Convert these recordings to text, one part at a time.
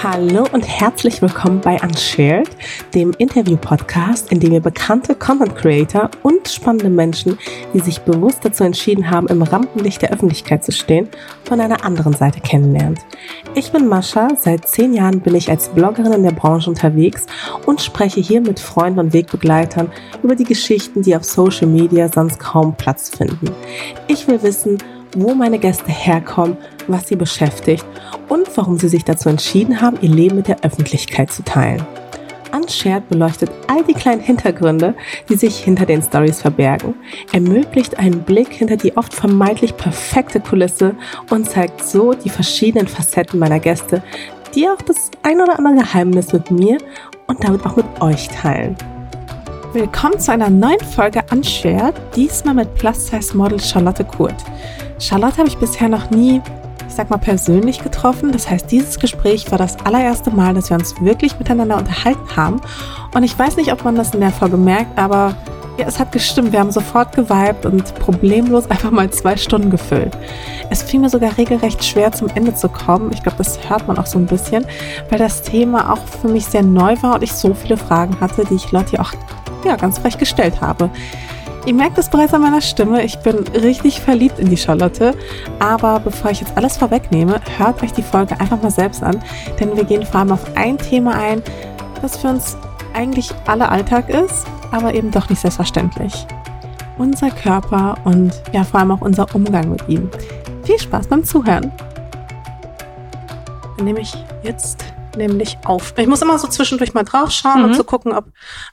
Hallo und herzlich willkommen bei Unshared, dem Interview-Podcast, in dem ihr bekannte Content Creator und spannende Menschen, die sich bewusst dazu entschieden haben, im Rampenlicht der Öffentlichkeit zu stehen, von einer anderen Seite kennenlernt. Ich bin Mascha, seit zehn Jahren bin ich als Bloggerin in der Branche unterwegs und spreche hier mit Freunden und Wegbegleitern über die Geschichten, die auf Social Media sonst kaum Platz finden. Ich will wissen, wo meine Gäste herkommen, was sie beschäftigt und warum sie sich dazu entschieden haben, ihr Leben mit der Öffentlichkeit zu teilen. Unshared beleuchtet all die kleinen Hintergründe, die sich hinter den Stories verbergen, ermöglicht einen Blick hinter die oft vermeintlich perfekte Kulisse und zeigt so die verschiedenen Facetten meiner Gäste, die auch das ein oder andere Geheimnis mit mir und damit auch mit euch teilen. Willkommen zu einer neuen Folge Unshared, diesmal mit Plus-Size-Model Charlotte Kurt. Charlotte habe ich bisher noch nie ich sag mal, persönlich getroffen. Das heißt, dieses Gespräch war das allererste Mal, dass wir uns wirklich miteinander unterhalten haben. Und ich weiß nicht, ob man das in der Folge merkt, aber ja, es hat gestimmt. Wir haben sofort geweibt und problemlos einfach mal zwei Stunden gefüllt. Es fiel mir sogar regelrecht schwer, zum Ende zu kommen. Ich glaube, das hört man auch so ein bisschen, weil das Thema auch für mich sehr neu war und ich so viele Fragen hatte, die ich Lotti auch ja, ganz frech gestellt habe. Ihr merkt es bereits an meiner Stimme, ich bin richtig verliebt in die Charlotte. Aber bevor ich jetzt alles vorwegnehme, hört euch die Folge einfach mal selbst an, denn wir gehen vor allem auf ein Thema ein, das für uns eigentlich alle Alltag ist, aber eben doch nicht selbstverständlich. Unser Körper und ja vor allem auch unser Umgang mit ihm. Viel Spaß beim Zuhören. Dann nehme ich jetzt nämlich auf. Ich muss immer so zwischendurch mal drauf schauen, mhm. um zu gucken, ob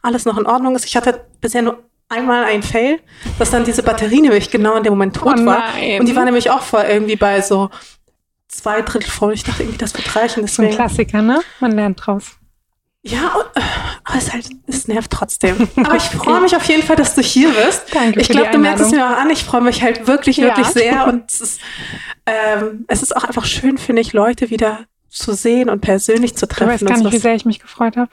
alles noch in Ordnung ist. Ich hatte bisher nur einmal ein Fail, dass dann diese Batterie nämlich genau in dem Moment tot oh war. Und die war nämlich auch vor irgendwie bei so zwei Drittel voll. Ich dachte irgendwie, das wird reichen. Deswegen. So ein Klassiker, ne? Man lernt draus. Ja, äh, aber es, halt, es nervt trotzdem. Aber ich freue mich auf jeden Fall, dass du hier bist. Danke. Ich glaube, du merkst es mir auch an. Ich freue mich halt wirklich, wirklich ja. sehr. Und es ist, ähm, es ist auch einfach schön, finde ich, Leute wieder zu sehen und persönlich zu treffen. Du weißt gar nicht, wie sehr ich mich gefreut habe.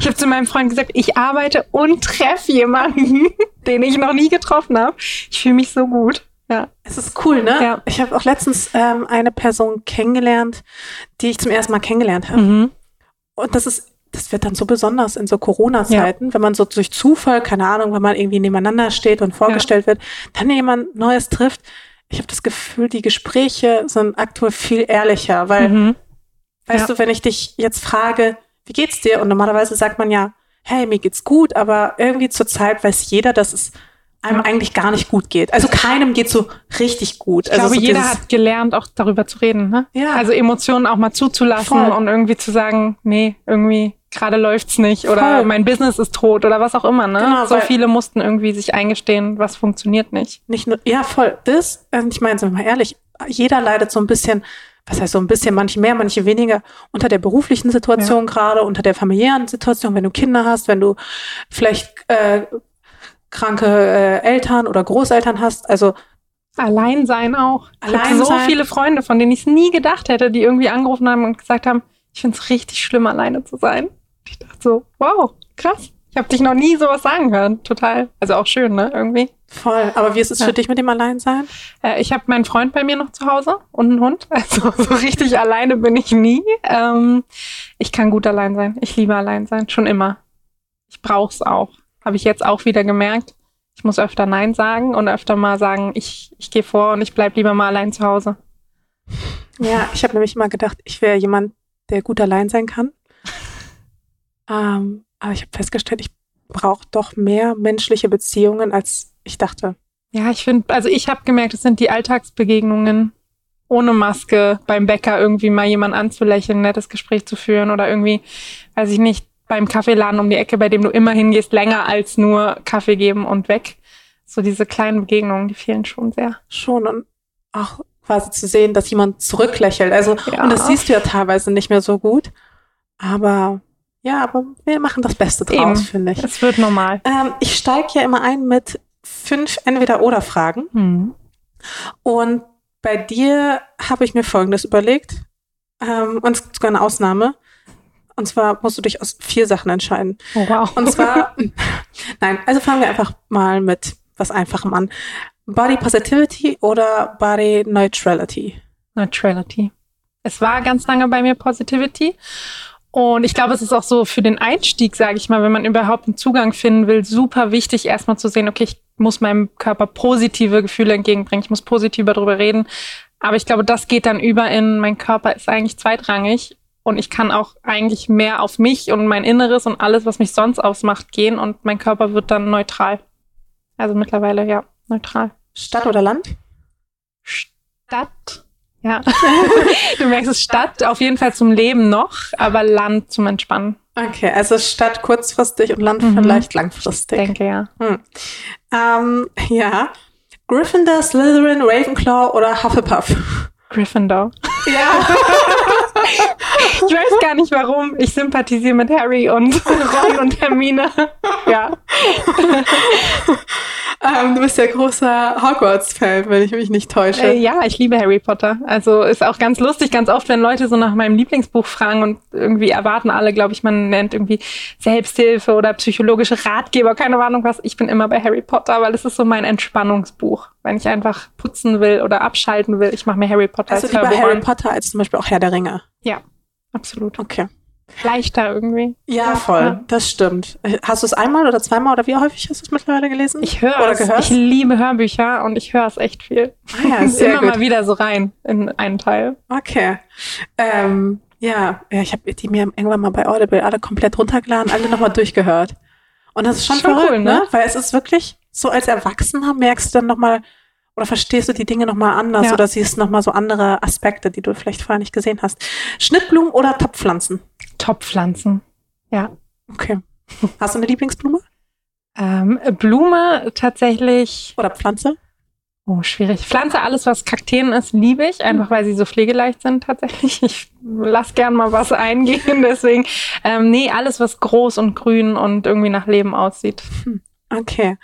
Ich habe zu meinem Freund gesagt, ich arbeite und treffe jemanden, den ich noch nie getroffen habe. Ich fühle mich so gut. Ja. Es ist cool, ne? Ja. Ich habe auch letztens ähm, eine Person kennengelernt, die ich zum ersten Mal kennengelernt habe. Mhm. Und das ist, das wird dann so besonders in so Corona-Zeiten, ja. wenn man so durch Zufall, keine Ahnung, wenn man irgendwie nebeneinander steht und vorgestellt ja. wird, dann jemand Neues trifft. Ich habe das Gefühl, die Gespräche sind aktuell viel ehrlicher, weil, mhm. Weißt du, wenn ich dich jetzt frage, wie geht's dir? Und normalerweise sagt man ja, hey, mir geht's gut, aber irgendwie zur Zeit weiß jeder, dass es einem eigentlich gar nicht gut geht. Also keinem geht so richtig gut. Ich also glaube, so jeder hat gelernt, auch darüber zu reden. Ne? Ja. Also Emotionen auch mal zuzulassen Voll. und irgendwie zu sagen, nee, irgendwie gerade läuft's nicht oder Voll. mein Business ist tot oder was auch immer. Ne? Genau, so viele mussten irgendwie sich eingestehen, was funktioniert nicht. Nicht nur, ja, voll. Das, ich meine, sind wir mal ehrlich, jeder leidet so ein bisschen was heißt so ein bisschen, manche mehr, manche weniger, unter der beruflichen Situation ja. gerade, unter der familiären Situation, wenn du Kinder hast, wenn du vielleicht äh, kranke äh, Eltern oder Großeltern hast. Also Allein sein auch. Ich habe so viele Freunde, von denen ich es nie gedacht hätte, die irgendwie angerufen haben und gesagt haben, ich finde es richtig schlimm, alleine zu sein. Ich dachte so, wow, krass. Ich habe dich noch nie sowas sagen hören. Total. Also auch schön, ne? Irgendwie. Voll. Aber wie ist es ja. für dich mit dem Alleinsein? Äh, ich habe meinen Freund bei mir noch zu Hause und einen Hund. Also so richtig alleine bin ich nie. Ähm, ich kann gut allein sein. Ich liebe allein sein. Schon immer. Ich brauch's auch. Habe ich jetzt auch wieder gemerkt. Ich muss öfter Nein sagen und öfter mal sagen, ich, ich gehe vor und ich bleib lieber mal allein zu Hause. Ja, ich habe nämlich immer gedacht, ich wäre jemand, der gut allein sein kann. Ähm, aber ich habe festgestellt, ich brauche doch mehr menschliche Beziehungen, als ich dachte. Ja, ich finde, also ich habe gemerkt, es sind die Alltagsbegegnungen ohne Maske beim Bäcker irgendwie mal jemand anzulächeln, ein nettes Gespräch zu führen oder irgendwie, weiß ich nicht, beim Kaffeeladen um die Ecke, bei dem du immer hingehst, länger als nur Kaffee geben und weg. So diese kleinen Begegnungen, die fehlen schon sehr. Schon und auch quasi zu sehen, dass jemand zurücklächelt. Also, ja. und das siehst du ja teilweise nicht mehr so gut. Aber ja, aber wir machen das Beste draus, finde ich. Es wird normal. Ähm, ich steige ja immer ein mit fünf Entweder-Oder-Fragen. Hm. Und bei dir habe ich mir Folgendes überlegt. Ähm, und sogar eine Ausnahme. Und zwar musst du dich aus vier Sachen entscheiden. Oh, wow. Und zwar, nein, also fangen wir einfach mal mit was Einfachem an. Body Positivity oder Body Neutrality? Neutrality. Es war ganz lange bei mir Positivity. Und ich glaube, es ist auch so für den Einstieg, sage ich mal, wenn man überhaupt einen Zugang finden will, super wichtig, erstmal zu sehen, okay, ich muss meinem Körper positive Gefühle entgegenbringen, ich muss positiv darüber reden. Aber ich glaube, das geht dann über in, mein Körper ist eigentlich zweitrangig und ich kann auch eigentlich mehr auf mich und mein Inneres und alles, was mich sonst ausmacht, gehen und mein Körper wird dann neutral. Also mittlerweile, ja, neutral. Stadt oder Land? Stadt. Ja. du merkst es Stadt auf jeden Fall zum Leben noch, aber Land zum Entspannen. Okay, also Stadt kurzfristig und Land mhm. vielleicht langfristig. Ich denke ja. Hm. Ähm, ja. Gryffindor, Slytherin, Ravenclaw oder Hufflepuff? Gryffindor. Ja. ich weiß gar nicht warum. Ich sympathisiere mit Harry und Ron und Hermine. Ja. Ähm, du bist ja großer Hogwarts-Fan, wenn ich mich nicht täusche. Äh, ja, ich liebe Harry Potter. Also ist auch ganz lustig, ganz oft, wenn Leute so nach meinem Lieblingsbuch fragen und irgendwie erwarten alle, glaube ich, man nennt irgendwie Selbsthilfe oder psychologische Ratgeber, keine Ahnung was. Ich bin immer bei Harry Potter, weil es ist so mein Entspannungsbuch. Wenn ich einfach putzen will oder abschalten will, ich mache mir Harry Potter also als lieber Harry Potter als zum Beispiel auch Herr der Ringe. Ja, absolut. Okay leichter irgendwie. Ja, voll. Ja. Das stimmt. Hast du es einmal oder zweimal oder wie häufig hast du es mittlerweile gelesen? Ich höre es. Ich liebe Hörbücher und ich höre es echt viel. Ah, ja, sehr Immer gut. mal wieder so rein in einen Teil. Okay. Ähm, ja, ja, ich habe die mir irgendwann mal bei Audible alle komplett runtergeladen, alle nochmal durchgehört. Und das ist schon, schon verrückt, cool, ne? ne? Weil es ist wirklich so als Erwachsener merkst du dann nochmal, oder verstehst du die Dinge nochmal anders ja. oder siehst nochmal so andere Aspekte, die du vielleicht vorher nicht gesehen hast. Schnittblumen oder Topfpflanzen? Topfpflanzen, ja. Okay. Hast du eine Lieblingsblume? Ähm, Blume tatsächlich. Oder Pflanze? Oh, schwierig. Pflanze, alles was Kakteen ist, liebe ich, einfach weil sie so pflegeleicht sind tatsächlich. Ich lass gern mal was eingehen, deswegen. Ähm, nee, alles was groß und grün und irgendwie nach Leben aussieht. Hm. Okay.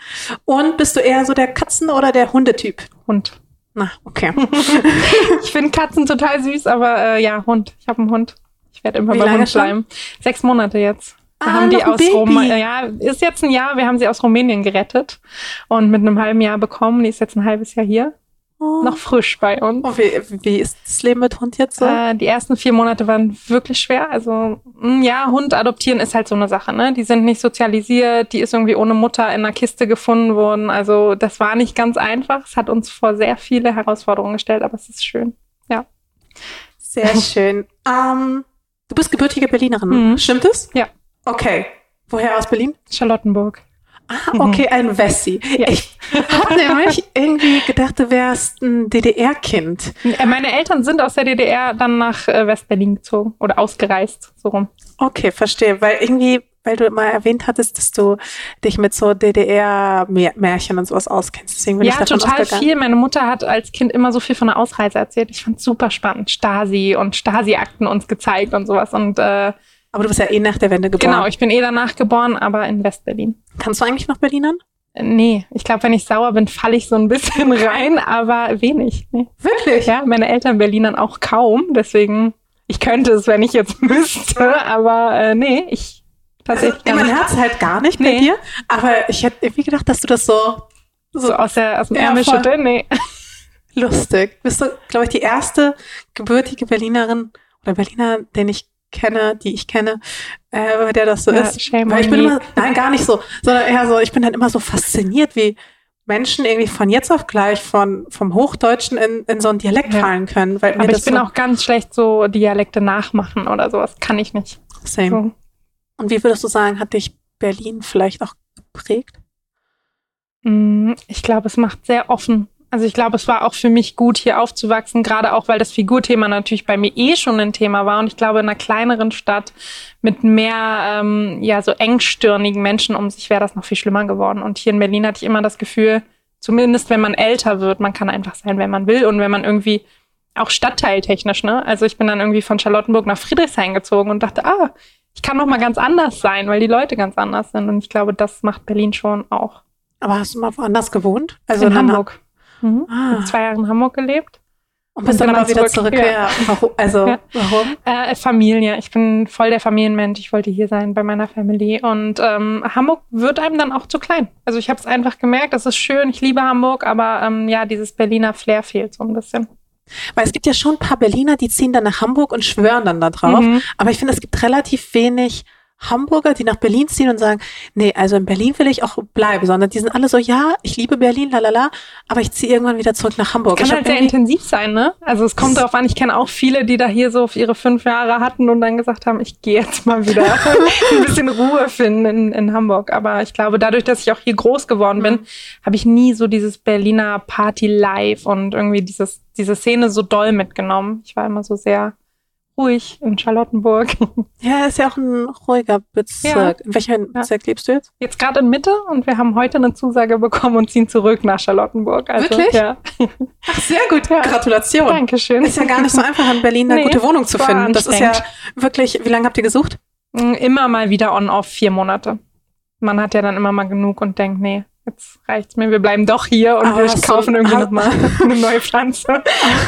Und bist du eher so der Katzen- oder der Hundetyp? Hund. Na, okay. ich finde Katzen total süß, aber äh, ja, Hund. Ich habe einen Hund. Ich werde immer Wie bei Hund bleiben. Sechs Monate jetzt. Wir ah, haben die aus Rumänien. Ja, ist jetzt ein Jahr. Wir haben sie aus Rumänien gerettet und mit einem halben Jahr bekommen. Die ist jetzt ein halbes Jahr hier. Oh. Noch frisch bei uns. Oh, wie, wie ist das Leben mit Hund jetzt so? Äh, die ersten vier Monate waren wirklich schwer. Also, mm, ja, Hund adoptieren ist halt so eine Sache, ne? Die sind nicht sozialisiert, die ist irgendwie ohne Mutter in einer Kiste gefunden worden. Also, das war nicht ganz einfach. Es hat uns vor sehr viele Herausforderungen gestellt, aber es ist schön. Ja. Sehr schön. Ähm, du bist gebürtige Berlinerin, mhm. stimmt es? Ja. Okay. Woher aus Berlin? Charlottenburg. Ah, okay, ein Wessi. Ja. Ich habe nämlich irgendwie gedacht, du wärst ein DDR-Kind. Äh, meine Eltern sind aus der DDR dann nach äh, West-Berlin gezogen oder ausgereist, so rum. Okay, verstehe. Weil irgendwie, weil du immer erwähnt hattest, dass du dich mit so DDR-Märchen und sowas auskennst. Deswegen bin ja, ich davon total viel. Meine Mutter hat als Kind immer so viel von der Ausreise erzählt. Ich fand super spannend. Stasi und Stasi-Akten uns gezeigt und sowas. Und äh, aber du bist ja eh nach der Wende geboren. Genau, ich bin eh danach geboren, aber in Westberlin. Kannst du eigentlich noch Berlinern? Nee, ich glaube, wenn ich sauer bin, falle ich so ein bisschen rein, aber wenig. Nee. Wirklich? Ja, meine Eltern Berlinern auch kaum, deswegen, ich könnte es, wenn ich jetzt müsste, aber äh, nee, ich tatsächlich also, Mein Herz halt gar nicht nee. bei dir, aber ich hätte irgendwie gedacht, dass du das so, so, so aus, der, aus dem Ärmel schütteln, nee. Lustig. Bist du, glaube ich, die erste gebürtige Berlinerin oder Berliner, den ich kenne, die ich kenne, äh, der das so ja, ist. Shame Weil ich bin immer, nein, gar nicht so, sondern eher so, ich bin dann immer so fasziniert, wie Menschen irgendwie von jetzt auf gleich von, vom Hochdeutschen in, in so einen Dialekt ja. fallen können. Weil Aber ich bin so auch ganz schlecht so Dialekte nachmachen oder sowas. Kann ich nicht. Same. So. Und wie würdest du sagen, hat dich Berlin vielleicht auch geprägt? Mm, ich glaube, es macht sehr offen. Also ich glaube, es war auch für mich gut, hier aufzuwachsen, gerade auch, weil das Figurthema natürlich bei mir eh schon ein Thema war. Und ich glaube, in einer kleineren Stadt mit mehr, ähm, ja, so engstirnigen Menschen um sich wäre das noch viel schlimmer geworden. Und hier in Berlin hatte ich immer das Gefühl, zumindest wenn man älter wird, man kann einfach sein, wenn man will. Und wenn man irgendwie auch stadtteiltechnisch, ne? Also ich bin dann irgendwie von Charlottenburg nach Friedrichshain gezogen und dachte, ah, ich kann noch mal ganz anders sein, weil die Leute ganz anders sind. Und ich glaube, das macht Berlin schon auch. Aber hast du mal woanders gewohnt? Also in, in Hamburg. Mhm. Ah. zwei Jahre in Hamburg gelebt. Und bist und dann, aber wieder zurück. zurück. Ja. Also, ja. warum? Äh, Familie. Ich bin voll der Familienmensch. Ich wollte hier sein bei meiner Family. Und ähm, Hamburg wird einem dann auch zu klein. Also ich habe es einfach gemerkt, das ist schön, ich liebe Hamburg, aber ähm, ja, dieses Berliner Flair fehlt so ein bisschen. Weil es gibt ja schon ein paar Berliner, die ziehen dann nach Hamburg und schwören dann da drauf. Mhm. Aber ich finde, es gibt relativ wenig Hamburger, die nach Berlin ziehen und sagen, nee, also in Berlin will ich auch bleiben, sondern die sind alle so, ja, ich liebe Berlin, lalala, aber ich ziehe irgendwann wieder zurück nach Hamburg. Kann ich halt sehr intensiv sein, ne? Also es kommt darauf an, ich kenne auch viele, die da hier so auf ihre fünf Jahre hatten und dann gesagt haben, ich gehe jetzt mal wieder ein bisschen Ruhe finden in, in Hamburg. Aber ich glaube, dadurch, dass ich auch hier groß geworden bin, Mhm. habe ich nie so dieses Berliner Party-Life und irgendwie dieses, diese Szene so doll mitgenommen. Ich war immer so sehr ruhig in Charlottenburg. Ja, ist ja auch ein ruhiger Bezirk. In welchem Bezirk lebst du jetzt? Jetzt gerade in Mitte und wir haben heute eine Zusage bekommen und ziehen zurück nach Charlottenburg. Also, Wirklich? Ja. Ach, sehr gut. Ja. Gratulation. Dankeschön. Ist ja gar nicht so einfach, in Berlin eine Nee, gute Wohnung zu finden. Das ist ja wirklich, wie lange habt ihr gesucht? Mm, Immer mal wieder on-off vier Monate. Man hat ja dann immer mal genug und denkt, nee, jetzt reicht's mir, wir bleiben doch hier und Aber wir hast du- kaufen irgendwie nochmal eine neue Pflanze.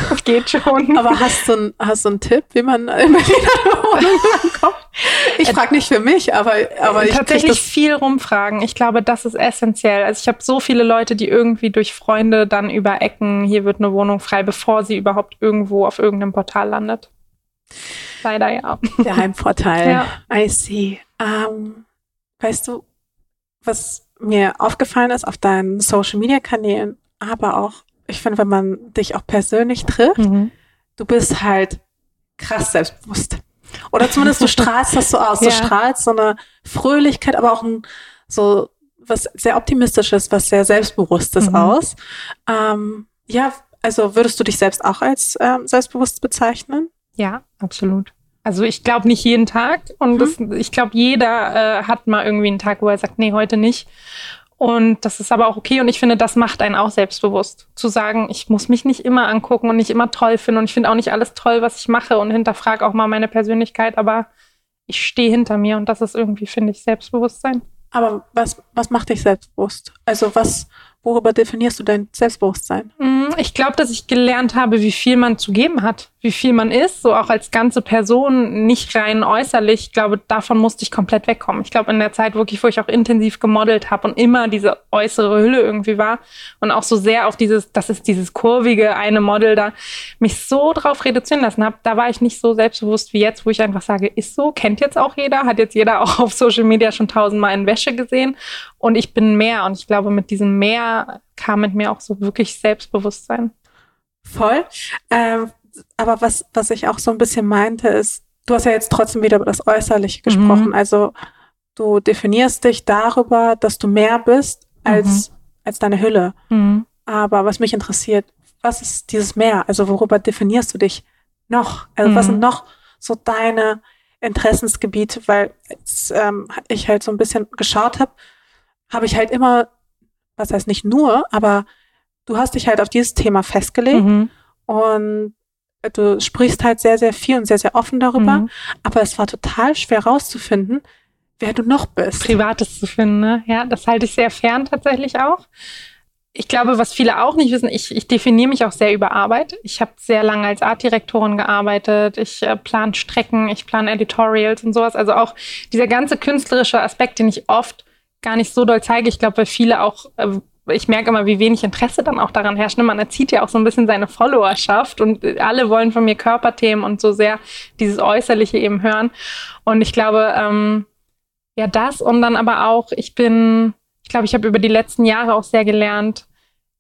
Das geht schon. Aber hast du, einen- hast du einen Tipp, wie man in Berlin eine Wohnung bekommt? Ich frage nicht für mich, aber, aber ich Tatsächlich viel rumfragen. Ich glaube, das ist essentiell. Also ich habe so viele Leute, die irgendwie durch Freunde dann über Ecken, hier wird eine Wohnung frei, bevor sie überhaupt irgendwo auf irgendeinem Portal landet. Leider ja. der Heimvorteil. Ja. I see. Ähm, weißt du, was mir aufgefallen ist auf deinen Social Media Kanälen, aber auch, ich finde, wenn man dich auch persönlich trifft, du bist halt krass selbstbewusst. Oder zumindest du strahlst das so aus. Du Ja. strahlst so eine Fröhlichkeit, aber auch ein so was sehr optimistisches, was sehr selbstbewusstes Mhm. aus. Ähm, ja, also würdest du dich selbst auch als ähm, selbstbewusst bezeichnen? Ja, absolut. Also ich glaube nicht jeden Tag und Mhm. das, ich glaube, jeder äh, hat mal irgendwie einen Tag, wo er sagt, nee, heute nicht. Und das ist aber auch okay und ich finde, das macht einen auch selbstbewusst. Zu sagen, ich muss mich nicht immer angucken und nicht immer toll finden und ich finde auch nicht alles toll, was ich mache und hinterfrage auch mal meine Persönlichkeit, aber ich stehe hinter mir und das ist irgendwie, finde ich, Selbstbewusstsein. Aber was, was macht dich selbstbewusst? Also was, worüber definierst du dein Selbstbewusstsein? Mm, Ich glaube, dass ich gelernt habe, wie viel man zu geben hat, wie viel man ist, so auch als ganze Person, nicht rein äußerlich. Ich glaube, davon musste ich komplett wegkommen. Ich glaube, in der Zeit wirklich, wo ich auch intensiv gemodelt habe und immer diese äußere Hülle irgendwie war und auch so sehr auf dieses, das ist dieses kurvige eine Model da, mich so drauf reduzieren lassen habe, da war ich nicht so selbstbewusst wie jetzt, wo ich einfach sage, ist so, kennt jetzt auch jeder, hat jetzt jeder auch auf Social Media schon tausendmal in Wäsche gesehen und ich bin mehr und ich glaube, mit diesem mehr kam mit mir auch so wirklich Selbstbewusstsein. Voll. Ähm, aber was, was ich auch so ein bisschen meinte, ist, du hast ja jetzt trotzdem wieder über das Äußerliche gesprochen. Mhm. Also du definierst dich darüber, dass du mehr bist als, als deine Hülle. Mhm. Aber was mich interessiert, was ist dieses Mehr? Also worüber definierst du dich noch? Also was Mhm. sind noch so deine Interessensgebiete? Weil als, ähm, ich halt so ein bisschen geschaut habe, habe ich halt immer, was heißt nicht nur, aber du hast dich halt auf dieses Thema festgelegt Mhm. und du sprichst halt sehr, sehr viel und sehr, sehr offen darüber. Mhm. Aber es war total schwer rauszufinden, wer du noch bist. Privates zu finden, ne? Ja, das halte ich sehr fern tatsächlich auch. Ich glaube, was viele auch nicht wissen, ich, ich definiere mich auch sehr über Arbeit. Ich habe sehr lange als Artdirektorin gearbeitet. Ich äh, plane Strecken, ich plane Editorials und sowas. Also auch dieser ganze künstlerische Aspekt, den ich oft gar nicht so doll zeige. Ich glaube, weil viele auch, äh, ich merke immer, wie wenig Interesse dann auch daran herrscht. Ne? Man erzieht ja auch so ein bisschen seine Followerschaft und äh, alle wollen von mir Körperthemen und so sehr dieses Äußerliche eben hören. Und ich glaube, ähm, ja, das und dann aber auch, ich bin, ich glaube, ich habe über die letzten Jahre auch sehr gelernt,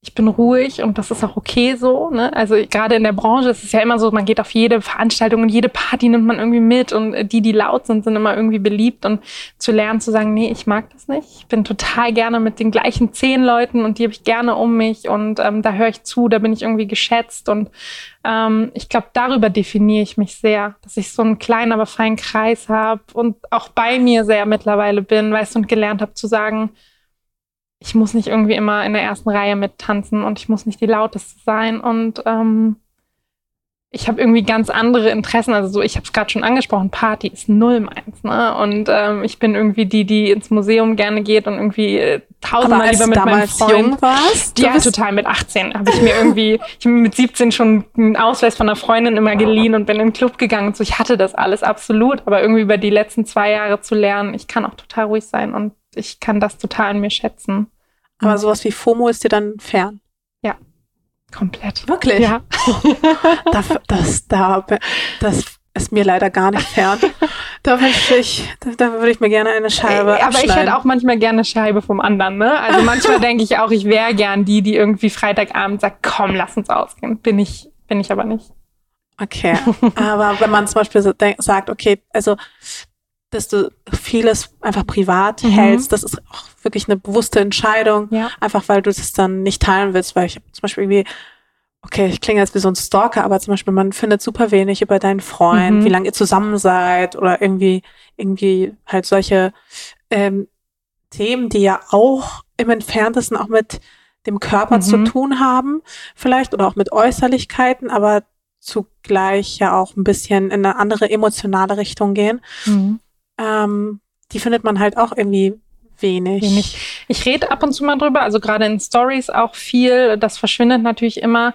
ich bin ruhig und das ist auch okay so. Ne? Also gerade in der Branche ist es ja immer so, man geht auf jede Veranstaltung und jede Party nimmt man irgendwie mit und die, die laut sind, sind immer irgendwie beliebt und zu lernen zu sagen, nee, ich mag das nicht. Ich bin total gerne mit den gleichen zehn Leuten und die habe ich gerne um mich und ähm, da höre ich zu, da bin ich irgendwie geschätzt und ähm, ich glaube, darüber definiere ich mich sehr, dass ich so einen kleinen, aber feinen Kreis habe und auch bei mir sehr mittlerweile bin, weißt du, und gelernt habe zu sagen, ich muss nicht irgendwie immer in der ersten Reihe mittanzen und ich muss nicht die lauteste sein und ähm, ich habe irgendwie ganz andere Interessen. Also so, ich habe es gerade schon angesprochen, Party ist null meins, ne? Und ähm, ich bin irgendwie die, die ins Museum gerne geht und irgendwie äh, tausendmal lieber mit meinem damals Freund. jung warst, du Ja, total. Mit 18 habe ich mir irgendwie, ich habe mir mit 17 schon einen Ausweis von einer Freundin immer geliehen und bin in den Club gegangen und so. Ich hatte das alles absolut, aber irgendwie über die letzten zwei Jahre zu lernen, ich kann auch total ruhig sein und ich kann das total an mir schätzen. aber sowas wie FOMO ist dir dann fern. Komplett. Wirklich? Ja. da, das, da, das ist mir leider gar nicht fern. da wünsche ich, da, da, würde ich mir gerne eine Scheibe Aber abschneiden. ich hätte auch manchmal gerne eine Scheibe vom anderen, ne? Also manchmal denke ich auch, ich wäre gern die, die irgendwie Freitagabend sagt, komm, lass uns ausgehen. Bin ich, bin ich aber nicht. Okay. aber wenn man zum Beispiel so sagt, okay, also dass du vieles einfach privat mhm. hältst, das ist auch wirklich eine bewusste Entscheidung, ja. einfach weil du das dann nicht teilen willst, weil ich habe zum Beispiel irgendwie okay, ich klinge jetzt wie so ein Stalker, aber zum Beispiel, man findet super wenig über deinen Freund, mhm. wie lange ihr zusammen seid oder irgendwie, irgendwie halt solche ähm, Themen, die ja auch im Entferntesten auch mit dem Körper mhm. zu tun haben, vielleicht, oder auch mit Äußerlichkeiten, aber zugleich ja auch ein bisschen in eine andere emotionale Richtung gehen. Mhm. Ähm, die findet man halt auch irgendwie wenig. wenig. Ich rede ab und zu mal drüber, also gerade in Stories auch viel. Das verschwindet natürlich immer.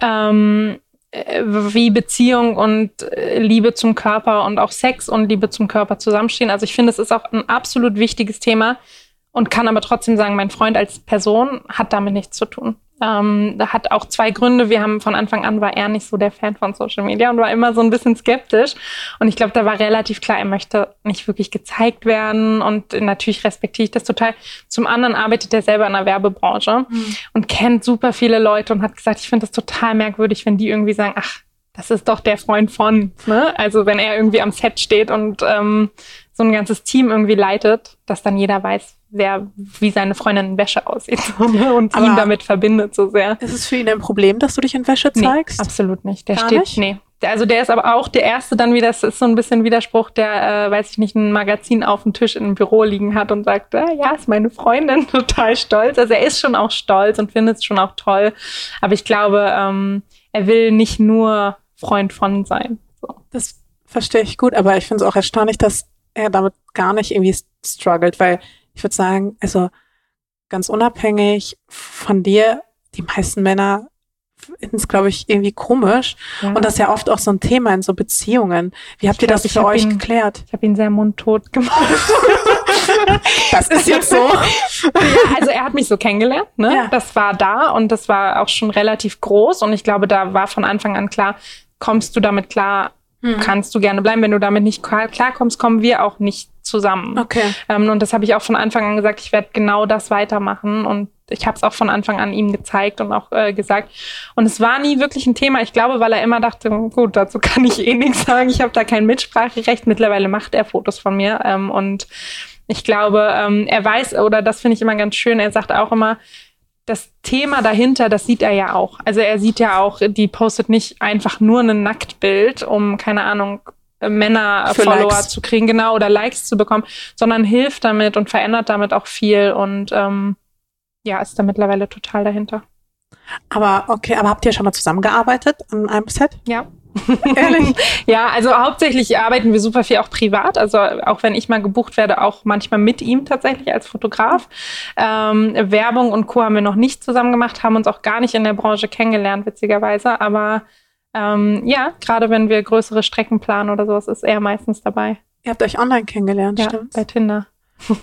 Ähm, äh, wie Beziehung und äh, Liebe zum Körper und auch Sex und Liebe zum Körper zusammenstehen. Also ich finde, es ist auch ein absolut wichtiges Thema und kann aber trotzdem sagen, mein Freund als Person hat damit nichts zu tun. Ähm, da hat auch zwei Gründe. Wir haben von Anfang an war er nicht so der Fan von Social Media und war immer so ein bisschen skeptisch. Und ich glaube, da war relativ klar, er möchte nicht wirklich gezeigt werden. Und natürlich respektiere ich das total. Zum anderen arbeitet er selber in der Werbebranche mhm. und kennt super viele Leute und hat gesagt, ich finde das total merkwürdig, wenn die irgendwie sagen, ach, das ist doch der Freund von. Ne? Also wenn er irgendwie am Set steht und ähm, so ein ganzes Team irgendwie leitet, dass dann jeder weiß, wer wie seine Freundin in Wäsche aussieht und Aber ihn damit verbindet so sehr. Ist es für ihn ein Problem, dass du dich in Wäsche zeigst? Nee, absolut nicht. Der Gar steht, nicht? nee. Also der ist aber auch der erste dann wieder, das ist so ein bisschen Widerspruch, der, äh, weiß ich nicht, ein Magazin auf dem Tisch im Büro liegen hat und sagt, äh, ja, ist meine Freundin total stolz. Also er ist schon auch stolz und findet es schon auch toll. Aber ich glaube, ähm, er will nicht nur Freund von sein. So. Das verstehe ich gut, aber ich finde es auch erstaunlich, dass er damit gar nicht irgendwie struggelt, weil ich würde sagen, also ganz unabhängig von dir, die meisten Männer finden es, glaube ich, irgendwie komisch. Ja. Und das ist ja oft auch so ein Thema in so Beziehungen. Wie habt ich ihr glaub, das für euch ihn, geklärt? Ich habe ihn sehr mundtot gemacht. das ist jetzt so. ja, also er hat mich so kennengelernt, ne? Ja. Das war da und das war auch schon relativ groß und ich glaube, da war von Anfang an klar, kommst du damit klar, hm. kannst du gerne bleiben. Wenn du damit nicht klarkommst, kommen wir auch nicht zusammen. Okay. Ähm, und das habe ich auch von Anfang an gesagt, ich werde genau das weitermachen. Und ich habe es auch von Anfang an ihm gezeigt und auch äh, gesagt. Und es war nie wirklich ein Thema. Ich glaube, weil er immer dachte, gut, dazu kann ich eh nichts sagen. Ich habe da kein Mitspracherecht. Mittlerweile macht er Fotos von mir. Ähm, und ich glaube, ähm, er weiß, oder das finde ich immer ganz schön, er sagt auch immer, das Thema dahinter, das sieht er ja auch. Also er sieht ja auch, die postet nicht einfach nur ein Nacktbild, um, keine Ahnung, Männer-Follower zu kriegen, genau, oder Likes zu bekommen, sondern hilft damit und verändert damit auch viel und ähm, ja, ist da mittlerweile total dahinter. Aber okay, aber habt ihr schon mal zusammengearbeitet an einem Set? Ja. Ehrlich? ja, also hauptsächlich arbeiten wir super viel auch privat. Also auch wenn ich mal gebucht werde, auch manchmal mit ihm tatsächlich als Fotograf. Ähm, Werbung und Co. haben wir noch nicht zusammen gemacht, haben uns auch gar nicht in der Branche kennengelernt, witzigerweise. Aber ähm, ja, gerade wenn wir größere Strecken planen oder sowas, ist er meistens dabei. Ihr habt euch online kennengelernt, ja, stimmt's? bei Tinder.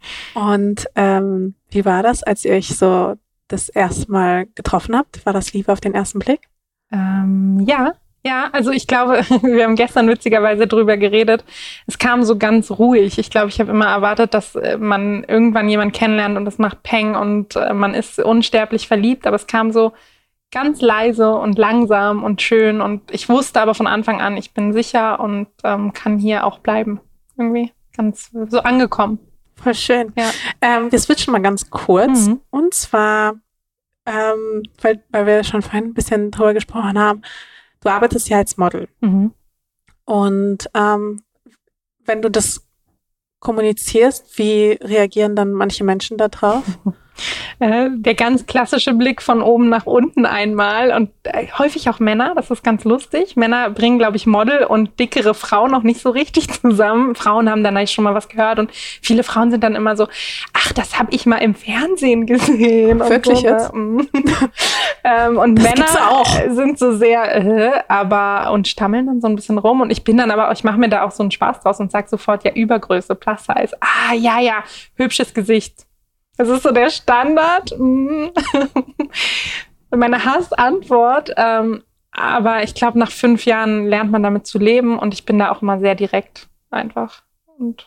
und ähm, wie war das, als ihr euch so das erste Mal getroffen habt? War das Liebe auf den ersten Blick? Ähm, ja, ja, also ich glaube, wir haben gestern witzigerweise drüber geredet. Es kam so ganz ruhig. Ich glaube, ich habe immer erwartet, dass äh, man irgendwann jemanden kennenlernt und das macht Peng und äh, man ist unsterblich verliebt, aber es kam so ganz leise und langsam und schön und ich wusste aber von Anfang an, ich bin sicher und ähm, kann hier auch bleiben. Irgendwie ganz so angekommen. Voll schön. Ja. Ähm, wir switchen mal ganz kurz. Mhm. Und zwar, ähm, weil, weil wir schon vorhin ein bisschen drüber gesprochen haben, du arbeitest ja als Model. Mhm. Und ähm, wenn du das kommunizierst, wie reagieren dann manche Menschen da drauf? Äh, der ganz klassische Blick von oben nach unten einmal und äh, häufig auch Männer, das ist ganz lustig. Männer bringen, glaube ich, Model und dickere Frauen noch nicht so richtig zusammen. Frauen haben dann eigentlich schon mal was gehört und viele Frauen sind dann immer so, ach, das habe ich mal im Fernsehen gesehen. Wirklich so, jetzt? Mhm. ähm, und das Männer auch. sind so sehr, äh, aber und stammeln dann so ein bisschen rum und ich bin dann aber, ich mache mir da auch so einen Spaß draus und sag sofort, ja, Übergröße, Plus Size. Ah, ja, ja, hübsches Gesicht das ist so der Standard. Mhm. meine Hassantwort. Ähm, aber ich glaube, nach fünf Jahren lernt man damit zu leben und ich bin da auch immer sehr direkt einfach. Und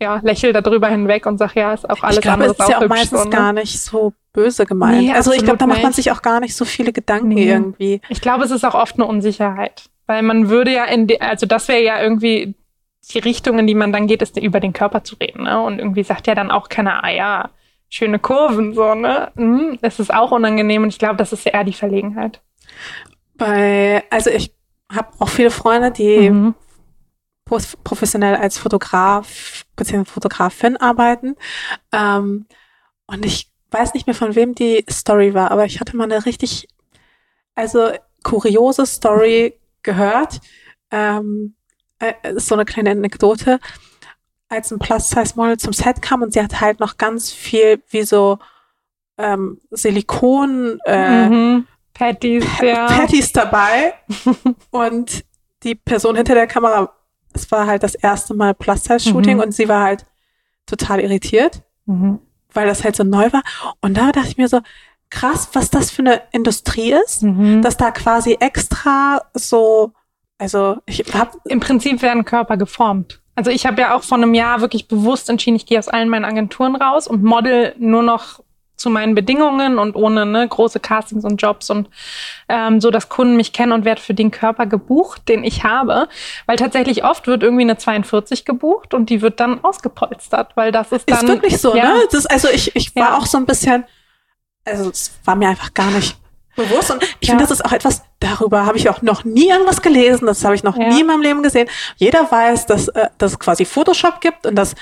ja, lächel darüber hinweg und sag, ja, ist auch alles ich glaube, andere ist ja auch meistens ne? gar nicht so böse gemeint. Nee, also ich glaube, da macht man sich auch gar nicht so viele Gedanken nee. irgendwie. Ich glaube, es ist auch oft eine Unsicherheit. Weil man würde ja in die, also das wäre ja irgendwie die Richtung, in die man dann geht, ist über den Körper zu reden. Ne? Und irgendwie sagt ja dann auch keiner, ah ja, schöne Kurven, so, ne? Hm, das ist auch unangenehm und ich glaube, das ist eher die Verlegenheit. Bei, also ich habe auch viele Freunde, die mhm. professionell als Fotograf bzw. Fotografin arbeiten. Ähm, und ich weiß nicht mehr, von wem die Story war, aber ich hatte mal eine richtig, also kuriose Story gehört. Ähm, äh, so eine kleine Anekdote. Als ein Plus-Size-Model zum Set kam und sie hat halt noch ganz viel wie so ähm, Silikon äh, mhm. Patties, ja. Patties dabei. und die Person hinter der Kamera, es war halt das erste Mal Plus-Size-Shooting mhm. und sie war halt total irritiert, mhm. weil das halt so neu war. Und da dachte ich mir so, krass, was das für eine Industrie ist, mhm. dass da quasi extra so, also ich hab im Prinzip werden Körper geformt. Also ich habe ja auch vor einem Jahr wirklich bewusst entschieden, ich gehe aus allen meinen Agenturen raus und model nur noch zu meinen Bedingungen und ohne ne, große Castings und Jobs und ähm, so, dass Kunden mich kennen und werde für den Körper gebucht, den ich habe. Weil tatsächlich oft wird irgendwie eine 42 gebucht und die wird dann ausgepolstert, weil das ist dann. Ist wirklich so, ja. ne? Das, also ich, ich war ja. auch so ein bisschen, also es war mir einfach gar nicht bewusst und ich ja. finde, das ist auch etwas, darüber habe ich auch noch nie irgendwas gelesen, das habe ich noch ja. nie in meinem Leben gesehen. Jeder weiß, dass, äh, dass es quasi Photoshop gibt und dass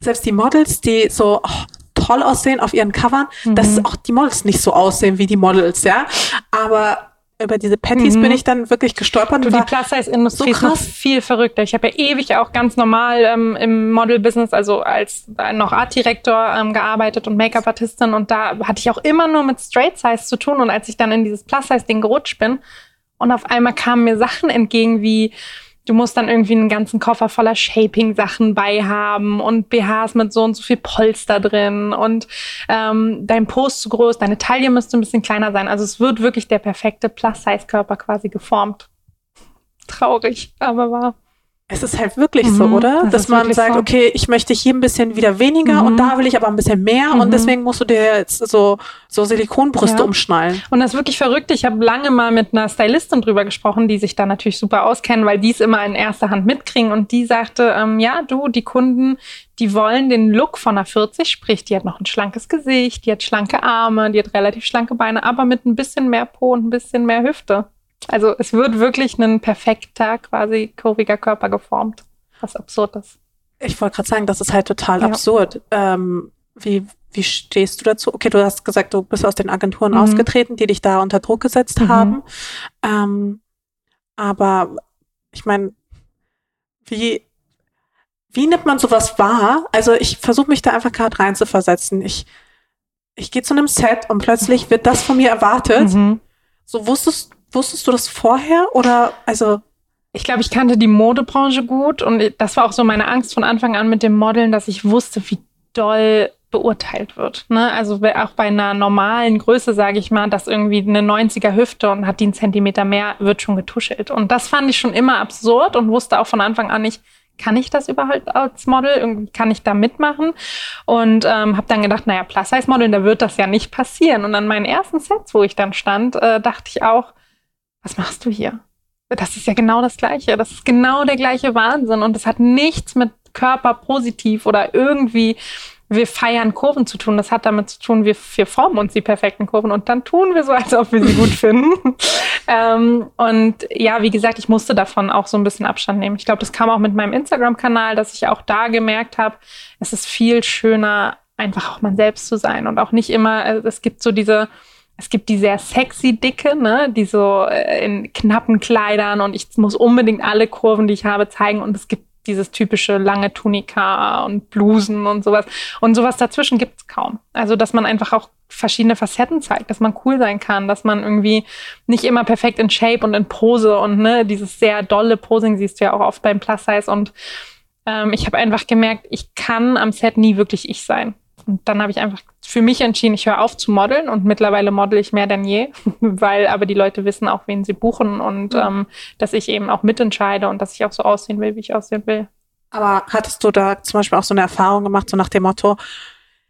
selbst die Models, die so oh, toll aussehen auf ihren Covern, mhm. dass auch die Models nicht so aussehen wie die Models, ja. Aber über diese Patties mhm. bin ich dann wirklich gestolpert. Du, die Plus-Size-Industrie so ist noch viel verrückter. Ich habe ja ewig auch ganz normal ähm, im Model-Business, also als äh, noch Art-Direktor ähm, gearbeitet und Make-up-Artistin und da hatte ich auch immer nur mit Straight-Size zu tun und als ich dann in dieses Plus-Size-Ding gerutscht bin und auf einmal kamen mir Sachen entgegen wie Du musst dann irgendwie einen ganzen Koffer voller Shaping-Sachen bei haben und BHs mit so und so viel Polster drin und ähm, dein Post zu groß, deine Taille müsste ein bisschen kleiner sein. Also es wird wirklich der perfekte Plus-Size-Körper quasi geformt. Traurig, aber wahr. Es ist halt wirklich mhm, so, oder? Das Dass man sagt, so. okay, ich möchte hier ein bisschen wieder weniger mhm. und da will ich aber ein bisschen mehr mhm. und deswegen musst du dir jetzt so, so Silikonbrüste ja. umschnallen. Und das ist wirklich verrückt. Ich habe lange mal mit einer Stylistin drüber gesprochen, die sich da natürlich super auskennen, weil die es immer in erster Hand mitkriegen und die sagte, ähm, ja, du, die Kunden, die wollen den Look von einer 40, sprich, die hat noch ein schlankes Gesicht, die hat schlanke Arme, die hat relativ schlanke Beine, aber mit ein bisschen mehr Po und ein bisschen mehr Hüfte. Also es wird wirklich ein perfekter, quasi kurviger Körper geformt. Was absurd ist. Ich wollte gerade sagen, das ist halt total ja. absurd. Ähm, wie, wie stehst du dazu? Okay, du hast gesagt, du bist aus den Agenturen mhm. ausgetreten, die dich da unter Druck gesetzt mhm. haben. Ähm, aber ich meine, wie, wie nimmt man sowas wahr? Also ich versuche mich da einfach gerade rein zu versetzen. Ich, ich gehe zu einem Set und plötzlich wird das von mir erwartet. Mhm. So wusstest Wusstest du das vorher oder also? Ich glaube, ich kannte die Modebranche gut und das war auch so meine Angst von Anfang an mit dem Modeln, dass ich wusste, wie doll beurteilt wird. Ne? Also auch bei einer normalen Größe, sage ich mal, dass irgendwie eine 90er Hüfte und hat die einen Zentimeter mehr, wird schon getuschelt. Und das fand ich schon immer absurd und wusste auch von Anfang an nicht, kann ich das überhaupt als Model? Kann ich da mitmachen? Und ähm, habe dann gedacht, naja, Plus-Size-Modeln, da wird das ja nicht passieren. Und an meinen ersten Sets, wo ich dann stand, äh, dachte ich auch, was machst du hier? Das ist ja genau das Gleiche. Das ist genau der gleiche Wahnsinn. Und das hat nichts mit Körper positiv oder irgendwie wir feiern Kurven zu tun. Das hat damit zu tun, wir, wir formen uns die perfekten Kurven und dann tun wir so, als ob wir sie gut finden. ähm, und ja, wie gesagt, ich musste davon auch so ein bisschen Abstand nehmen. Ich glaube, das kam auch mit meinem Instagram-Kanal, dass ich auch da gemerkt habe, es ist viel schöner, einfach auch man selbst zu sein und auch nicht immer, es gibt so diese, es gibt die sehr sexy Dicke, ne, die so äh, in knappen Kleidern und ich muss unbedingt alle Kurven, die ich habe, zeigen. Und es gibt dieses typische lange Tunika und Blusen und sowas. Und sowas dazwischen gibt's kaum. Also, dass man einfach auch verschiedene Facetten zeigt, dass man cool sein kann, dass man irgendwie nicht immer perfekt in Shape und in Pose und ne, dieses sehr dolle Posing siehst du ja auch oft beim Plus Size. Und ähm, ich habe einfach gemerkt, ich kann am Set nie wirklich ich sein Und dann habe ich einfach für mich entschieden, ich höre auf zu modeln und mittlerweile model ich mehr denn je, weil aber die Leute wissen auch, wen sie buchen und mhm. ähm, dass ich eben auch mitentscheide und dass ich auch so aussehen will, wie ich aussehen will. Aber hattest du da zum Beispiel auch so eine Erfahrung gemacht, so nach dem Motto,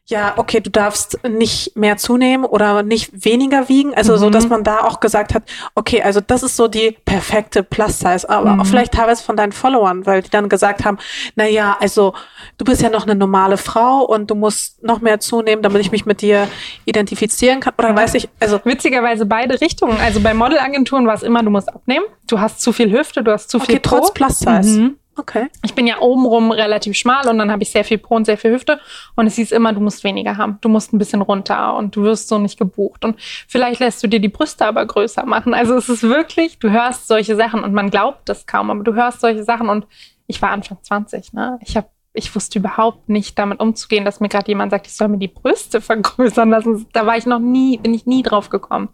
ja, okay, du darfst nicht mehr zunehmen oder nicht weniger wiegen. Also mhm. so, dass mhm. man da auch gesagt hat, okay, also das ist so die perfekte Plus-Size. Aber mhm. auch vielleicht teilweise von deinen Followern, weil die dann gesagt haben, na ja, also du bist ja noch eine normale Frau und du musst noch mehr zunehmen, damit ich mich mit dir identifizieren kann. Oder ja. weiß ich, also. Witzigerweise beide Richtungen. Also bei Modelagenturen war es immer, du musst abnehmen. Du hast zu viel Hüfte, du hast zu okay, viel Po. trotz Plus-Size. Okay. Ich bin ja obenrum relativ schmal und dann habe ich sehr viel Po und sehr viel Hüfte. Und es hieß immer, du musst weniger haben. Du musst ein bisschen runter und du wirst so nicht gebucht. Und vielleicht lässt du dir die Brüste aber größer machen. Also es ist wirklich, du hörst solche Sachen und man glaubt das kaum, aber du hörst solche Sachen und ich war Anfang 20, ne? Ich habe ich wusste überhaupt nicht damit umzugehen, dass mir gerade jemand sagt, ich soll mir die Brüste vergrößern lassen. Da war ich noch nie, bin ich nie drauf gekommen.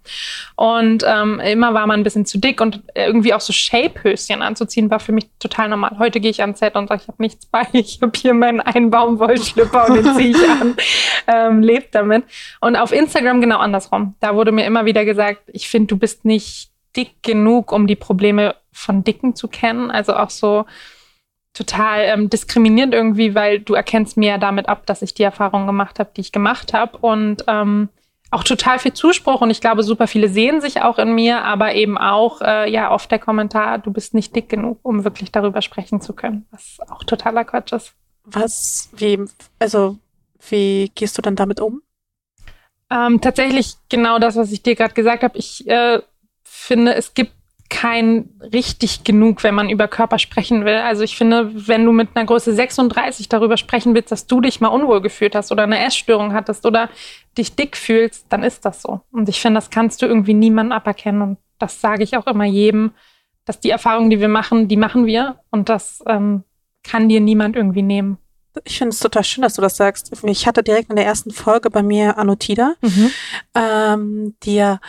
Und ähm, immer war man ein bisschen zu dick und irgendwie auch so Shape-Höschen anzuziehen war für mich total normal. Heute gehe ich ans Set und sage, ich habe nichts bei, ich habe hier meinen einen Baumwollschlüpper und den ziehe ich an. Ähm, lebt damit. Und auf Instagram genau andersrum. Da wurde mir immer wieder gesagt, ich finde, du bist nicht dick genug, um die Probleme von Dicken zu kennen. Also auch so, total ähm, diskriminierend irgendwie, weil du erkennst mir ja damit ab, dass ich die Erfahrung gemacht habe, die ich gemacht habe und ähm, auch total viel Zuspruch und ich glaube, super viele sehen sich auch in mir, aber eben auch äh, ja oft der Kommentar, du bist nicht dick genug, um wirklich darüber sprechen zu können, was auch totaler Quatsch ist. Was, wie, also wie gehst du dann damit um? Ähm, tatsächlich genau das, was ich dir gerade gesagt habe. Ich äh, finde, es gibt kein richtig genug, wenn man über Körper sprechen will. Also ich finde, wenn du mit einer Größe 36 darüber sprechen willst, dass du dich mal unwohl gefühlt hast oder eine Essstörung hattest oder dich dick fühlst, dann ist das so. Und ich finde, das kannst du irgendwie niemandem aberkennen. Und das sage ich auch immer jedem, dass die Erfahrungen, die wir machen, die machen wir. Und das ähm, kann dir niemand irgendwie nehmen. Ich finde es total schön, dass du das sagst. Ich hatte direkt in der ersten Folge bei mir Anotida, mhm. ähm, die ja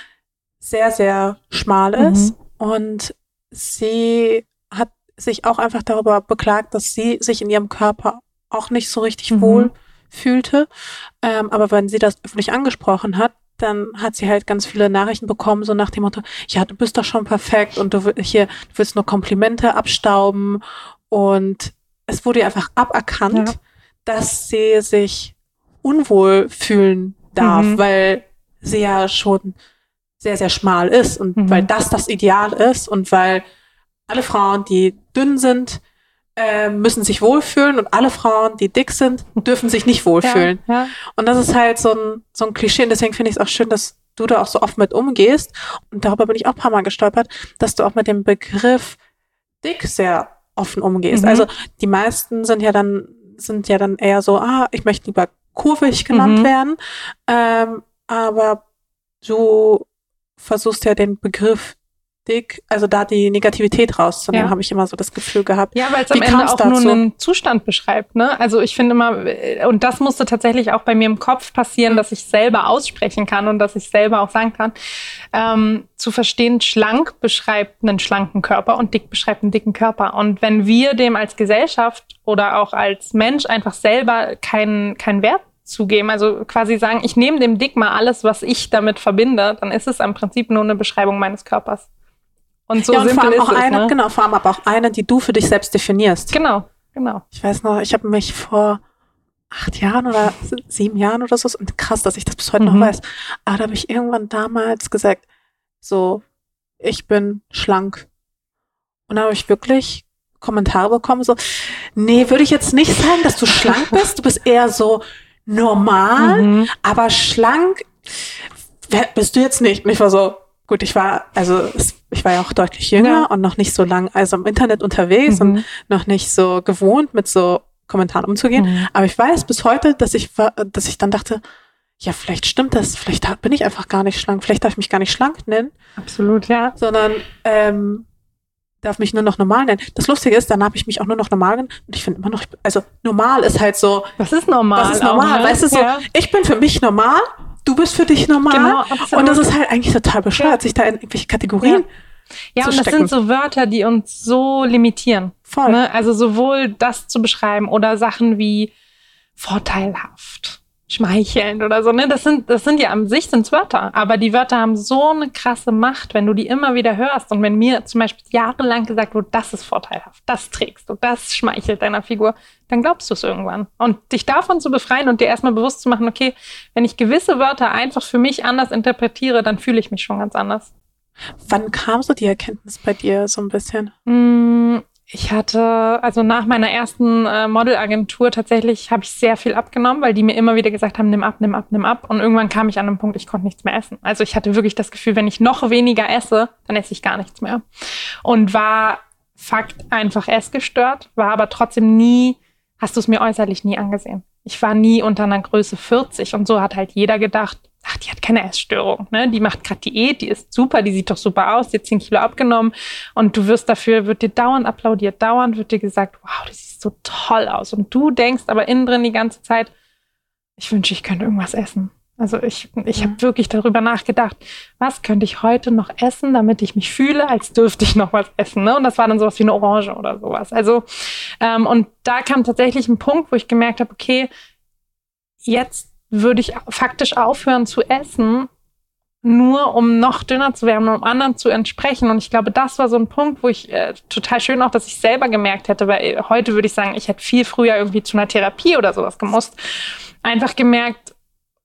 sehr, sehr schmal ist. Mhm und sie hat sich auch einfach darüber beklagt, dass sie sich in ihrem Körper auch nicht so richtig mhm. wohl fühlte. Ähm, aber wenn sie das öffentlich angesprochen hat, dann hat sie halt ganz viele Nachrichten bekommen, so nach dem Motto, ja, du bist doch schon perfekt und du hier, du willst nur Komplimente abstauben. Und es wurde ihr einfach aberkannt, ja. dass sie sich unwohl fühlen darf, mhm. weil sie ja schon sehr, sehr schmal ist und mhm. weil das das Ideal ist und weil alle Frauen, die dünn sind, äh, müssen sich wohlfühlen und alle Frauen, die dick sind, dürfen sich nicht wohlfühlen. Ja, ja. Und das ist halt so ein, so ein Klischee und deswegen finde ich es auch schön, dass du da auch so oft mit umgehst. Und darüber bin ich auch ein paar Mal gestolpert, dass du auch mit dem Begriff dick sehr offen umgehst. Mhm. Also die meisten sind ja dann, sind ja dann eher so, ah, ich möchte lieber kurvig genannt mhm. werden. Ähm, aber du versuchst ja den Begriff dick, also da die Negativität rauszunehmen, ja. habe ich immer so das Gefühl gehabt. Ja, weil es am Ende auch dazu? nur einen Zustand beschreibt. Ne? Also ich finde immer, und das musste tatsächlich auch bei mir im Kopf passieren, dass ich selber aussprechen kann und dass ich selber auch sagen kann, ähm, zu verstehen, schlank beschreibt einen schlanken Körper und dick beschreibt einen dicken Körper. Und wenn wir dem als Gesellschaft oder auch als Mensch einfach selber keinen keinen Wert zugeben. Also quasi sagen, ich nehme dem Dick mal alles, was ich damit verbinde, dann ist es im Prinzip nur eine Beschreibung meines Körpers. Und so ja, und simpel auch es, eine, ne? genau, vor allem aber auch eine, die du für dich selbst definierst. Genau, genau. Ich weiß noch, ich habe mich vor acht Jahren oder sieben Jahren oder so, und krass, dass ich das bis heute mhm. noch weiß. Aber da habe ich irgendwann damals gesagt, so, ich bin schlank. Und da habe ich wirklich Kommentare bekommen, so, nee, würde ich jetzt nicht sagen, dass du schlank bist. Du bist eher so normal, mhm. aber schlank bist du jetzt nicht. Und ich war so, gut, ich war, also ich war ja auch deutlich jünger ja. und noch nicht so lang, also im Internet unterwegs mhm. und noch nicht so gewohnt, mit so Kommentaren umzugehen. Mhm. Aber ich weiß bis heute, dass ich, dass ich dann dachte, ja, vielleicht stimmt das, vielleicht bin ich einfach gar nicht schlank, vielleicht darf ich mich gar nicht schlank nennen. Absolut, ja. Sondern ähm, darf mich nur noch normal nennen. Das Lustige ist, dann habe ich mich auch nur noch normal genannt und ich finde immer noch, also normal ist halt so. Was ist normal? Was ist normal? Auch, ne? Weißt du so, ja. ich bin für mich normal, du bist für dich normal. Genau, absolut. Und das ist halt eigentlich total bescheuert, ja. sich da in irgendwelche Kategorien. Ja, ja und das stecken. sind so Wörter, die uns so limitieren. Voll. Ne? Also sowohl das zu beschreiben oder Sachen wie vorteilhaft, schmeichelnd oder so. Ne? Das sind, das sind ja an sich sind Wörter, aber die Wörter haben so eine krasse Macht, wenn du die immer wieder hörst. Und wenn mir zum Beispiel jahrelang gesagt wurde, das ist vorteilhaft, das trägst du, das schmeichelt deiner Figur, dann glaubst du es irgendwann. Und dich davon zu befreien und dir erstmal bewusst zu machen, okay, wenn ich gewisse Wörter einfach für mich anders interpretiere, dann fühle ich mich schon ganz anders. Wann kam so die Erkenntnis bei dir so ein bisschen? Mm, ich hatte, also nach meiner ersten äh, Modelagentur tatsächlich habe ich sehr viel abgenommen, weil die mir immer wieder gesagt haben, nimm ab, nimm ab, nimm ab. Und irgendwann kam ich an einen Punkt, ich konnte nichts mehr essen. Also ich hatte wirklich das Gefühl, wenn ich noch weniger esse, dann esse ich gar nichts mehr. Und war Fakt einfach essgestört, war aber trotzdem nie, hast du es mir äußerlich nie angesehen. Ich war nie unter einer Größe 40 und so hat halt jeder gedacht, ach, die hat keine Essstörung, ne? Die macht gerade Diät, die ist super, die sieht doch super aus, die hat 10 Kilo abgenommen und du wirst dafür, wird dir dauernd applaudiert, dauernd wird dir gesagt, wow, du siehst so toll aus. Und du denkst aber innen drin die ganze Zeit, ich wünsche, ich könnte irgendwas essen. Also ich, ich mhm. habe wirklich darüber nachgedacht, was könnte ich heute noch essen, damit ich mich fühle, als dürfte ich noch was essen. Ne? Und das war dann sowas wie eine Orange oder sowas. Also ähm, und da kam tatsächlich ein Punkt, wo ich gemerkt habe, okay, jetzt würde ich faktisch aufhören zu essen, nur um noch dünner zu werden, um anderen zu entsprechen. Und ich glaube, das war so ein Punkt, wo ich äh, total schön auch, dass ich selber gemerkt hätte, weil heute würde ich sagen, ich hätte viel früher irgendwie zu einer Therapie oder sowas gemusst. Einfach gemerkt,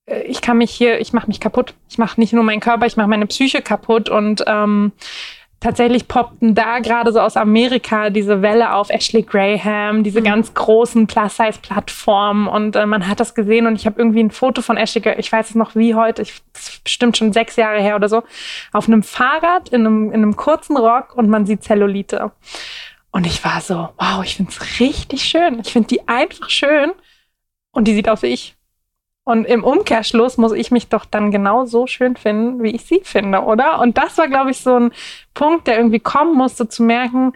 äh, ich kann mich hier, ich mache mich kaputt. Ich mache nicht nur meinen Körper, ich mache meine Psyche kaputt. Und ähm, tatsächlich poppten da gerade so aus Amerika diese Welle auf Ashley Graham, diese mhm. ganz großen Plus-Size-Plattformen und äh, man hat das gesehen und ich habe irgendwie ein Foto von Ashley, ich weiß es noch wie heute, ich, bestimmt schon sechs Jahre her oder so, auf einem Fahrrad in einem, in einem kurzen Rock und man sieht Zellulite. Und ich war so, wow, ich finde es richtig schön. Ich finde die einfach schön und die sieht aus wie ich. Und im Umkehrschluss muss ich mich doch dann genau so schön finden, wie ich sie finde, oder? Und das war, glaube ich, so ein Punkt, der irgendwie kommen musste, zu merken,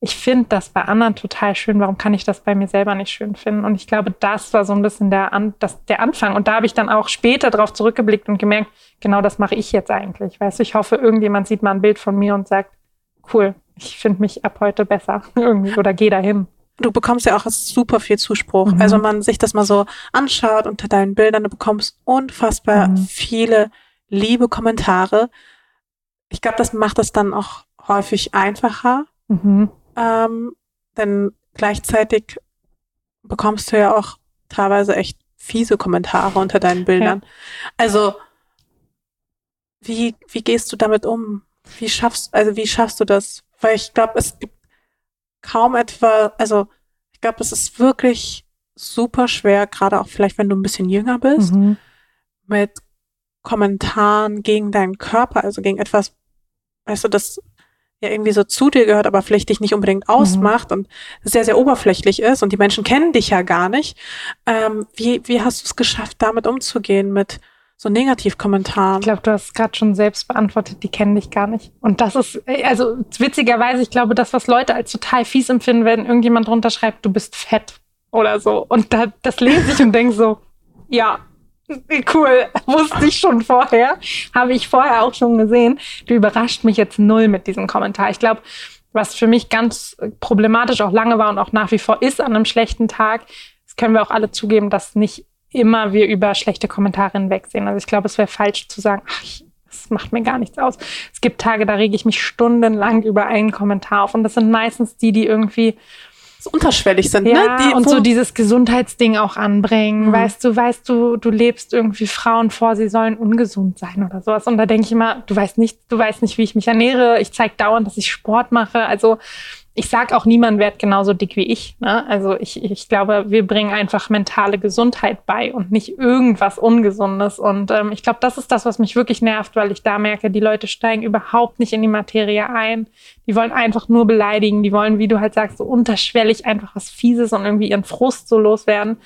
ich finde das bei anderen total schön, warum kann ich das bei mir selber nicht schön finden? Und ich glaube, das war so ein bisschen der, An das, der Anfang. Und da habe ich dann auch später darauf zurückgeblickt und gemerkt, genau das mache ich jetzt eigentlich. Weißt du, ich hoffe, irgendjemand sieht mal ein Bild von mir und sagt, cool, ich finde mich ab heute besser irgendwie oder geh dahin du bekommst ja auch super viel Zuspruch. Mhm. Also man sich das mal so anschaut unter deinen Bildern, du bekommst unfassbar mhm. viele liebe Kommentare. Ich glaube, das macht es dann auch häufig einfacher. Mhm. Ähm, denn gleichzeitig bekommst du ja auch teilweise echt fiese Kommentare unter deinen Bildern. Ja. Also wie, wie gehst du damit um? Wie schaffst, also wie schaffst du das? Weil ich glaube, es gibt kaum etwa, also ich glaube, es ist wirklich super schwer, gerade auch vielleicht, wenn du ein bisschen jünger bist, mhm. mit Kommentaren gegen deinen Körper, also gegen etwas, weißt du, das ja irgendwie so zu dir gehört, aber vielleicht dich nicht unbedingt mhm. ausmacht mhm. und sehr, sehr oberflächlich ist und die Menschen kennen dich ja gar nicht. Ähm, wie, wie hast du es geschafft, damit umzugehen, mit so Negativkommentaren. Ich glaube, du hast gerade schon selbst beantwortet, die kennen dich gar nicht. Und das ist, also witzigerweise, ich glaube, das, was Leute als total fies empfinden, wenn irgendjemand drunter schreibt, du bist fett oder so. Und da, das lese ich und denke so, ja, cool, wusste ich schon vorher, habe ich vorher auch schon gesehen. Du überrascht mich jetzt null mit diesem Kommentar. Ich glaube, was für mich ganz problematisch auch lange war und auch nach wie vor ist an einem schlechten Tag, das können wir auch alle zugeben, dass nicht immer wir über schlechte Kommentare hinwegsehen. Also ich glaube, es wäre falsch zu sagen, ach, das macht mir gar nichts aus. Es gibt Tage, da rege ich mich stundenlang über einen Kommentar auf. Und das sind meistens die, die irgendwie so unterschwellig sind, ne? ja, ne? Die und so dieses Gesundheitsding auch anbringen. Mhm. Weißt du, weißt du, du lebst irgendwie Frauen vor, sie sollen ungesund sein oder sowas. Und da denke ich immer, du weißt nicht, du weißt nicht, wie ich mich ernähre. Ich zeige dauernd, dass ich Sport mache. Also ich sage auch, niemand wird genauso dick wie ich. Ne? Also ich, ich glaube, wir bringen einfach mentale Gesundheit bei und nicht irgendwas Ungesundes. Und ähm, ich glaube, das ist das, was mich wirklich nervt, weil ich da merke, die Leute steigen überhaupt nicht in die Materie ein. Die wollen einfach nur beleidigen. Die wollen, wie du halt sagst, so unterschwellig einfach was Fieses und irgendwie ihren Frust so loswerden.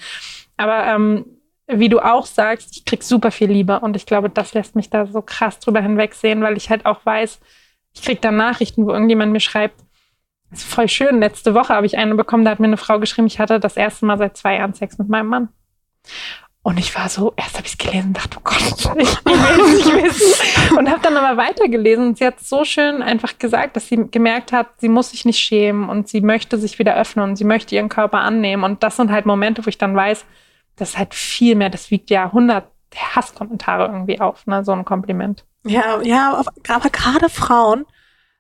Aber ähm, wie du auch sagst, ich krieg super viel Liebe und ich glaube, das lässt mich da so krass drüber hinwegsehen, weil ich halt auch weiß, ich krieg da Nachrichten, wo irgendjemand mir schreibt, das ist voll schön. Letzte Woche habe ich eine bekommen, da hat mir eine Frau geschrieben, ich hatte das erste Mal seit zwei Jahren Sex mit meinem Mann. Und ich war so, erst habe ich es gelesen und dachte, oh Gott, ich will es nicht wissen. Und habe dann aber weitergelesen und sie hat so schön einfach gesagt, dass sie gemerkt hat, sie muss sich nicht schämen und sie möchte sich wieder öffnen und sie möchte ihren Körper annehmen. Und das sind halt Momente, wo ich dann weiß, das ist halt viel mehr, das wiegt ja 100 Hasskommentare irgendwie auf, ne, so ein Kompliment. Ja, ja, aber gerade Frauen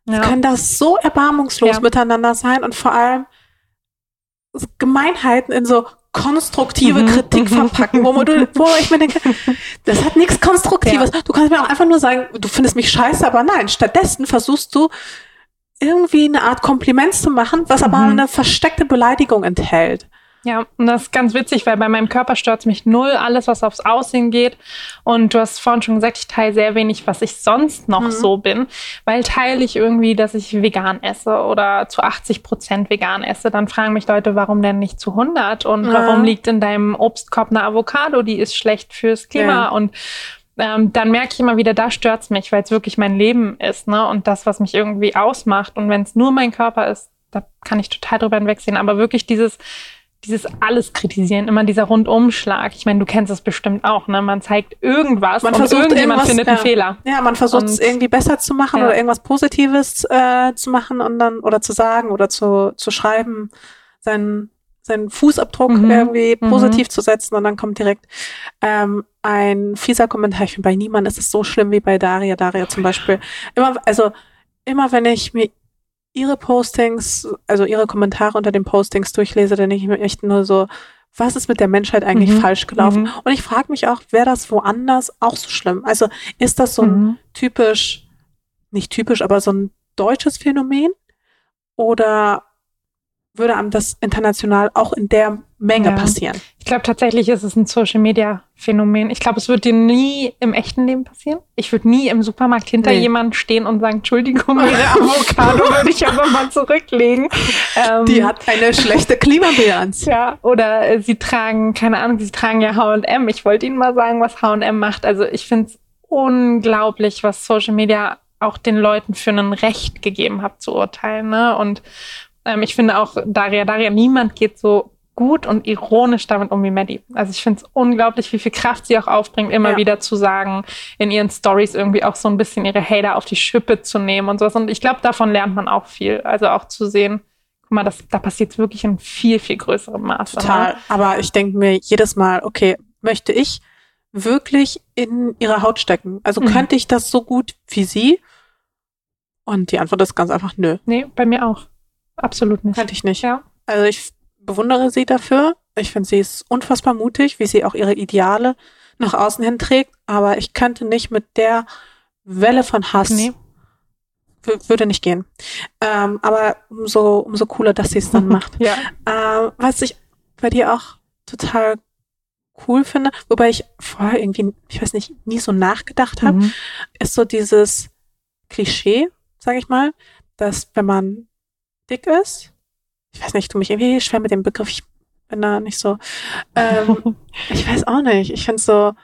ja. können das so erbarmungslos ja. miteinander sein und vor allem Gemeinheiten in so konstruktive mhm. Kritik mhm. verpacken, wo, du, wo ich mir denke, das hat nichts Konstruktives. Ja. Du kannst mir auch einfach nur sagen, du findest mich scheiße, aber nein, stattdessen versuchst du irgendwie eine Art Kompliment zu machen, was aber mhm. eine versteckte Beleidigung enthält. Ja, und das ist ganz witzig, weil bei meinem Körper stört mich null alles, was aufs Aussehen geht. Und du hast vorhin schon gesagt, ich teile sehr wenig, was ich sonst noch mhm. so bin. Weil teile ich irgendwie, dass ich vegan esse oder zu 80 Prozent vegan esse, dann fragen mich Leute, warum denn nicht zu 100? Und ja. warum liegt in deinem Obstkorb eine Avocado? Die ist schlecht fürs Klima. Ja. Und ähm, dann merke ich immer wieder, da stört's mich, weil es wirklich mein Leben ist, ne? Und das, was mich irgendwie ausmacht. Und wenn es nur mein Körper ist, da kann ich total drüber hinwegsehen. Aber wirklich dieses dieses alles kritisieren, immer dieser Rundumschlag. Ich meine, du kennst es bestimmt auch, ne? Man zeigt irgendwas man und irgendjemand findet ja. einen Fehler. Ja, man versucht es irgendwie besser zu machen ja. oder irgendwas Positives äh, zu machen und dann oder zu sagen oder zu, zu schreiben, seinen seinen Fußabdruck mhm. irgendwie mhm. positiv zu setzen und dann kommt direkt ähm, ein fieser Kommentar. Ich finde, bei niemandem ist es so schlimm wie bei Daria. Daria zum Beispiel. Immer, also immer wenn ich mir ihre Postings, also ihre Kommentare unter den Postings durchlese, dann denke ich mir echt nur so, was ist mit der Menschheit eigentlich mhm. falsch gelaufen? Mhm. Und ich frage mich auch, wäre das woanders auch so schlimm? Also ist das so ein mhm. typisch, nicht typisch, aber so ein deutsches Phänomen? Oder würde einem das international auch in der Menge ja. passieren. Ich glaube tatsächlich ist es ein Social Media Phänomen. Ich glaube, es wird dir nie im echten Leben passieren. Ich würde nie im Supermarkt hinter nee. jemand stehen und sagen, Entschuldigung, Ihre Avocado würde ich aber mal zurücklegen. Ähm, Die hat eine schlechte Klimabilanz. Ja, oder äh, sie tragen, keine Ahnung, sie tragen ja H&M. Ich wollte Ihnen mal sagen, was H&M macht. Also ich finde es unglaublich, was Social Media auch den Leuten für ein Recht gegeben hat zu urteilen. Ne? Und ähm, ich finde auch Daria, Daria, niemand geht so gut und ironisch damit um wie Maddie. Also ich finde es unglaublich, wie viel Kraft sie auch aufbringt, immer ja. wieder zu sagen, in ihren Stories irgendwie auch so ein bisschen ihre Hater auf die Schippe zu nehmen und sowas. Und ich glaube, davon lernt man auch viel. Also auch zu sehen, guck mal, das, da passiert wirklich in viel, viel größerem Maße. Ne? Total. Aber ich denke mir jedes Mal, okay, möchte ich wirklich in ihre Haut stecken? Also mhm. könnte ich das so gut wie sie? Und die Antwort ist ganz einfach nö. Nee, bei mir auch. Absolut nicht. Könnte ich nicht. Ja. Also ich bewundere sie dafür. Ich finde, sie ist unfassbar mutig, wie sie auch ihre Ideale nach außen hin trägt. Aber ich könnte nicht mit der Welle von Hass. Nee. Würde nicht gehen. Ähm, aber umso, umso cooler, dass sie es dann macht. ja. Ähm, was ich bei dir auch total cool finde, wobei ich vorher irgendwie, ich weiß nicht, nie so nachgedacht habe, mhm. ist so dieses Klischee, sage ich mal, dass wenn man dick ist. Ich weiß nicht, ich tue mich irgendwie schwer mit dem Begriff. Ich bin da nicht so. Ähm, ich weiß auch nicht. Ich finde so.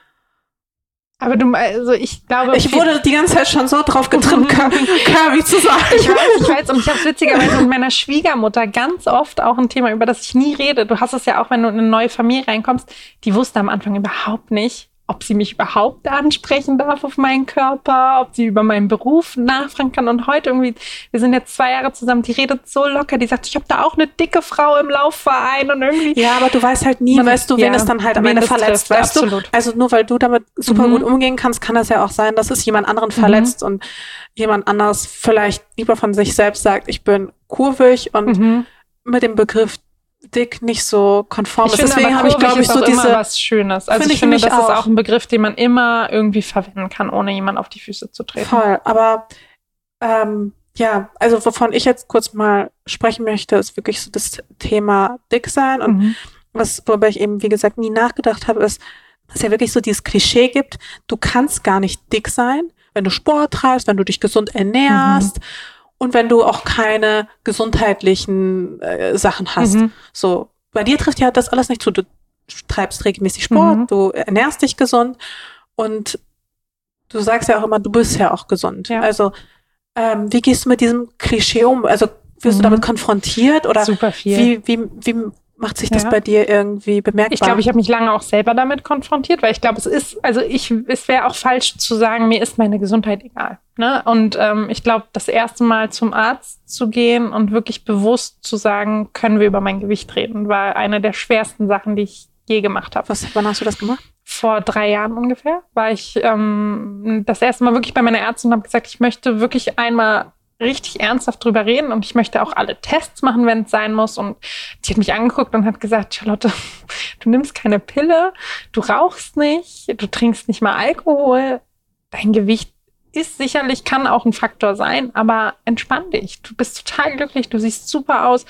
Aber du, also ich glaube. Ich wurde die ganze Zeit schon so drauf getrimmt, Kirby zu sagen. Ich weiß, ich weiß. Und ich habe witzigerweise mit meiner Schwiegermutter ganz oft auch ein Thema, über das ich nie rede. Du hast es ja auch, wenn du in eine neue Familie reinkommst. Die wusste am Anfang überhaupt nicht, ob sie mich überhaupt ansprechen darf auf meinen Körper, ob sie über meinen Beruf nachfragen kann. Und heute irgendwie, wir sind jetzt zwei Jahre zusammen, die redet so locker, die sagt, ich habe da auch eine dicke Frau im Laufverein und irgendwie. Ja, aber du weißt halt nie, weißt du, wen ja, es dann halt am Ende verletzt, trifft, weißt absolut. du? Also nur weil du damit super mhm. gut umgehen kannst, kann das ja auch sein, dass es jemand anderen mhm. verletzt und jemand anders vielleicht lieber von sich selbst sagt, ich bin kurvig und mhm. mit dem Begriff dick nicht so konform ich ist. Deswegen habe ich, glaube ich, so diese. was Schönes. Also find ich, ich finde, das auch. ist auch ein Begriff, den man immer irgendwie verwenden kann, ohne jemand auf die Füße zu treten. Voll, aber ähm, ja, also wovon ich jetzt kurz mal sprechen möchte, ist wirklich so das Thema dick sein und mhm. was, worüber ich eben, wie gesagt, nie nachgedacht habe, ist, dass es ja wirklich so dieses Klischee gibt, du kannst gar nicht dick sein, wenn du Sport treibst, wenn du dich gesund ernährst. Mhm und wenn du auch keine gesundheitlichen äh, Sachen hast. Mhm. So, bei dir trifft ja das alles nicht zu. Du treibst regelmäßig Sport, mhm. du ernährst dich gesund und du sagst ja auch immer, du bist ja auch gesund. Ja. Also, ähm, wie gehst du mit diesem Klischee um? Also, wirst mhm. du damit konfrontiert oder Super viel. Wie, wie, wie macht sich das ja. bei dir irgendwie bemerkbar? Ich glaube, ich habe mich lange auch selber damit konfrontiert, weil ich glaube, es ist, also ich, es wäre auch falsch zu sagen, mir ist meine Gesundheit egal. Ne? Und ähm, ich glaube, das erste Mal zum Arzt zu gehen und wirklich bewusst zu sagen, können wir über mein Gewicht reden, war eine der schwersten Sachen, die ich je gemacht habe. Was, wann hast du das gemacht? Vor drei Jahren ungefähr war ich ähm, das erste Mal wirklich bei meiner Ärztin und habe gesagt, ich möchte wirklich einmal richtig ernsthaft drüber reden und ich möchte auch alle Tests machen, wenn es sein muss. Und die hat mich angeguckt und hat gesagt, Charlotte, du nimmst keine Pille, du rauchst nicht, du trinkst nicht mal Alkohol, dein Gewicht ist sicherlich, kann auch ein Faktor sein, aber entspann dich. Du bist total glücklich, du siehst super aus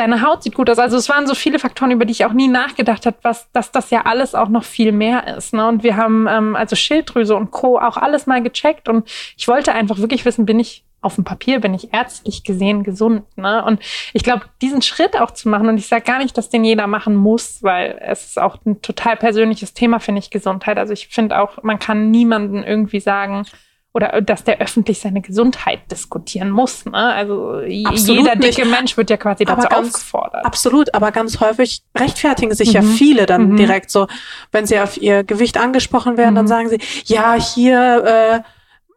deine Haut sieht gut aus. Also es waren so viele Faktoren, über die ich auch nie nachgedacht habe, was, dass das ja alles auch noch viel mehr ist. Ne? Und wir haben ähm, also Schilddrüse und Co. auch alles mal gecheckt und ich wollte einfach wirklich wissen, bin ich auf dem Papier bin ich ärztlich gesehen gesund. Ne? Und ich glaube, diesen Schritt auch zu machen, und ich sage gar nicht, dass den jeder machen muss, weil es ist auch ein total persönliches Thema, finde ich, Gesundheit. Also ich finde auch, man kann niemanden irgendwie sagen, oder dass der öffentlich seine Gesundheit diskutieren muss. Ne? Also absolut jeder dicke nicht. Mensch wird ja quasi dazu ganz, aufgefordert. Absolut, aber ganz häufig rechtfertigen sich mhm. ja viele dann mhm. direkt so, wenn sie auf ihr Gewicht angesprochen werden, mhm. dann sagen sie, ja, hier äh,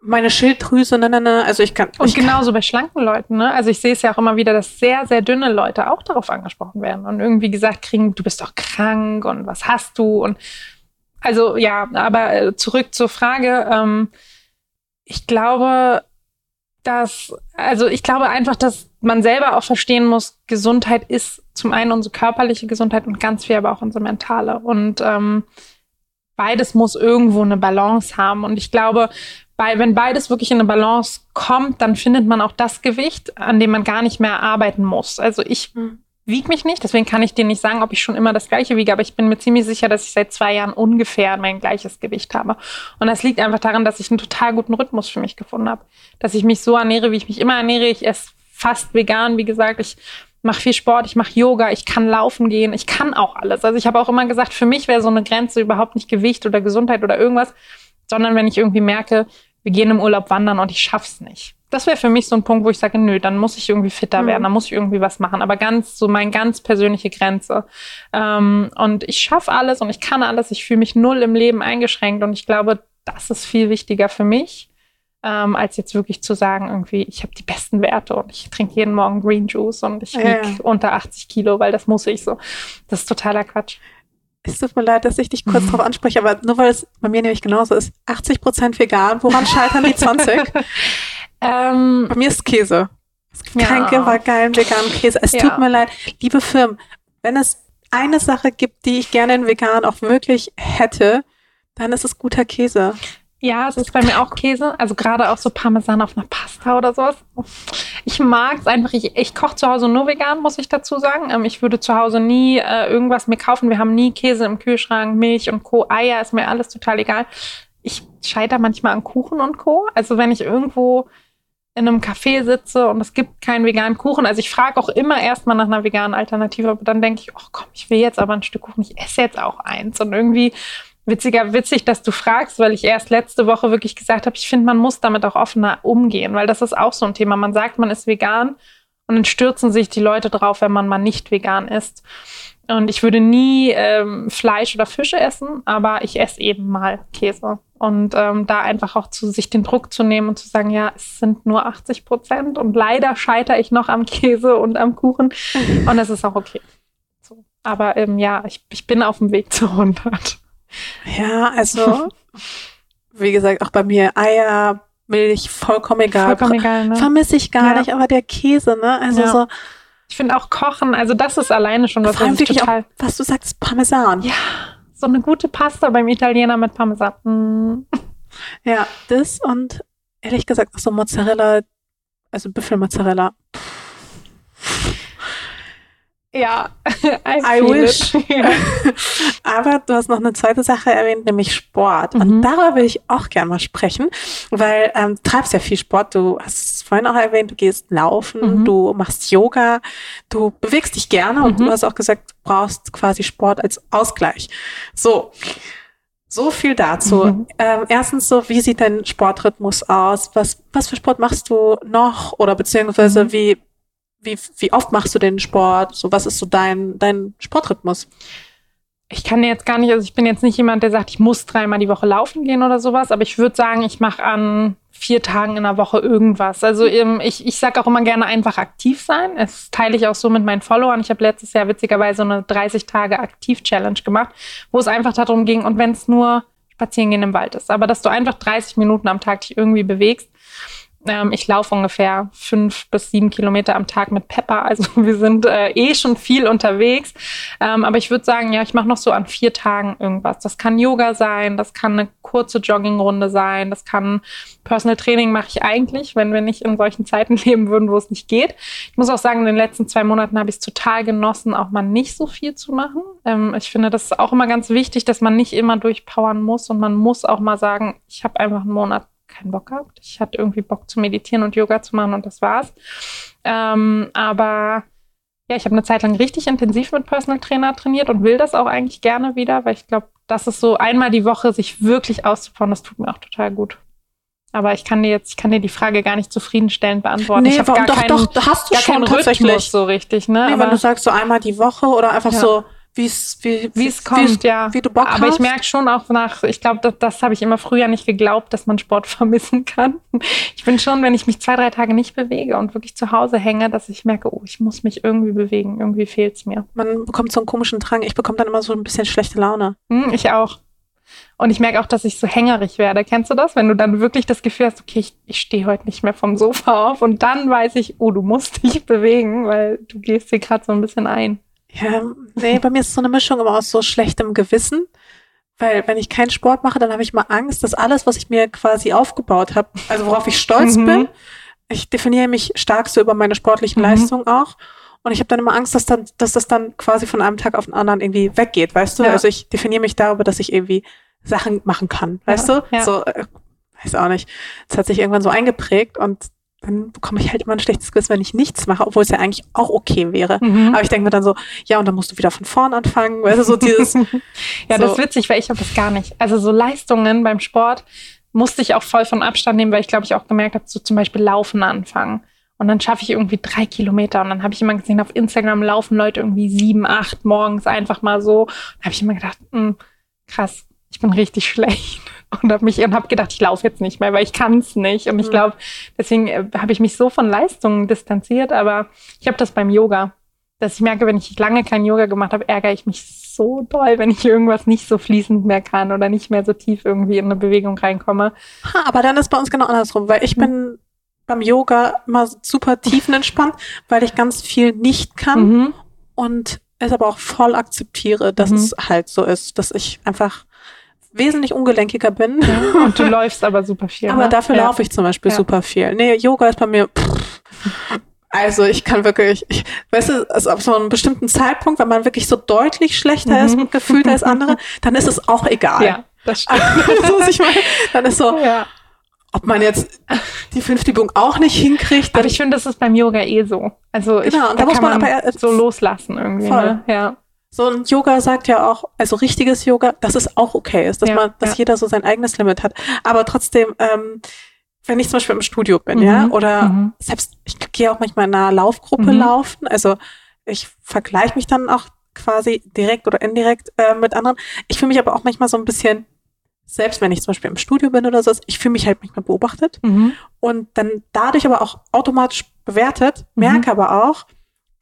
meine Schilddrüse, ne, ne, ne. Also ich kann. Und ich genauso kann. bei schlanken Leuten, ne? Also ich sehe es ja auch immer wieder, dass sehr, sehr dünne Leute auch darauf angesprochen werden und irgendwie gesagt kriegen, du bist doch krank und was hast du? Und also ja, aber äh, zurück zur Frage. Ähm, ich glaube, dass, also ich glaube einfach, dass man selber auch verstehen muss, Gesundheit ist zum einen unsere körperliche Gesundheit und ganz viel aber auch unsere mentale. Und ähm, beides muss irgendwo eine Balance haben. Und ich glaube, bei, wenn beides wirklich in eine Balance kommt, dann findet man auch das Gewicht, an dem man gar nicht mehr arbeiten muss. Also ich mhm wiege mich nicht, deswegen kann ich dir nicht sagen, ob ich schon immer das gleiche wiege, aber ich bin mir ziemlich sicher, dass ich seit zwei Jahren ungefähr mein gleiches Gewicht habe. Und das liegt einfach daran, dass ich einen total guten Rhythmus für mich gefunden habe. Dass ich mich so ernähre, wie ich mich immer ernähre. Ich esse fast vegan, wie gesagt. Ich mache viel Sport, ich mache Yoga, ich kann laufen gehen, ich kann auch alles. Also ich habe auch immer gesagt, für mich wäre so eine Grenze überhaupt nicht Gewicht oder Gesundheit oder irgendwas, sondern wenn ich irgendwie merke, wir gehen im Urlaub wandern und ich schaff's nicht das wäre für mich so ein Punkt, wo ich sage, nö, dann muss ich irgendwie fitter mhm. werden, dann muss ich irgendwie was machen. Aber ganz, so meine ganz persönliche Grenze. Ähm, und ich schaffe alles und ich kann alles. Ich fühle mich null im Leben eingeschränkt. Und ich glaube, das ist viel wichtiger für mich, ähm, als jetzt wirklich zu sagen, irgendwie, ich habe die besten Werte und ich trinke jeden Morgen Green Juice und ich wiege ja. unter 80 Kilo, weil das muss ich so. Das ist totaler Quatsch. Es tut mir leid, dass ich dich kurz mhm. darauf anspreche, aber nur weil es bei mir nämlich genauso ist, 80 Prozent vegan, woran scheitern die 20? Ähm, Bei mir ist Käse. Es gibt ja. keinen geilen veganen Käse. Es ja. tut mir leid, liebe Firmen, wenn es eine Sache gibt, die ich gerne in vegan auch wirklich hätte, dann ist es guter Käse. Ja, es ist bei mir auch Käse. Also gerade auch so Parmesan auf einer Pasta oder sowas. Ich mag es einfach. Ich, ich koche zu Hause nur vegan, muss ich dazu sagen. Ähm, ich würde zu Hause nie äh, irgendwas mehr kaufen. Wir haben nie Käse im Kühlschrank, Milch und Co. Eier ist mir alles total egal. Ich scheitere manchmal an Kuchen und Co. Also wenn ich irgendwo in einem Café sitze und es gibt keinen veganen Kuchen. Also ich frage auch immer erstmal nach einer veganen Alternative, aber dann denke ich, ach komm, ich will jetzt aber ein Stück Kuchen, ich esse jetzt auch eins. Und irgendwie witziger, witzig, dass du fragst, weil ich erst letzte Woche wirklich gesagt habe, ich finde, man muss damit auch offener umgehen, weil das ist auch so ein Thema. Man sagt, man ist vegan und dann stürzen sich die Leute drauf, wenn man mal nicht vegan ist. Und ich würde nie ähm, Fleisch oder Fische essen, aber ich esse eben mal Käse. Und ähm, da einfach auch zu sich den Druck zu nehmen und zu sagen, ja, es sind nur 80 Prozent und leider scheitere ich noch am Käse und am Kuchen. Und das ist auch okay. So. Aber ähm, ja, ich, ich bin auf dem Weg zu 100. Ja, also, wie gesagt, auch bei mir Eier, Milch, vollkommen egal. Vollkommen egal, ne? Vermisse ich gar ja. nicht, aber der Käse, ne? Also ja. so. Ich finde auch Kochen, also das ist alleine schon was, was total. Auch, was du sagst, Parmesan. Ja so eine gute Pasta beim Italiener mit Parmesan. Mm. Ja, das und ehrlich gesagt auch so Mozzarella, also Büffelmozzarella. Ja, I, I wish. Aber du hast noch eine zweite Sache erwähnt, nämlich Sport. Mhm. Und darüber will ich auch gerne mal sprechen, weil ähm, du treibst ja viel Sport. Du hast es vorhin auch erwähnt, du gehst laufen, mhm. du machst Yoga, du bewegst dich gerne mhm. und du hast auch gesagt, du brauchst quasi Sport als Ausgleich. So. So viel dazu. Mhm. Ähm, erstens so, wie sieht dein Sportrhythmus aus? Was, was für Sport machst du noch? Oder beziehungsweise mhm. wie wie, wie oft machst du den Sport? So, was ist so dein, dein Sportrhythmus? ich kann jetzt gar nicht, also ich bin jetzt nicht jemand, der sagt, ich muss dreimal die Woche laufen gehen oder sowas, aber ich würde sagen, ich mache an vier Tagen in der Woche irgendwas. Also ähm, ich, ich sage auch immer gerne einfach aktiv sein. Das teile ich auch so mit meinen Followern. Ich habe letztes Jahr witzigerweise eine 30 Tage Aktiv-Challenge gemacht, wo es einfach darum ging, und wenn es nur spazieren gehen im Wald ist, aber dass du einfach 30 Minuten am Tag dich irgendwie bewegst ähm, ich laufe ungefähr fünf bis sieben Kilometer am Tag mit Pepper. Also wir sind äh, eh schon viel unterwegs. Ähm, aber ich würde sagen, ja, ich mache noch so an vier Tagen irgendwas. Das kann Yoga sein, das kann eine kurze Joggingrunde sein, das kann Personal Training mache ich eigentlich, wenn wir nicht in solchen Zeiten leben würden, wo es nicht geht. Ich muss auch sagen, in den letzten zwei Monaten habe ich es total genossen, auch mal nicht so viel zu machen. Ähm, ich finde, das ist auch immer ganz wichtig, dass man nicht immer durchpowern muss und man muss auch mal sagen, ich habe einfach einen Monat keinen Bock gehabt. Ich hatte irgendwie Bock zu meditieren und Yoga zu machen und das war's. Ähm, aber ja, ich habe eine Zeit lang richtig intensiv mit Personal Trainer trainiert und will das auch eigentlich gerne wieder, weil ich glaube, das ist so einmal die Woche sich wirklich auszubauen, das tut mir auch total gut. Aber ich kann dir jetzt, ich kann dir die Frage gar nicht zufriedenstellend beantworten. Nee, ich habe gar doch, keinen, doch, hast du gar schon tatsächlich. So richtig, ne? Nee, Aber- wenn du sagst so einmal die Woche oder einfach Ja. so, wie es wie, wie es kommt, ja. wie du Bock Aber hast. ich merke schon auch nach, ich glaube, das, das habe ich immer früher nicht geglaubt, dass man Sport vermissen kann. Ich bin schon, wenn ich mich zwei, drei Tage nicht bewege und wirklich zu Hause hänge, dass ich merke, oh, ich muss mich irgendwie bewegen, irgendwie fehlt's mir. man bekommt so einen komischen Drang. Ich bekomme dann immer so ein bisschen schlechte Laune. Hm, ich auch. Und ich merke auch, dass ich so hängerig werde. Kennst du das? Wenn du dann wirklich das Gefühl hast, okay, ich, ich stehe heute nicht mehr vom Sofa auf und dann weiß ich, oh, du musst dich bewegen, weil du gehst dir gerade so ein bisschen ein. Ja, nee, bei mir ist so eine Mischung immer aus so schlechtem Gewissen. Weil wenn ich keinen Sport mache, dann habe ich mal Angst, dass alles, was ich mir quasi aufgebaut habe, also worauf ich stolz Mhm. bin, ich definiere mich stark so über meine sportlichen Mhm. Leistungen auch. Und ich habe dann immer Angst, dass, dann, dass das dann quasi von einem Tag auf den anderen irgendwie weggeht, weißt du? Ja. Also ich definiere mich darüber, dass ich irgendwie Sachen machen kann, weißt Ja, du? ja. So, äh, weiß auch nicht. Das hat sich irgendwann so eingeprägt und dann bekomme ich halt immer ein schlechtes Gewissen, wenn ich nichts mache, obwohl es ja eigentlich auch okay wäre. Mhm. Aber ich denke mir dann so, ja, und dann musst du wieder von vorn anfangen, weißt du, so dieses, Ja, das ist So. witzig, weil ich habe das gar nicht. Also so Leistungen beim Sport musste ich auch voll von Abstand nehmen, weil ich glaube, ich auch gemerkt habe, so zum Beispiel Laufen anfangen. Und dann schaffe ich irgendwie drei Kilometer. Und dann habe ich immer gesehen, auf Instagram laufen Leute irgendwie sieben, acht morgens einfach mal so. Da habe ich immer gedacht, mh, krass, ich bin richtig schlecht. Und habe mich und habe gedacht, ich laufe jetzt nicht mehr, weil ich kann es nicht. Und ich Mhm. glaube, deswegen äh, habe ich mich so von Leistungen distanziert. Aber ich habe das beim Yoga dass ich merke, wenn ich lange kein Yoga gemacht habe, ärgere ich mich so doll, wenn ich irgendwas nicht so fließend mehr kann oder nicht mehr so tief irgendwie in eine Bewegung reinkomme. ha, aber dann ist bei uns genau andersrum, weil ich bin beim Yoga immer super tiefenentspannt, weil ich ganz viel nicht kann Mhm. und es aber auch voll akzeptiere, dass Mhm. es halt so ist, dass ich einfach wesentlich ungelenkiger bin. Ja, und du läufst aber super viel. Aber ne? dafür ja. laufe ich zum Beispiel Ja. super viel. Nee, Yoga ist bei mir. Pff. Also ich kann wirklich, ich, weißt du, also ab so einem bestimmten Zeitpunkt, wenn man wirklich so deutlich schlechter ist Mhm. gefühlt als andere, dann ist es auch egal. Ja, das stimmt. was ich meine? Dann ist so, ja. ob man jetzt die fünfte Übung auch nicht hinkriegt, Aber ich finde, das ist beim Yoga eh so. Also ich, Genau, und da muss kann man aber so loslassen irgendwie. Voll. Ne? Ja. So ein Yoga sagt ja auch, also richtiges Yoga, dass es auch okay ist, dass Ja, man, dass ja. jeder so sein eigenes Limit hat. Aber trotzdem, ähm, wenn ich zum Beispiel im Studio bin, Mhm, ja, oder mhm. selbst, ich gehe auch manchmal in einer Laufgruppe Mhm. laufen, also ich vergleiche mich dann auch quasi direkt oder indirekt äh, mit anderen. Ich fühle mich aber auch manchmal so ein bisschen, selbst wenn ich zum Beispiel im Studio bin oder so, ich fühle mich halt manchmal beobachtet Mhm. und dann dadurch aber auch automatisch bewertet, Mhm. merke aber auch,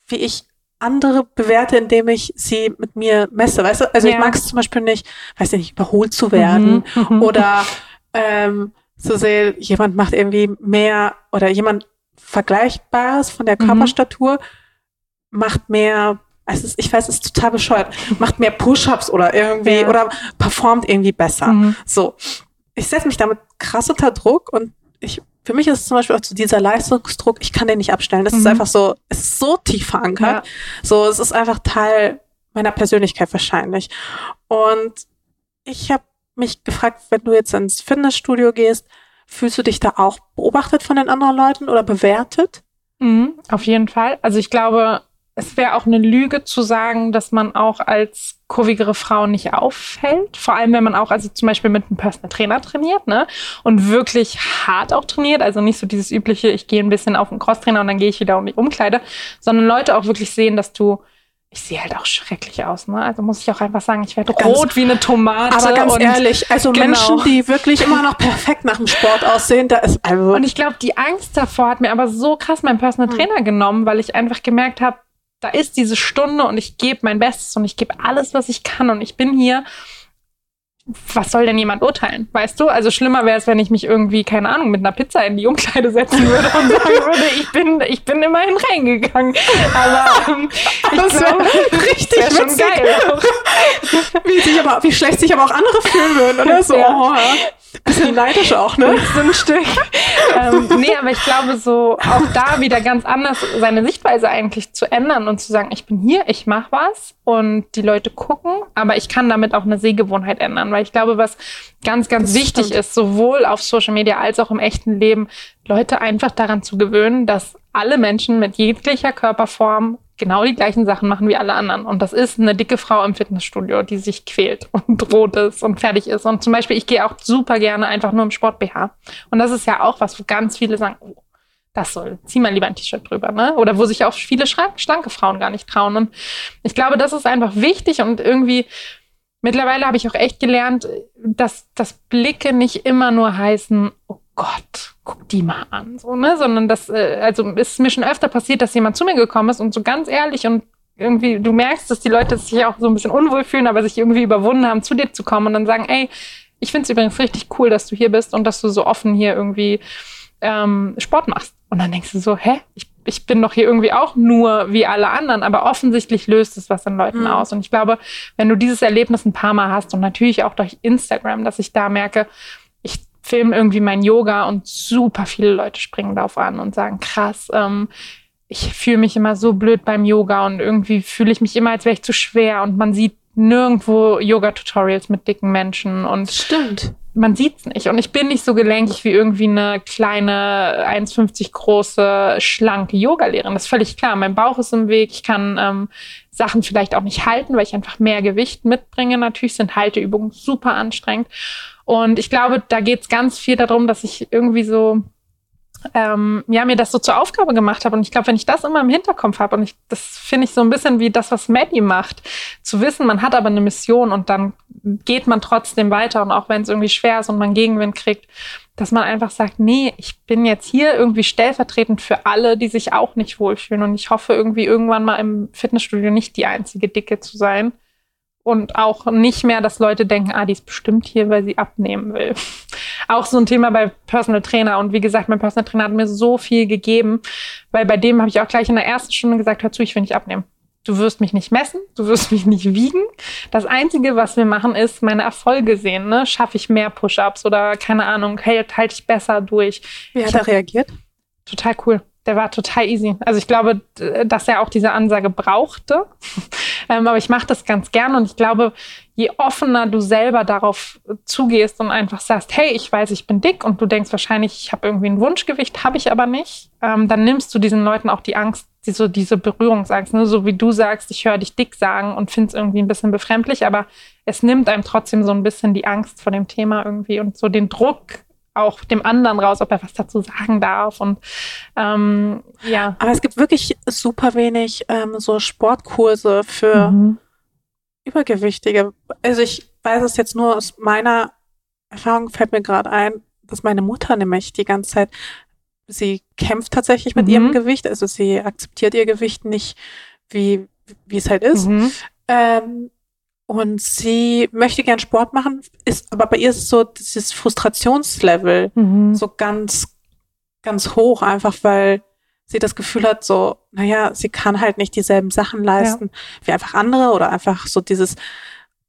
wie ich andere bewerte, indem ich sie mit mir messe. Weißt du, also ich Ja. mag es zum Beispiel nicht, weiß ich nicht, überholt zu werden Mhm. Mhm. oder ähm, so sehr, jemand macht irgendwie mehr oder jemand Vergleichbares von der Mhm. Körperstatur macht mehr, ist, ich weiß, es ist total bescheuert, macht mehr Push-ups oder irgendwie Ja. oder performt irgendwie besser. Mhm. So, ich setze mich damit krass unter Druck und ich, für mich ist es zum Beispiel auch so dieser Leistungsdruck, ich kann den nicht abstellen. Das ist Mhm. einfach so, es ist so tief verankert. So, es ist einfach Teil meiner Persönlichkeit wahrscheinlich. Und ich habe mich gefragt, wenn du jetzt ins Fitnessstudio gehst, fühlst du dich da auch beobachtet von den anderen Leuten oder bewertet? Mhm, auf jeden Fall. Also ich glaube, es wäre auch eine Lüge zu sagen, dass man auch als kurvigere Frau nicht auffällt. Vor allem, wenn man auch, also zum Beispiel mit einem Personal Trainer trainiert, ne? Und wirklich hart auch trainiert. Also nicht so dieses übliche, ich gehe ein bisschen auf den Crosstrainer und dann gehe ich wieder um die Umkleide, sondern Leute auch wirklich sehen, dass du ich sehe halt auch schrecklich aus, ne? Also muss ich auch einfach sagen, ich werde rot wie eine Tomate. Aber ganz ehrlich, also genau. Menschen, die wirklich immer noch perfekt nach dem Sport aussehen, da ist also Und ich glaube, die Angst davor hat mir aber so krass mein Personal hm. Trainer hm. genommen, weil ich einfach gemerkt habe, da ist diese Stunde und ich gebe mein Bestes und ich gebe alles, was ich kann und ich bin hier was soll denn jemand urteilen? Weißt du? Also schlimmer wäre es, wenn ich mich irgendwie, keine Ahnung, mit einer Pizza in die Umkleide setzen würde und sagen würde, ich bin, ich bin immerhin reingegangen. Aber ähm, ich das glaube, richtig wär schon geil. wie, sich aber, wie schlecht sich aber auch andere fühlen würden, oder so. Ja. Oh, Bisschen neidisch auch, ne? So ein Stück. ähm, nee, aber ich glaube, so auch da wieder ganz anders seine Sichtweise eigentlich zu ändern und zu sagen, ich bin hier, ich mache was und die Leute gucken, aber ich kann damit auch eine Sehgewohnheit ändern, weil ich glaube, was ganz, ganz das wichtig stimmt. ist, sowohl auf Social Media als auch im echten Leben, Leute einfach daran zu gewöhnen, dass alle Menschen mit jeglicher Körperform genau die gleichen Sachen machen wie alle anderen. Und das ist eine dicke Frau im Fitnessstudio, die sich quält und rot ist und fertig ist. Und zum Beispiel, ich gehe auch super gerne einfach nur im Sport BH. Und das ist ja auch was, wo ganz viele sagen, oh, das soll, zieh mal lieber ein T-Shirt drüber, ne? Oder wo sich auch viele schlanke Frauen gar nicht trauen. Und ich glaube, das ist einfach wichtig und irgendwie mittlerweile habe ich auch echt gelernt, dass, dass Blicke nicht immer nur heißen, oh Gott, guck die mal an, so, ne? Sondern das, äh, also ist mir schon öfter passiert, dass jemand zu mir gekommen ist und so ganz ehrlich und irgendwie, du merkst, dass die Leute sich auch so ein bisschen unwohl fühlen, aber sich irgendwie überwunden haben, zu dir zu kommen und dann sagen, ey, ich finde es übrigens richtig cool, dass du hier bist und dass du so offen hier irgendwie ähm, Sport machst. Und dann denkst du so, hä, ich, ich bin doch hier irgendwie auch nur wie alle anderen, aber offensichtlich löst es was in Leuten mhm. aus. Und ich glaube, wenn du dieses Erlebnis ein paar Mal hast und natürlich auch durch Instagram, dass ich da merke, filme irgendwie mein Yoga und super viele Leute springen darauf an und sagen, krass, ähm, ich fühle mich immer so blöd beim Yoga und irgendwie fühle ich mich immer, als wäre ich zu schwer und man sieht nirgendwo Yoga-Tutorials mit dicken Menschen und stimmt. Man sieht's nicht. Und ich bin nicht so gelenkig wie irgendwie eine kleine 1,50 große, schlanke Yogalehrerin. Das ist völlig klar. Mein Bauch ist im Weg. Ich kann ähm, Sachen vielleicht auch nicht halten, weil ich einfach mehr Gewicht mitbringe. Natürlich sind Halteübungen super anstrengend. Und ich glaube, da geht es ganz viel darum, dass ich irgendwie so ähm, ja, mir das so zur Aufgabe gemacht habe. Und ich glaube, wenn ich das immer im Hinterkopf habe, und ich, das finde ich so ein bisschen wie das, was Maddie macht, zu wissen, man hat aber eine Mission und dann geht man trotzdem weiter. Und auch wenn es irgendwie schwer ist und man Gegenwind kriegt, dass man einfach sagt, nee, ich bin jetzt hier irgendwie stellvertretend für alle, die sich auch nicht wohlfühlen. Und ich hoffe irgendwie irgendwann mal im Fitnessstudio nicht die einzige Dicke zu sein und auch nicht mehr, dass Leute denken, ah, die ist bestimmt hier, weil sie abnehmen will. Auch so ein Thema bei Personal Trainer. Und wie gesagt, mein Personal Trainer hat mir so viel gegeben, weil bei dem habe ich auch gleich in der ersten Stunde gesagt, hör zu, ich will nicht abnehmen. Du wirst mich nicht messen, du wirst mich nicht wiegen. Das Einzige, was wir machen, ist meine Erfolge sehen. Ne? Schaffe ich mehr Push-ups oder keine Ahnung, halte halt ich besser durch. Wie hat er reagiert? Total cool der war total easy. Also ich glaube, dass er auch diese Ansage brauchte. ähm, aber ich mache das ganz gern und ich glaube, je offener du selber darauf zugehst und einfach sagst, hey, ich weiß, ich bin dick und du denkst wahrscheinlich, ich habe irgendwie ein Wunschgewicht, habe ich aber nicht, ähm, dann nimmst du diesen Leuten auch die Angst, die, so diese Berührungsangst, ne? so wie du sagst, ich höre dich dick sagen und finde es irgendwie ein bisschen befremdlich, aber es nimmt einem trotzdem so ein bisschen die Angst vor dem Thema irgendwie und so den Druck auch dem anderen raus, ob er was dazu sagen darf. Und ähm, ja. Aber es gibt wirklich super wenig ähm, so Sportkurse für mhm. Übergewichtige. Also ich weiß es jetzt nur aus meiner Erfahrung, fällt mir gerade ein, dass meine Mutter nämlich die ganze Zeit, sie kämpft tatsächlich mit mhm. ihrem Gewicht, also sie akzeptiert ihr Gewicht nicht, wie, wie es halt ist. Mhm. Ähm, und sie möchte gern Sport machen, ist, aber bei ihr ist so dieses Frustrationslevel mhm. so ganz, ganz hoch, einfach weil sie das Gefühl hat, so, naja, sie kann halt nicht dieselben Sachen leisten ja. wie einfach andere oder einfach so dieses,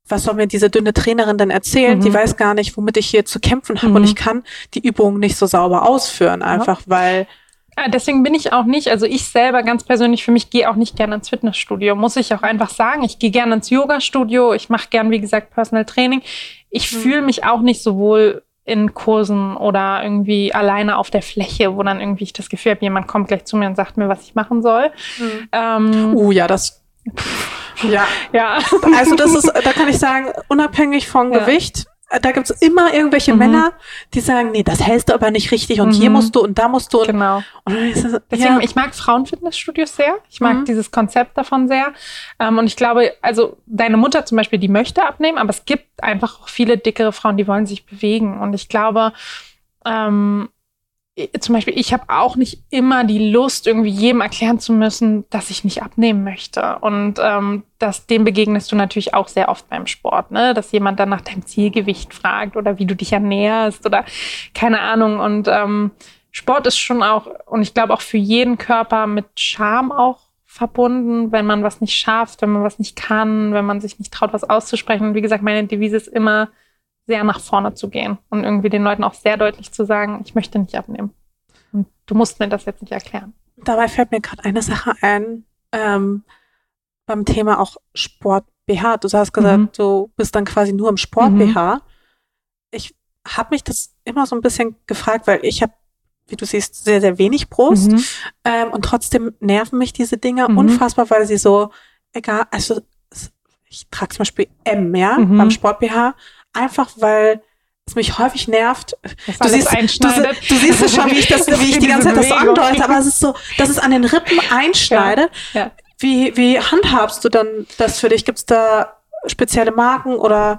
was soll mir diese dünne Trainerin denn erzählen? Mhm. Die weiß gar nicht, womit ich hier zu kämpfen habe mhm. und ich kann die Übungen nicht so sauber ausführen, einfach ja. weil deswegen bin ich auch nicht, also ich selber ganz persönlich für mich gehe auch nicht gerne ins Fitnessstudio, muss ich auch einfach sagen. Ich gehe gerne ins Yoga-Studio, ich mache gern, wie gesagt, Personal Training. Ich mhm. fühle mich auch nicht so wohl in Kursen oder irgendwie alleine auf der Fläche, wo dann irgendwie ich das Gefühl habe, jemand kommt gleich zu mir und sagt mir, was ich machen soll. Mhm. Ähm, uh, ja, das. Ja. ja. Also das ist, da kann ich sagen, unabhängig vom ja. Gewicht, da gibt's immer irgendwelche Mhm. Männer, die sagen, nee, das hältst du aber nicht richtig und hier Mhm. musst du und da musst du. Und, Genau. und es, Deswegen, ja, ich mag Frauenfitnessstudios sehr. Ich mag Mhm. dieses Konzept davon sehr. Ähm, und ich glaube, also deine Mutter zum Beispiel, die möchte abnehmen, aber es gibt einfach auch viele dickere Frauen, die wollen sich bewegen. Und ich glaube, ähm, zum Beispiel, ich habe auch nicht immer die Lust, irgendwie jedem erklären zu müssen, dass ich nicht abnehmen möchte. Und ähm, das, dem begegnest du natürlich auch sehr oft beim Sport, ne? Dass jemand dann nach deinem Zielgewicht fragt oder wie du dich ernährst oder keine Ahnung. Und ähm, Sport ist schon auch, und ich glaube auch für jeden Körper mit Scham auch verbunden, wenn man was nicht schafft, wenn man was nicht kann, wenn man sich nicht traut, was auszusprechen. Und wie gesagt, meine Devise ist immer, sehr nach vorne zu gehen und irgendwie den Leuten auch sehr deutlich zu sagen, ich möchte nicht abnehmen. Und du musst mir das jetzt nicht erklären. dabei fällt mir gerade eine Sache ein, ähm, beim Thema auch Sport BH. Du hast gesagt, Mhm. du bist dann quasi nur im Sport Mhm. BH. Ich habe mich das immer so ein bisschen gefragt, weil ich habe, wie du siehst, sehr, sehr wenig Brust. Mhm. Ähm, und trotzdem nerven mich diese Dinge Mhm. unfassbar, weil sie so, egal, also ich trage zum Beispiel M, ja, Mhm. beim Sport BH, einfach weil es mich häufig nervt. Das Du siehst, du, du siehst es schon, wie ich, das, wie ich die ganze Zeit das so andeute, aber es ist so, dass es an den Rippen einschneidet. Ja. Wie, wie handhabst du dann das für dich? Gibt es da spezielle Marken oder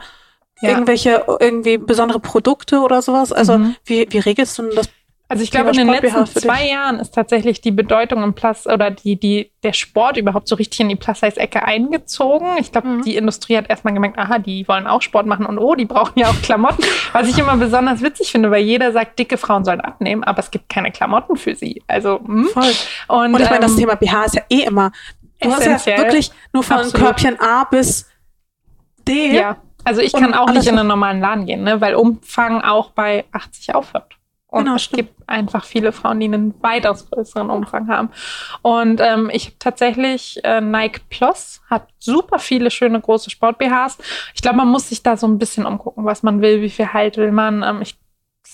Ja. irgendwelche, irgendwie besondere Produkte oder sowas? Also Mhm. wie, wie regelst du denn das? Also ich glaube, in den letzten zwei Jahren ist tatsächlich die Bedeutung im Plus oder die, die, der Sport überhaupt so richtig in die Plus-Size-Ecke eingezogen. Ich glaube, Mhm. die Industrie hat erstmal gemerkt, aha, die wollen auch Sport machen und oh, die brauchen ja auch Klamotten. Was ich immer besonders witzig finde, weil jeder sagt, dicke Frauen sollen abnehmen, aber es gibt keine Klamotten für sie. Also, hm. Voll. Und, Und ich meine, das ähm, Thema BH ist ja eh immer, du hast ja essentiell. wirklich nur von Absolut. Körbchen A bis D. Ja, also ich kann auch nicht in einen normalen Laden gehen, ne, weil Umfang auch bei 80 aufhört. Und Genau, es stimmt. gibt einfach viele Frauen, die einen weitaus größeren Umfang haben. Und ähm, ich habe tatsächlich äh, Nike Plus, hat super viele schöne große Sport-BHs. Ich glaube, man muss sich da so ein bisschen umgucken, was man will, wie viel Halt will man. Ähm, ich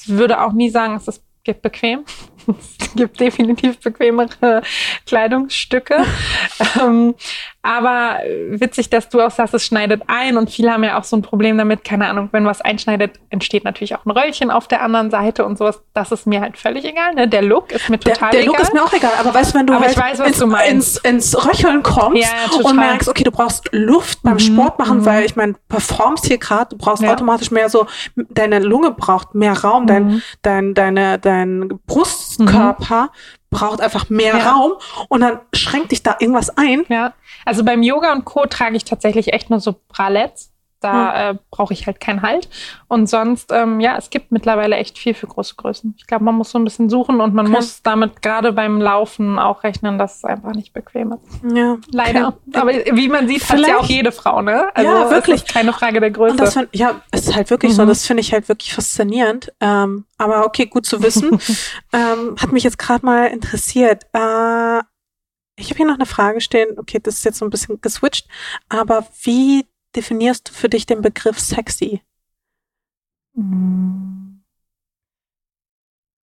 würde auch nie sagen, es ist bequem. Es gibt definitiv bequemere Kleidungsstücke. ähm, aber witzig, dass du auch sagst, es schneidet ein und viele haben ja auch so ein Problem damit, keine Ahnung, wenn was einschneidet, entsteht natürlich auch ein Röllchen auf der anderen Seite und sowas. Das ist mir halt völlig egal. Ne? Der Look ist mir Der, total der egal. Look ist mir auch egal, aber weißt du, wenn du Aber halt weiß, ins, du. Ins, ins Röcheln kommst Ja, und merkst, okay, du brauchst Luft beim Mhm, Sport machen, mhm. weil ich meine, performst hier gerade, du brauchst Ja. automatisch mehr so, deine Lunge braucht mehr Raum, dein, Mhm. dein, deine, dein Brustkörper braucht einfach mehr Ja. Raum und dann schränkt dich da irgendwas ein. Ja, also beim Yoga und Co. trage ich tatsächlich echt nur so Bralettes. Da äh, brauche ich halt keinen Halt. Und sonst, ähm, ja, es gibt mittlerweile echt viel für große Größen. Ich glaube, man muss so ein bisschen suchen und man Okay. muss damit gerade beim Laufen auch rechnen, dass es einfach nicht bequem ist. Ja, Leider. okay. Aber wie man sieht, hat ja auch jede Frau, ne? Ja, wirklich. Keine Frage der Größe. Und das find, ja, es ist halt wirklich so, Mhm. das finde ich halt wirklich faszinierend. Ähm, aber okay, gut zu wissen. ähm, hat mich jetzt gerade mal interessiert. Äh, ich habe hier noch eine Frage stehen. Okay, das ist jetzt so ein bisschen geswitcht. Aber wie definierst du für dich den Begriff sexy? Mm.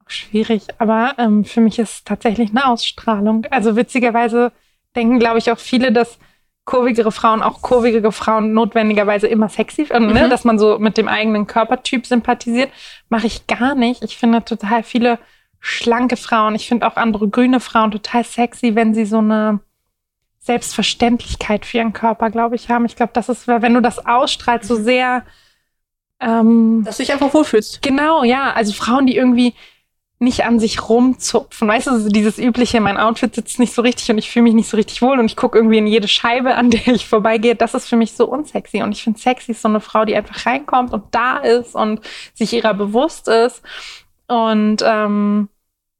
Schwierig, aber ähm, für mich ist es tatsächlich eine Ausstrahlung. Also witzigerweise denken, glaube ich, auch viele, dass kurvigere Frauen auch kurvige Frauen notwendigerweise immer sexy, äh, ne? Mhm. dass man so mit dem eigenen Körpertyp sympathisiert. Mache ich gar nicht. Ich finde total viele schlanke Frauen, ich finde auch andere grüne Frauen total sexy, wenn sie so eine Selbstverständlichkeit für ihren Körper, glaube ich, haben. Ich glaube, das ist, wenn du das ausstrahlst, so sehr ähm, Dass du dich einfach wohlfühlst. Genau, ja. Also Frauen, die irgendwie nicht an sich rumzupfen. Weißt du, dieses übliche, mein Outfit sitzt nicht so richtig und ich fühle mich nicht so richtig wohl und ich gucke irgendwie in jede Scheibe, an der ich vorbeigehe. Das ist für mich so unsexy. Und ich finde, sexy ist so eine Frau, die einfach reinkommt und da ist und sich ihrer bewusst ist. Und ähm,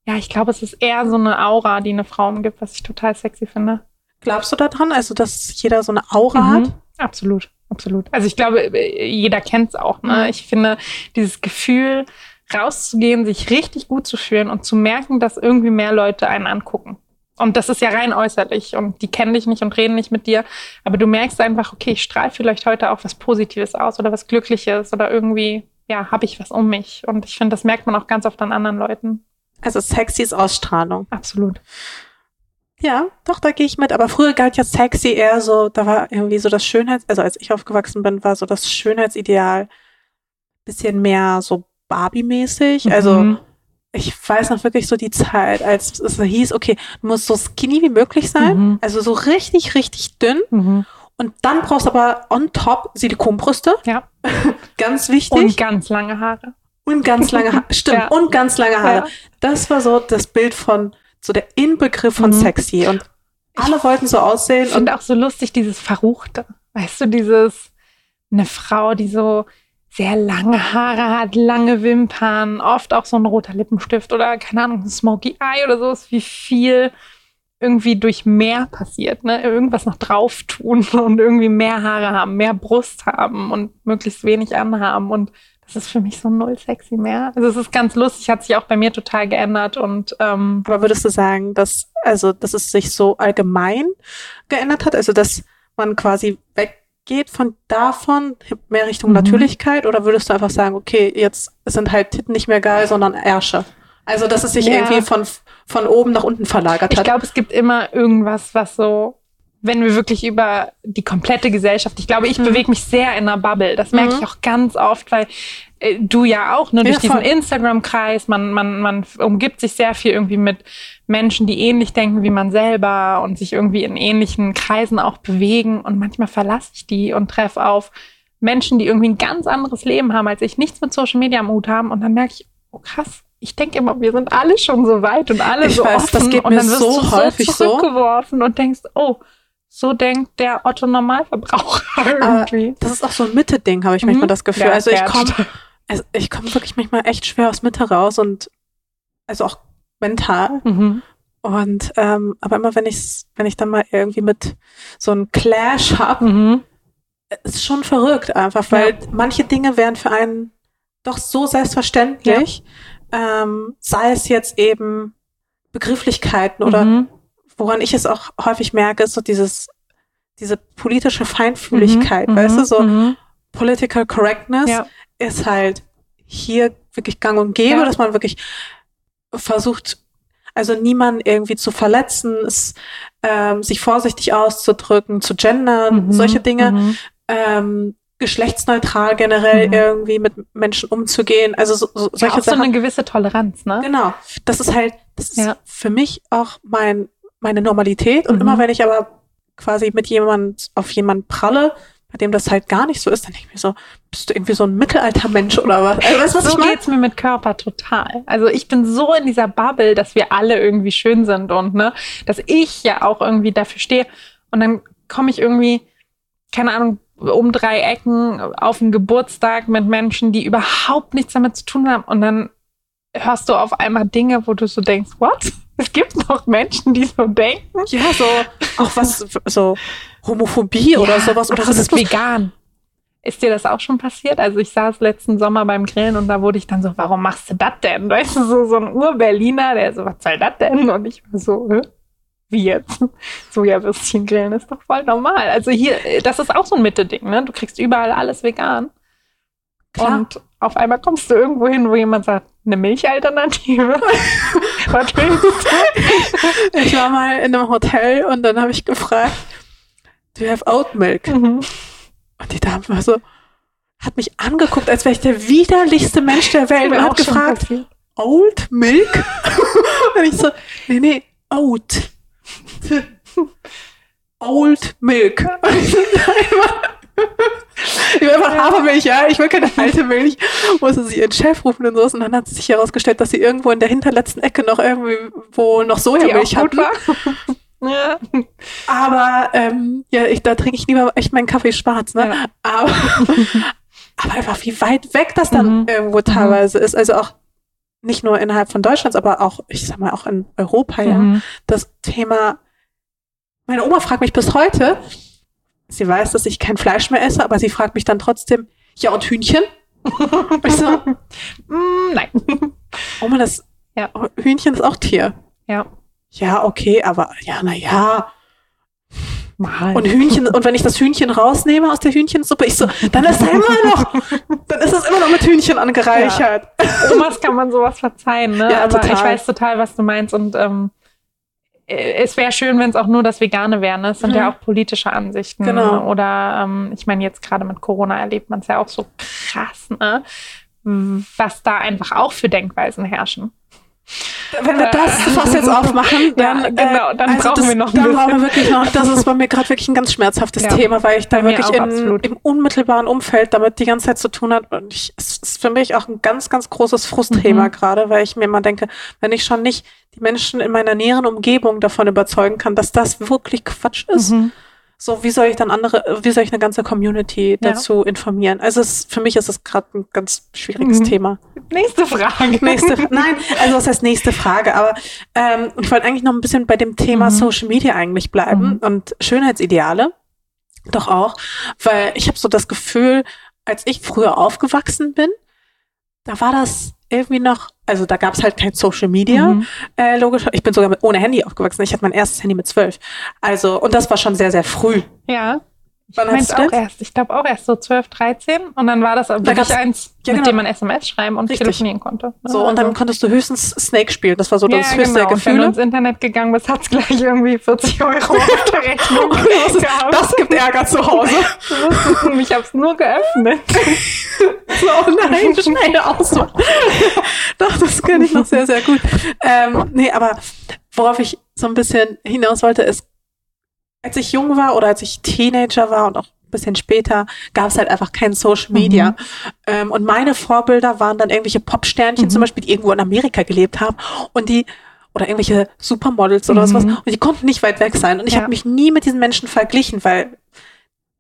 ja, ich glaube, es ist eher so eine Aura, die eine Frau umgibt, was ich total sexy finde. Glaubst du daran? Also, dass jeder so eine Aura Mhm. hat? Absolut, absolut. Also ich glaube, jeder kennt es auch. Ne? Mhm. Ich finde, dieses Gefühl, rauszugehen, sich richtig gut zu fühlen und zu merken, dass irgendwie mehr Leute einen angucken. Und das ist ja rein äußerlich und die kennen dich nicht und reden nicht mit dir. Aber du merkst einfach, okay, ich strahle vielleicht heute auch was Positives aus oder was Glückliches oder irgendwie, ja, habe ich was um mich. Und ich finde, das merkt man auch ganz oft an anderen Leuten. Also, sexy ist Ausstrahlung. Absolut. Ja, doch, da gehe ich mit. Aber früher galt ja sexy eher so, da war irgendwie so das Schönheits-, also als ich aufgewachsen bin, war so das Schönheitsideal bisschen mehr so Barbie-mäßig. Also Mhm. ich weiß noch wirklich so die Zeit, als es hieß, okay, du musst so skinny wie möglich sein. Mhm. Also so richtig, richtig dünn. Mhm. Und dann brauchst du aber on top Silikonbrüste. Ja. Ganz wichtig. Und ganz lange Haare. Und ganz lange Haare. Stimmt. Ja. Und ganz lange Haare. Ja. Das war so das Bild von, so der Inbegriff von Mhm. sexy. Und alle wollten so aussehen. Ich Und finde auch so lustig dieses Verruchte. Weißt du, dieses, eine Frau, die so sehr lange Haare hat, lange Wimpern, oft auch so ein roter Lippenstift oder keine Ahnung, ein Smoky Eye oder so, ist wie viel irgendwie durch mehr passiert, ne? Irgendwas noch drauf tun und irgendwie mehr Haare haben, mehr Brust haben und möglichst wenig anhaben und das ist für mich so null sexy mehr. Also es ist ganz lustig, hat sich auch bei mir total geändert und ähm, aber würdest du sagen, dass, also, dass es sich so allgemein geändert hat? Also, dass man quasi weggeht von davon, mehr Richtung Mhm. Natürlichkeit? Oder würdest du einfach sagen, okay, jetzt sind halt Titten nicht mehr geil, sondern Ärsche? Also, dass es sich Ja. irgendwie von, von oben nach unten verlagert Ich hat. glaube, es gibt immer irgendwas, was so, wenn wir wirklich über die komplette Gesellschaft, ich glaube, ich Mhm. bewege mich sehr in einer Bubble. Das merke Mhm. ich auch ganz oft, weil äh, du ja auch, ne, durch Ja, diesen. Instagram-Kreis, man, man, man umgibt sich sehr viel irgendwie mit Menschen, die ähnlich denken wie man selber und sich irgendwie in ähnlichen Kreisen auch bewegen. Und manchmal verlasse ich die und treffe auf Menschen, die irgendwie ein ganz anderes Leben haben, als ich, nichts mit Social Media am Hut haben. Und dann merke ich, oh krass, ich denke immer, wir sind alle schon so weit und alle Ich so weiß, offen. das geht und mir dann wirst so du häufig so. zurückgeworfen und denkst, oh, so denkt der Otto Normalverbraucher irgendwie. Das ist auch so ein Mitte-Ding, habe ich Mhm. manchmal das Gefühl. Ja, also ich komme also ich komme wirklich manchmal echt schwer aus Mitte raus und also auch mental. Mhm. Und ähm, aber immer wenn ich wenn ich dann mal irgendwie mit so einem Clash hab, Mhm. ist schon verrückt einfach, weil manche Dinge wären für einen doch so selbstverständlich. Ähm, sei es jetzt eben Begrifflichkeiten oder Mhm. Woran ich es auch häufig merke, ist so dieses diese politische Feinfühligkeit, Mhm. weißt du, so Mhm. Political Correctness Ja. ist halt hier wirklich gang und gäbe, Ja. dass man wirklich versucht, also niemanden irgendwie zu verletzen, es, ähm, sich vorsichtig auszudrücken, zu gendern, Mhm. solche Dinge, Mhm. ähm, geschlechtsneutral generell Mhm. irgendwie mit Menschen umzugehen, also so, so, Ja, solche auch so Sachen. eine gewisse Toleranz, ne? Genau, das ist halt, das ist Ja. für mich auch mein meine Normalität und Mhm. immer wenn ich aber quasi mit jemand auf jemanden pralle, bei dem das halt gar nicht so ist, dann denke ich mir so, bist du irgendwie so ein Mittelaltermensch oder was? Also, weißt du, was so ich meine? geht's mir mit Körper total. Also ich bin so in dieser Bubble, dass wir alle irgendwie schön sind und ne, dass ich ja auch irgendwie dafür stehe. Und dann komme ich irgendwie, keine Ahnung, um drei Ecken auf einen Geburtstag mit Menschen, die überhaupt nichts damit zu tun haben. Und dann hörst du auf einmal Dinge, wo du so denkst, what? Es gibt noch Menschen, die so denken. Ja, so auch was so Homophobie oder sowas oder das ist vegan. Ist dir das auch schon passiert? Also ich saß letzten Sommer beim Grillen und da wurde ich dann so, warum machst du das denn? Weißt du, so, so ein Ur-Berliner, der so, was soll das denn? Und ich war so, wie jetzt? Sojawürstchen grillen ist doch voll normal. Also hier, das ist auch so ein Mitte-Ding, ne? Du kriegst überall alles vegan. Klar. Und auf einmal kommst du irgendwo hin, wo jemand sagt, eine Milchalternative. was willst du? Ich war mal in einem Hotel und dann habe ich gefragt, do you have oat milk? Mhm. Und die Dame war so, hat mich angeguckt, als wäre ich der widerlichste Mensch der Welt und hat gefragt. Old Milk? und ich so, nee, nee, Oat. Old Milk. Ich will einfach Hafermilch, ja. Ich will keine alte Milch. Musste sie ihren Chef rufen und so. Und dann hat sich herausgestellt, dass sie irgendwo in der hinterletzten Ecke noch irgendwie, wo noch Die Sojamilch auch gut hatten. war. ja. Aber ähm, ja, ich, da trinke ich lieber echt meinen Kaffee schwarz, ne? Ja. Aber, aber einfach, wie weit weg das dann Mhm. irgendwo teilweise ist. Also auch nicht nur innerhalb von Deutschlands, aber auch, ich sag mal, auch in Europa, ja. Mhm. Das Thema, meine Oma fragt mich bis heute, sie weiß, dass ich kein Fleisch mehr esse, aber sie fragt mich dann trotzdem, ja und Hühnchen? ich so, Mm, nein. Oma, das Ja. Hühnchen ist auch Tier. Ja. Ja, okay, aber ja, na ja. Mal. Und Hühnchen, und wenn ich das Hühnchen rausnehme aus der Hühnchensuppe, ich so, dann ist er immer noch, dann ist es immer noch mit Hühnchen angereichert. Omas kann man sowas verzeihen, ne? Ja, Aber total. ich weiß total, was du meinst. Und ähm, äh, es wäre schön, wenn es auch nur das Vegane wäre. Ne? Es sind mhm. ja auch politische Ansichten. Genau. Oder ähm, ich meine, jetzt gerade mit Corona erlebt man es ja auch so krass, ne? was da einfach auch für Denkweisen herrschen. Wenn wir das fast jetzt aufmachen, dann, ja, genau, dann also brauchen das, wir noch ein dann bisschen. brauchen wir wirklich noch. Das ist bei mir gerade wirklich ein ganz schmerzhaftes Ja. Thema, weil ich da Bei wirklich in, im unmittelbaren Umfeld damit die ganze Zeit zu tun hat. Und ich, es ist für mich auch ein ganz, ganz großes Frustthema Mhm. gerade, weil ich mir immer denke, wenn ich schon nicht die Menschen in meiner näheren Umgebung davon überzeugen kann, dass das wirklich Quatsch ist, Mhm. So wie soll ich dann andere, wie soll ich eine ganze Community Ja. dazu informieren? Also es, für mich ist es gerade ein ganz schwieriges Mhm. Thema. Nächste Frage. Nächste, nein, also was heißt nächste Frage? Aber ähm, ich wollte eigentlich noch ein bisschen bei dem Thema Mhm. Social Media eigentlich bleiben Mhm. und Schönheitsideale. Doch auch, weil ich habe so das Gefühl, als ich früher aufgewachsen bin, da war das irgendwie noch, also da gab es halt kein Social Media, Mhm. äh, logisch. Ich bin sogar mit, ohne Handy aufgewachsen. Ich hatte mein erstes Handy mit zwölf. Also, und das war schon sehr, sehr früh. Ja. Ich Wann meine du auch erst, ich glaube auch erst so 12, 13 und dann war das Da wirklich eins, ja, mit genau. dem man SMS schreiben und Richtig. telefonieren konnte. So, und dann konntest du höchstens Snake spielen. Das war so das ja, höchste genau. der Und Wenn du Gefühle. ins Internet gegangen bist, hat's gleich irgendwie 40 Euro auf der Rechnung gehabt. Das gibt Ärger zu Hause. Du ich hab's nur geöffnet. So, oh nein, schnell aus. Doch, das kenne ich noch sehr, sehr gut. Ähm, nee, aber worauf ich so ein bisschen hinaus wollte, ist, als ich jung war oder als ich Teenager war und auch ein bisschen später, gab es halt einfach kein Social Media. Mhm. Ähm, und meine Vorbilder waren dann irgendwelche Popsternchen Mhm. zum Beispiel, die irgendwo in Amerika gelebt haben und die oder irgendwelche Supermodels oder Mhm. sowas und die konnten nicht weit weg sein. Und ich Ja. habe mich nie mit diesen Menschen verglichen, weil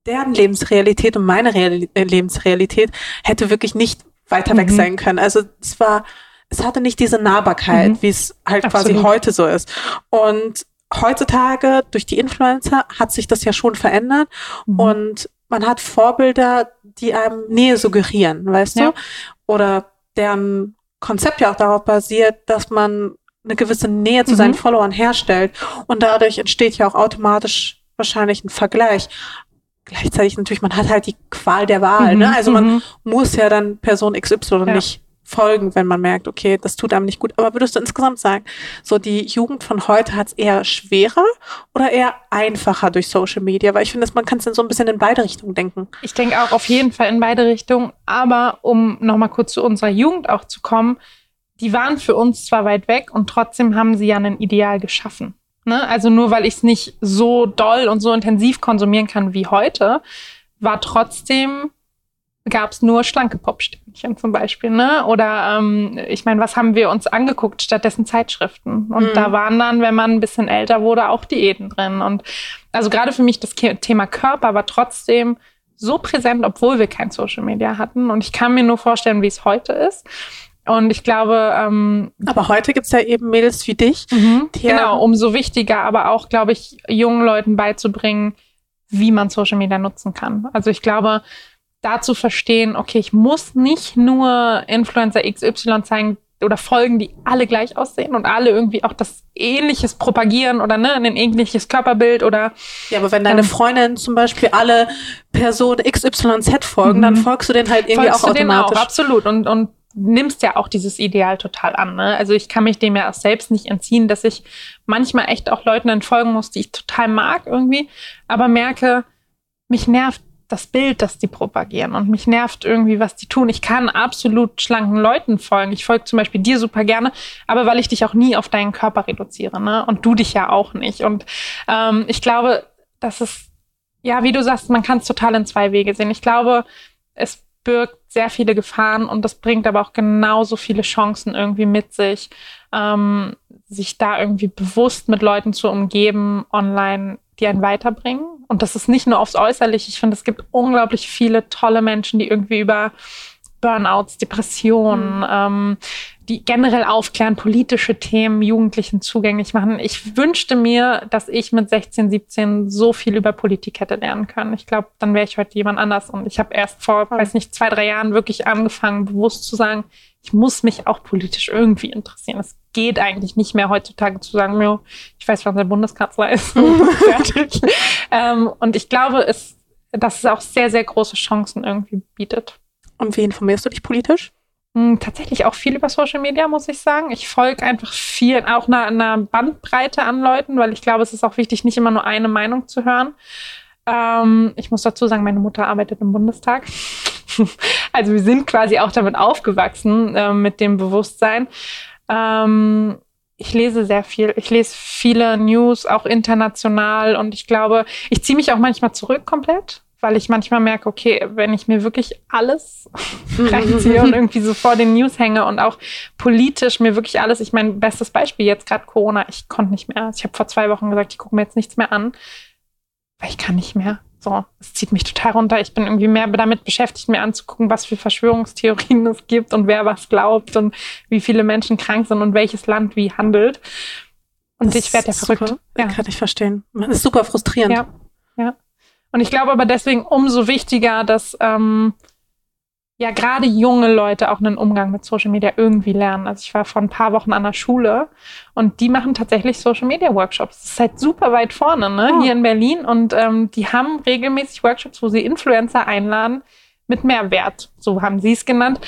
deren Lebensrealität und meine Reali äh, Lebensrealität hätte wirklich nicht weiter weg Mhm. sein können. Also es war, es hatte nicht diese Nahbarkeit, Mhm. wie es halt Absolut. quasi heute so ist. Und heutzutage durch die Influencer hat sich das ja schon verändert Mhm. und man hat Vorbilder, die einem Nähe suggerieren, weißt Ja. du? Oder deren Konzept ja auch darauf basiert, dass man eine gewisse Nähe zu Mhm. seinen Followern herstellt und dadurch entsteht ja auch automatisch wahrscheinlich ein Vergleich. Gleichzeitig natürlich, man hat halt die Qual der Wahl, Mhm. ne? Also man Mhm. muss ja dann Person XY Ja. nicht folgen, wenn man merkt, okay, das tut einem nicht gut. Aber würdest du insgesamt sagen, so die Jugend von heute hat es eher schwerer oder eher einfacher durch Social Media? Weil ich finde, dass man kann es dann so ein bisschen in beide Richtungen denken. Ich denke auch auf jeden Fall in beide Richtungen. Aber um nochmal kurz zu unserer Jugend auch zu kommen, die waren für uns zwar weit weg und trotzdem haben sie ja ein Ideal geschaffen. Ne? Also nur weil ich es nicht so doll und so intensiv konsumieren kann wie heute, war trotzdem gab es nur schlanke Popsternchen zum Beispiel, ne? Oder ähm, ich meine, was haben wir uns angeguckt? Stattdessen Zeitschriften. Und Mhm. da waren dann, wenn man ein bisschen älter wurde, auch Diäten drin. Und also gerade für mich das Thema Körper war trotzdem so präsent, obwohl wir kein Social Media hatten. Und ich kann mir nur vorstellen, wie es heute ist. Und ich glaube, ähm, Aber heute gibt's ja eben Mädels wie dich. Die genau, umso wichtiger, aber auch, glaube ich, jungen Leuten beizubringen, wie man Social Media nutzen kann. Also ich glaube, da zu verstehen, okay, ich muss nicht nur Influencer XY zeigen oder folgen, die alle gleich aussehen und alle irgendwie auch das Ähnliches propagieren oder ne, ein ähnliches Körperbild oder Ja, aber wenn deine Ähm, Freundinnen zum Beispiel alle Person XYZ folgen, Mhm. dann folgst du denen halt irgendwie folgst auch du denen automatisch. auch, absolut. Und, und nimmst ja auch dieses Ideal total an. Ne? Also ich kann mich dem ja auch selbst nicht entziehen, dass ich manchmal echt auch Leuten entfolgen muss, die ich total mag irgendwie, aber merke, mich nervt das Bild, das die propagieren und mich nervt irgendwie, was die tun. Ich kann absolut schlanken Leuten folgen. Ich folge zum Beispiel dir super gerne, aber weil ich dich auch nie auf deinen Körper reduziere, ne? Und du dich ja auch nicht. Und ähm, ich glaube, das ist, ja, wie du sagst, man kann es total in zwei Wege sehen. Ich glaube, es birgt sehr viele Gefahren und das bringt aber auch genauso viele Chancen irgendwie mit sich, ähm, sich da irgendwie bewusst mit Leuten zu umgeben online, die einen weiterbringen. Und das ist nicht nur aufs Äußerliche. Ich finde, es gibt unglaublich viele tolle Menschen, die irgendwie über Burnouts, Depressionen, ähm, die generell aufklären, politische Themen Jugendlichen zugänglich machen. Ich wünschte mir, dass ich mit 16, 17 so viel über Politik hätte lernen können. Ich glaube, dann wäre ich heute jemand anders. Und ich habe erst vor, weiß nicht, zwei, drei Jahren wirklich angefangen, bewusst zu sagen, ich muss mich auch politisch irgendwie interessieren. Es geht eigentlich nicht mehr heutzutage zu sagen, jo, ich weiß, was der Bundeskanzler ist. Fertig. ähm, und ich glaube, es, dass es auch sehr, sehr große Chancen irgendwie bietet. Und wie informierst du dich politisch? Hm, tatsächlich auch viel über Social Media, muss ich sagen. Ich folge einfach viel, auch einer, einer Bandbreite an Leuten, weil ich glaube, es ist auch wichtig, nicht immer nur eine Meinung zu hören. Ähm, ich muss dazu sagen, meine Mutter arbeitet im Bundestag. also wir sind quasi auch damit aufgewachsen, äh, mit dem Bewusstsein. Ähm, ich lese sehr viel. Ich lese viele News, auch international. Und ich glaube, ich ziehe mich auch manchmal zurück komplett weil ich manchmal merke, okay, wenn ich mir wirklich alles reinziehe und irgendwie so vor den News hänge und auch politisch mir wirklich alles, ich mein bestes Beispiel jetzt gerade Corona, ich konnte nicht mehr. Ich habe vor zwei Wochen gesagt, ich gucke mir jetzt nichts mehr an, weil ich kann nicht mehr. So, es zieht mich total runter. Ich bin irgendwie mehr damit beschäftigt, mir anzugucken, was für Verschwörungstheorien es gibt und wer was glaubt und wie viele Menschen krank sind und welches Land wie handelt. Und das ich werde ja verrückt. Super. Ja. Kann ich verstehen. Das ist super frustrierend. Ja, ja. Und ich glaube aber deswegen umso wichtiger, dass ähm, ja gerade junge Leute auch einen Umgang mit Social Media irgendwie lernen. Also ich war vor ein paar Wochen an der Schule und die machen tatsächlich Social Media Workshops. Das ist halt super weit vorne, ne? Oh. Hier in Berlin. Und ähm, die haben regelmäßig Workshops, wo sie Influencer einladen mit Mehrwert. So haben sie es genannt.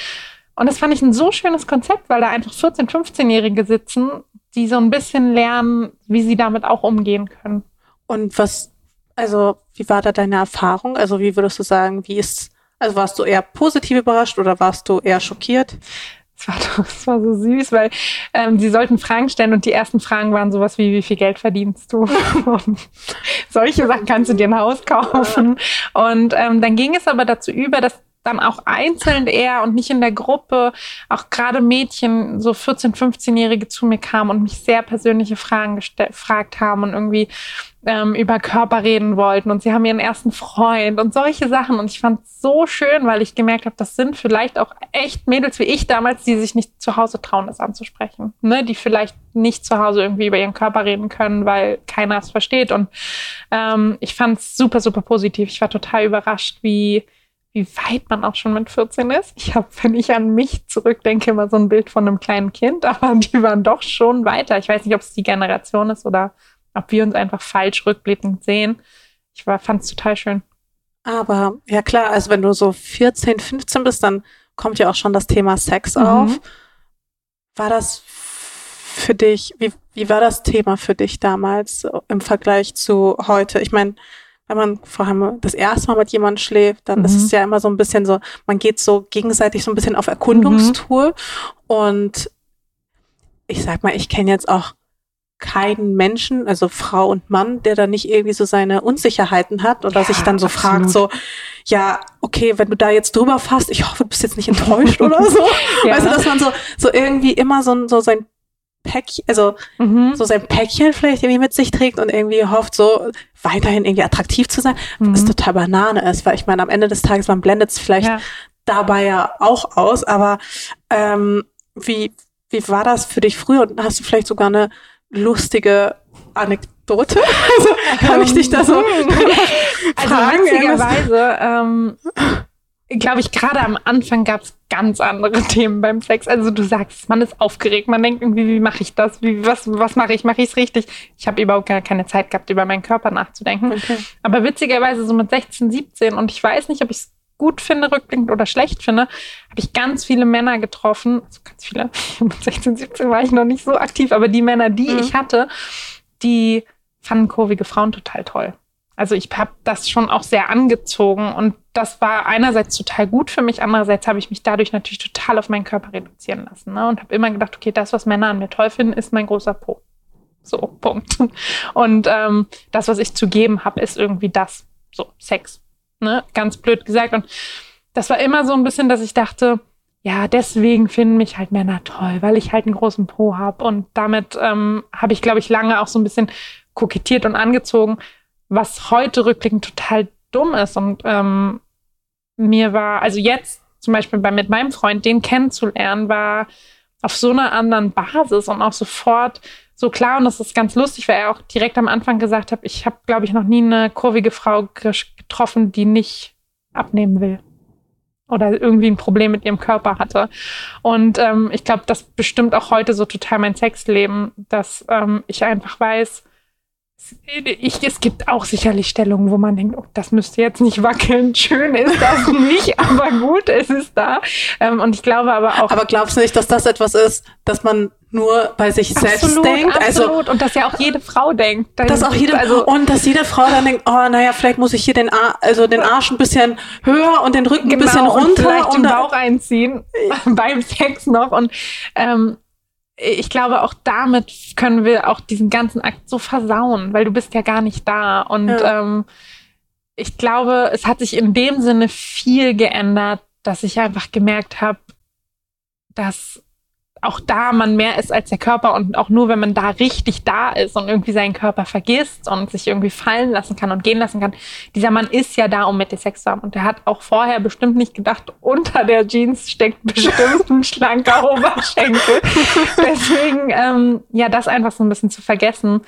Und das fand ich ein so schönes Konzept, weil da einfach 14-, 15-Jährige sitzen, die so ein bisschen lernen, wie sie damit auch umgehen können. Und was also, wie war da deine Erfahrung? Also, wie würdest du sagen, wie ist, also warst du eher positiv überrascht oder warst du eher schockiert? Es war, war so süß, weil ähm, sie sollten Fragen stellen und die ersten Fragen waren sowas wie, wie viel Geld verdienst du? solche Sachen kannst du dir ein Haus kaufen. Und ähm, dann ging es aber dazu über, dass dann auch einzeln eher und nicht in der Gruppe, auch gerade Mädchen, so 14-, 15-Jährige zu mir kamen und mich sehr persönliche Fragen gefragt haben und irgendwie ähm, über Körper reden wollten und sie haben ihren ersten Freund und solche Sachen. Und ich fand es so schön, weil ich gemerkt habe, das sind vielleicht auch echt Mädels wie ich damals, die sich nicht zu Hause trauen, das anzusprechen. Ne? Die vielleicht nicht zu Hause irgendwie über ihren Körper reden können, weil keiner es versteht. Und ähm, ich fand es super, super positiv. Ich war total überrascht, wie wie weit man auch schon mit 14 ist. Ich habe, wenn ich an mich zurückdenke, immer so ein Bild von einem kleinen Kind, aber die waren doch schon weiter. Ich weiß nicht, ob es die Generation ist oder ob wir uns einfach falsch rückblickend sehen. Ich fand es total schön. Aber ja klar, also wenn du so 14, 15 bist, dann kommt ja auch schon das Thema Sex mhm. auf. War das für dich, wie, wie war das Thema für dich damals im Vergleich zu heute? Ich meine, wenn man vor allem das erste Mal mit jemandem schläft, dann mhm. ist es ja immer so ein bisschen so, man geht so gegenseitig so ein bisschen auf Erkundungstour. Mhm. Und ich sag mal, ich kenne jetzt auch keinen Menschen, also Frau und Mann, der da nicht irgendwie so seine Unsicherheiten hat oder ja, sich dann so absolut. fragt, so, ja, okay, wenn du da jetzt drüber fasst, ich hoffe, du bist jetzt nicht enttäuscht oder so. ja. Weißt du, dass man so, so irgendwie immer so, so sein Päckchen, also mhm. so sein Päckchen vielleicht irgendwie mit sich trägt und irgendwie hofft, so weiterhin irgendwie attraktiv zu sein, mhm. was total Banane ist, weil ich meine, am Ende des Tages, man blendet es vielleicht ja. dabei ja auch aus, aber ähm, wie, wie war das für dich früher und hast du vielleicht sogar eine lustige Anekdote? Also, kann ich dich da so mhm. also fragen? Witzigerweise, ähm, glaube ich, gerade am Anfang gab es ganz andere Themen beim Sex. Also du sagst, man ist aufgeregt, man denkt irgendwie, wie mache ich das? Wie, was was mache ich? Mache ich es richtig? Ich habe überhaupt gar keine Zeit gehabt, über meinen Körper nachzudenken. Okay. Aber witzigerweise so mit 16, 17 und ich weiß nicht, ob ich es gut finde, rückblickend oder schlecht finde, habe ich ganz viele Männer getroffen. Also ganz viele. Mit 16, 17 war ich noch nicht so aktiv, aber die Männer, die mhm. ich hatte, die fanden kurvige Frauen total toll. Also ich habe das schon auch sehr angezogen und das war einerseits total gut für mich, andererseits habe ich mich dadurch natürlich total auf meinen Körper reduzieren lassen ne? und habe immer gedacht, okay, das, was Männer an mir toll finden, ist mein großer Po. So, Punkt. Und ähm, das, was ich zu geben habe, ist irgendwie das. So, Sex. Ne? Ganz blöd gesagt. Und das war immer so ein bisschen, dass ich dachte, ja, deswegen finden mich halt Männer toll, weil ich halt einen großen Po habe. Und damit ähm, habe ich, glaube ich, lange auch so ein bisschen kokettiert und angezogen, was heute rückblickend total dumm ist. Und ähm, mir war, also jetzt zum Beispiel bei, mit meinem Freund, den kennenzulernen, war auf so einer anderen Basis und auch sofort so klar. Und das ist ganz lustig, weil er auch direkt am Anfang gesagt hat, ich habe, glaube ich, noch nie eine kurvige Frau getroffen, die nicht abnehmen will oder irgendwie ein Problem mit ihrem Körper hatte. Und ähm, ich glaube, das bestimmt auch heute so total mein Sexleben, dass ähm, ich einfach weiß, ich, es gibt auch sicherlich Stellungen, wo man denkt, oh, das müsste jetzt nicht wackeln. Schön ist das nicht, aber gut, es ist da. Ähm, und ich glaube aber auch. Aber glaubst du nicht, dass das etwas ist, dass man nur bei sich absolut, selbst denkt? Also absolut. Also, und dass ja auch jede Frau denkt. Dass auch jede, also, und dass jede Frau dann denkt, oh, naja, vielleicht muss ich hier den, Ar also den Arsch ein bisschen höher und den Rücken genau, ein bisschen runter. Und vielleicht und den Bauch einziehen beim Sex noch. Und ähm, ich glaube, auch damit können wir auch diesen ganzen Akt so versauen, weil du bist ja gar nicht da. Und ja. ähm, ich glaube, es hat sich in dem Sinne viel geändert, dass ich einfach gemerkt habe, dass auch da man mehr ist als der Körper und auch nur, wenn man da richtig da ist und irgendwie seinen Körper vergisst und sich irgendwie fallen lassen kann und gehen lassen kann. Dieser Mann ist ja da, um mit dir Sex zu haben. Und der hat auch vorher bestimmt nicht gedacht, unter der Jeans steckt bestimmt ein schlanker Oberschenkel. Deswegen, ähm, ja, das einfach so ein bisschen zu vergessen.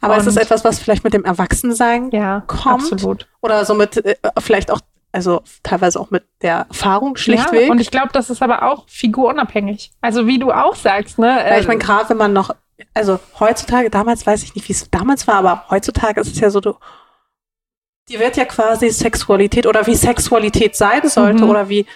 Aber und ist es etwas, was vielleicht mit dem Erwachsensein ja, kommt? Absolut. Oder so mit äh, vielleicht auch also teilweise auch mit der Erfahrung schlichtweg. Ja, und ich glaube, das ist aber auch figurunabhängig. Also wie du auch sagst, ne? Ja, ich meine, ähm, gerade wenn man noch, also heutzutage, damals weiß ich nicht, wie es damals war, aber heutzutage ist es ja so, du, die wird ja quasi Sexualität oder wie Sexualität sein sollte mhm. oder wie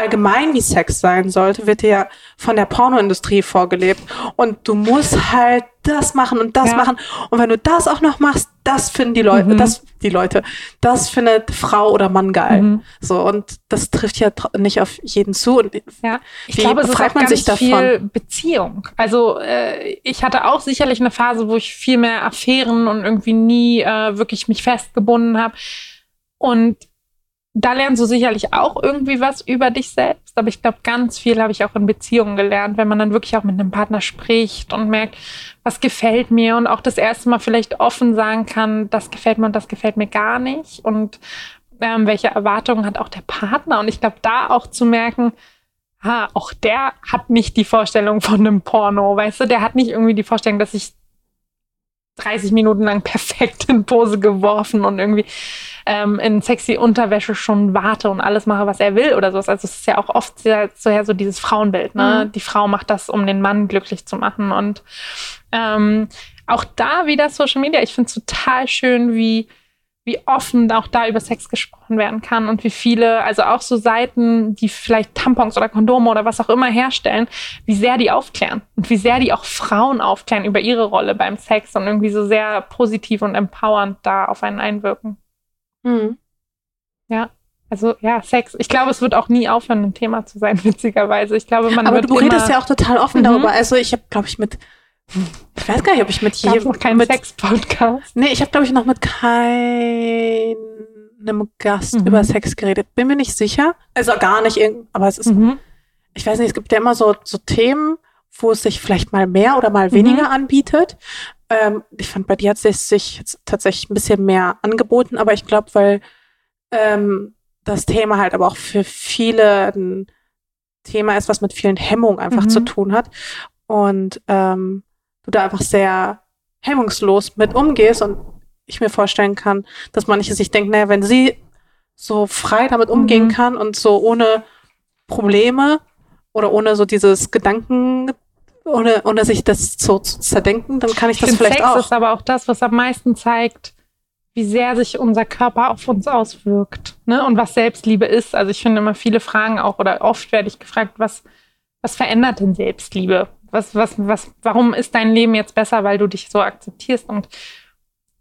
allgemein wie Sex sein sollte, wird ja von der Pornoindustrie vorgelebt. Und du musst halt das machen und das ja. machen. Und wenn du das auch noch machst, das finden die Leute, mhm. das, die Leute, das findet Frau oder Mann geil. Mhm. So, und das trifft ja nicht auf jeden zu. Und ja, ich glaube, es ist auch man ganz viel Beziehung. Also, äh, ich hatte auch sicherlich eine Phase, wo ich viel mehr Affären und irgendwie nie äh, wirklich mich festgebunden habe. Und da lernst du sicherlich auch irgendwie was über dich selbst. Aber ich glaube, ganz viel habe ich auch in Beziehungen gelernt, wenn man dann wirklich auch mit einem Partner spricht und merkt, was gefällt mir und auch das erste Mal vielleicht offen sagen kann, das gefällt mir und das gefällt mir gar nicht. Und ähm, welche Erwartungen hat auch der Partner? Und ich glaube, da auch zu merken, ha, auch der hat nicht die Vorstellung von einem Porno, weißt du, der hat nicht irgendwie die Vorstellung, dass ich 30 Minuten lang perfekt in Pose geworfen und irgendwie ähm, in sexy Unterwäsche schon warte und alles mache, was er will oder sowas. Also es ist ja auch oft sehr, sehr so dieses Frauenbild. Ne? Mhm. Die Frau macht das, um den Mann glücklich zu machen. Und ähm, auch da wieder Social Media. Ich finde es total schön, wie wie offen auch da über Sex gesprochen werden kann und wie viele, also auch so Seiten, die vielleicht Tampons oder Kondome oder was auch immer herstellen, wie sehr die aufklären und wie sehr die auch Frauen aufklären über ihre Rolle beim Sex und irgendwie so sehr positiv und empowernd da auf einen einwirken. Mhm. Ja. Also ja, Sex. Ich glaube, es wird auch nie aufhören, ein Thema zu sein, witzigerweise. Ich glaube, man Aber wird du redest ja auch total offen mhm. darüber. Also ich habe, glaube ich, mit ich weiß gar nicht, ob ich mit jedem noch keinen Sex-Podcast. Nee, ich habe glaube ich noch mit keinem Gast mhm. über Sex geredet. Bin mir nicht sicher. Also gar nicht, aber es ist, mhm. ich weiß nicht, es gibt ja immer so, so Themen, wo es sich vielleicht mal mehr oder mal weniger mhm. anbietet. Ähm, ich fand, bei dir hat es sich jetzt tatsächlich ein bisschen mehr angeboten, aber ich glaube, weil ähm, das Thema halt aber auch für viele ein Thema ist, was mit vielen Hemmungen einfach zu mhm. tun hat. Und ähm, du da einfach sehr hemmungslos mit umgehst und ich mir vorstellen kann, dass manche sich denken, naja, wenn sie so frei damit umgehen mhm. kann und so ohne Probleme oder ohne so dieses Gedanken, ohne, ohne sich das so zu zerdenken, dann kann ich, ich das vielleicht Sex auch. ist aber auch das, was am meisten zeigt, wie sehr sich unser Körper auf uns auswirkt ne? und was Selbstliebe ist. Also ich finde immer viele Fragen auch oder oft werde ich gefragt, was, was verändert denn Selbstliebe? Was, was, was, warum ist dein Leben jetzt besser, weil du dich so akzeptierst und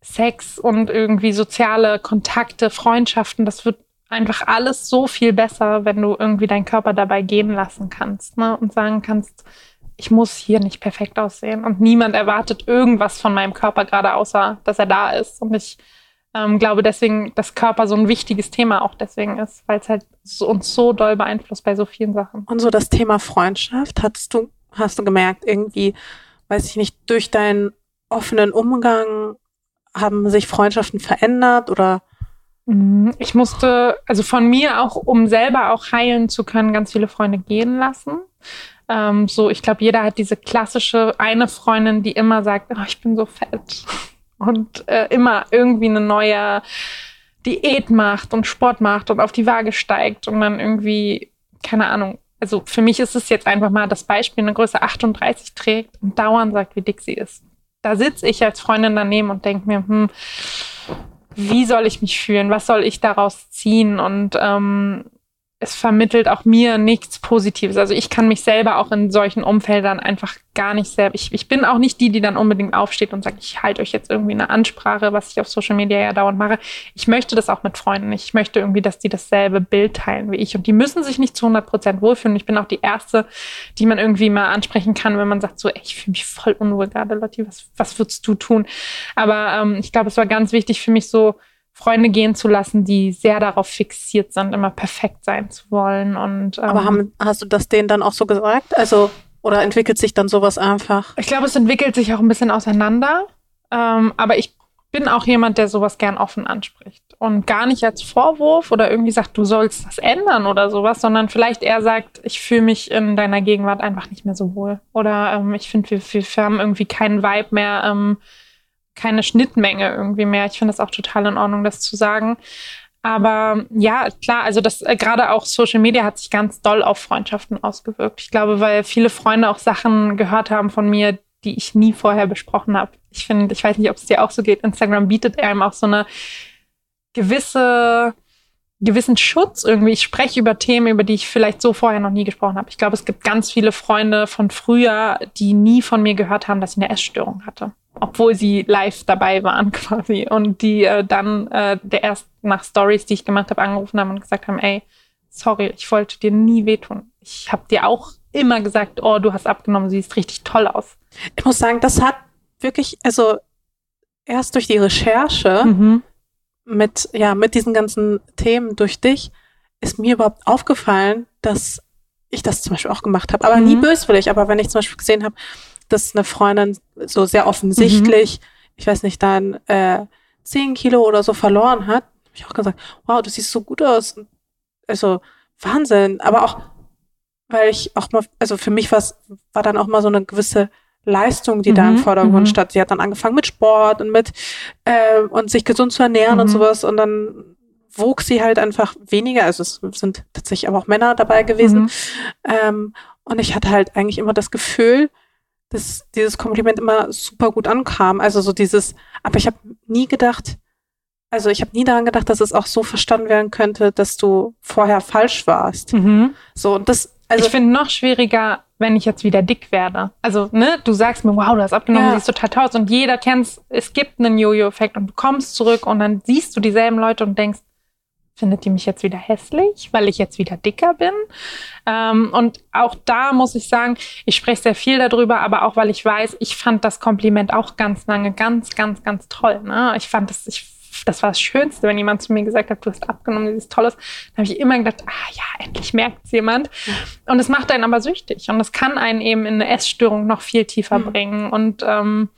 Sex und irgendwie soziale Kontakte, Freundschaften, das wird einfach alles so viel besser, wenn du irgendwie deinen Körper dabei gehen lassen kannst ne? und sagen kannst, ich muss hier nicht perfekt aussehen und niemand erwartet irgendwas von meinem Körper gerade außer, dass er da ist und ich ähm, glaube deswegen, dass Körper so ein wichtiges Thema auch deswegen ist, weil es halt so, uns so doll beeinflusst bei so vielen Sachen. Und so das Thema Freundschaft, hattest du hast du gemerkt, irgendwie, weiß ich nicht, durch deinen offenen Umgang haben sich Freundschaften verändert oder? Mhm. Ich musste, also von mir auch, um selber auch heilen zu können, ganz viele Freunde gehen lassen. Ähm, so, ich glaube, jeder hat diese klassische eine Freundin, die immer sagt, oh, ich bin so fett und äh, immer irgendwie eine neue Diät macht und Sport macht und auf die Waage steigt und dann irgendwie, keine Ahnung, also für mich ist es jetzt einfach mal das Beispiel, eine Größe 38 trägt und dauernd sagt, wie dick sie ist. da sitze ich als Freundin daneben und denke mir, hm, wie soll ich mich fühlen? Was soll ich daraus ziehen? Und ähm, es vermittelt auch mir nichts Positives. Also ich kann mich selber auch in solchen Umfeldern einfach gar nicht selber. Ich, ich bin auch nicht die, die dann unbedingt aufsteht und sagt, ich halte euch jetzt irgendwie eine Ansprache, was ich auf Social Media ja dauernd mache. Ich möchte das auch mit Freunden. Ich möchte irgendwie, dass die dasselbe Bild teilen wie ich. Und die müssen sich nicht zu 100 Prozent wohlfühlen. Ich bin auch die Erste, die man irgendwie mal ansprechen kann, wenn man sagt so, ey, ich fühle mich voll unwohl gerade, Lotti, was, was würdest du tun? Aber ähm, ich glaube, es war ganz wichtig für mich so, Freunde gehen zu lassen, die sehr darauf fixiert sind, immer perfekt sein zu wollen. Und, ähm, Aber haben, hast du das denen dann auch so gesagt? Also, oder entwickelt sich dann sowas einfach? Ich glaube, es entwickelt sich auch ein bisschen auseinander. Ähm, aber ich bin auch jemand, der sowas gern offen anspricht. Und gar nicht als Vorwurf oder irgendwie sagt, du sollst das ändern oder sowas, sondern vielleicht eher sagt, ich fühle mich in deiner Gegenwart einfach nicht mehr so wohl. Oder ähm, ich finde, wir, wir haben irgendwie keinen Vibe mehr. Ähm, keine Schnittmenge irgendwie mehr. Ich finde das auch total in Ordnung, das zu sagen. Aber ja, klar, also das äh, gerade auch Social Media hat sich ganz doll auf Freundschaften ausgewirkt. Ich glaube, weil viele Freunde auch Sachen gehört haben von mir, die ich nie vorher besprochen habe. Ich finde, ich weiß nicht, ob es dir auch so geht. Instagram bietet einem auch so eine gewisse gewissen Schutz irgendwie. Ich spreche über Themen, über die ich vielleicht so vorher noch nie gesprochen habe. Ich glaube, es gibt ganz viele Freunde von früher, die nie von mir gehört haben, dass ich eine Essstörung hatte obwohl sie live dabei waren quasi und die äh, dann äh, der erst nach Stories, die ich gemacht habe, angerufen haben und gesagt haben, ey, sorry, ich wollte dir nie wehtun. Ich habe dir auch immer gesagt, oh, du hast abgenommen, siehst richtig toll aus. Ich muss sagen, das hat wirklich, also erst durch die Recherche mhm. Mit, ja, mit diesen ganzen Themen durch dich, ist mir überhaupt aufgefallen, dass ich das zum Beispiel auch gemacht habe. Aber mhm. nie böswillig. Aber wenn ich zum Beispiel gesehen habe, dass eine Freundin so sehr offensichtlich, mhm. ich weiß nicht, dann äh, 10 Kilo oder so verloren hat, habe ich auch gesagt, wow, du siehst so gut aus. Also Wahnsinn. Aber auch, weil ich auch mal, also für mich war war dann auch mal so eine gewisse Leistung, die mhm, da im Vordergrund mhm. stand. Sie hat dann angefangen mit Sport und mit äh, und sich gesund zu ernähren mhm. und sowas und dann wog sie halt einfach weniger. Also es sind tatsächlich aber auch Männer dabei gewesen. Mhm. Ähm, und ich hatte halt eigentlich immer das Gefühl, dass dieses Kompliment immer super gut ankam. Also so dieses, aber ich habe nie gedacht, also ich habe nie daran gedacht, dass es auch so verstanden werden könnte, dass du vorher falsch warst. Mhm. So und das. Also ich finde noch schwieriger, wenn ich jetzt wieder dick werde. Also ne, du sagst mir, wow, du hast abgenommen, ja. siehst total toll aus und jeder kennt, es gibt einen Jojo-Effekt und du kommst zurück und dann siehst du dieselben Leute und denkst, findet die mich jetzt wieder hässlich, weil ich jetzt wieder dicker bin. Ähm, und auch da muss ich sagen, ich spreche sehr viel darüber, aber auch weil ich weiß, ich fand das Kompliment auch ganz lange ganz, ganz, ganz toll. Ne? Ich fand das, ich, das war das Schönste, wenn jemand zu mir gesagt hat, du hast abgenommen, du siehst toll aus. Dann habe ich immer gedacht, ah ja, endlich merkt es jemand. Und es macht einen aber süchtig und es kann einen eben in eine Essstörung noch viel tiefer mhm. bringen. Und ähm,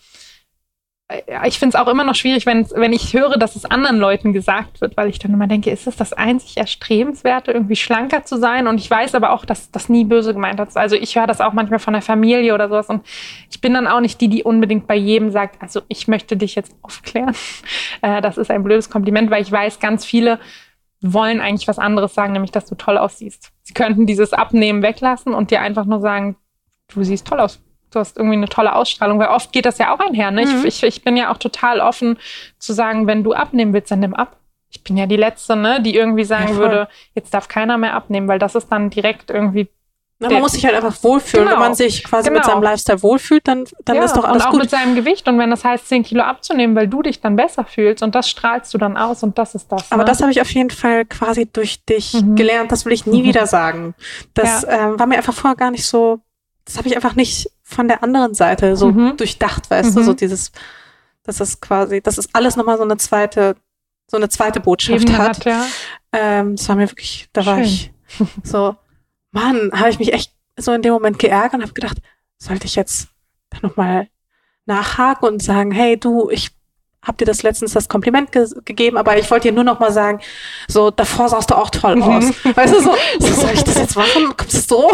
ich finde es auch immer noch schwierig, wenn, ich höre, dass es anderen Leuten gesagt wird, weil ich dann immer denke, ist das das einzig Erstrebenswerte, irgendwie schlanker zu sein? Und ich weiß aber auch, dass das nie böse gemeint hat. Also ich höre das auch manchmal von der Familie oder sowas. Und ich bin dann auch nicht die, die unbedingt bei jedem sagt, also ich möchte dich jetzt aufklären. Äh, das ist ein blödes Kompliment, weil ich weiß, ganz viele wollen eigentlich was anderes sagen, nämlich, dass du toll aussiehst. Sie könnten dieses Abnehmen weglassen und dir einfach nur sagen, du siehst toll aus du hast irgendwie eine tolle Ausstrahlung, weil oft geht das ja auch einher. Ne? Mhm. Ich, ich, bin ja auch total offen zu sagen, wenn du abnehmen willst, dann nimm ab. Ich bin ja die Letzte, ne, die irgendwie sagen ja, würde, jetzt darf keiner mehr abnehmen, weil das ist dann direkt irgendwie na, man muss sich halt einfach wohlfühlen. Genau. Wenn man sich quasi genau. mit seinem Lifestyle wohlfühlt, dann, dann ja, ist doch alles gut. Und auch mit seinem Gewicht. Und wenn das heißt, 10 Kilo abzunehmen, weil du dich dann besser fühlst und das strahlst du dann aus und das ist das. Aber ne? das habe ich auf jeden Fall quasi durch dich mhm. gelernt. Das will ich nie mhm. wieder sagen. Das ja. ähm, war mir einfach vorher gar nicht so, das habe ich einfach nicht von der anderen Seite so mhm. durchdacht, weißt mhm. du, so dieses, dass es quasi, dass es alles nochmal so eine zweite, so eine zweite Botschaft Eben hat. hat ja. ähm, das war mir wirklich, da Schön. war ich so, Mann, habe ich mich echt so in dem Moment geärgert und habe gedacht, sollte ich jetzt da nochmal nachhaken und sagen, hey du, ich hab dir das letztens das Kompliment ge gegeben, aber ich wollte dir nur noch mal sagen, so davor sahst du auch toll aus. Mhm. Weißt du, so, so, soll ich das jetzt machen? Kommt es so?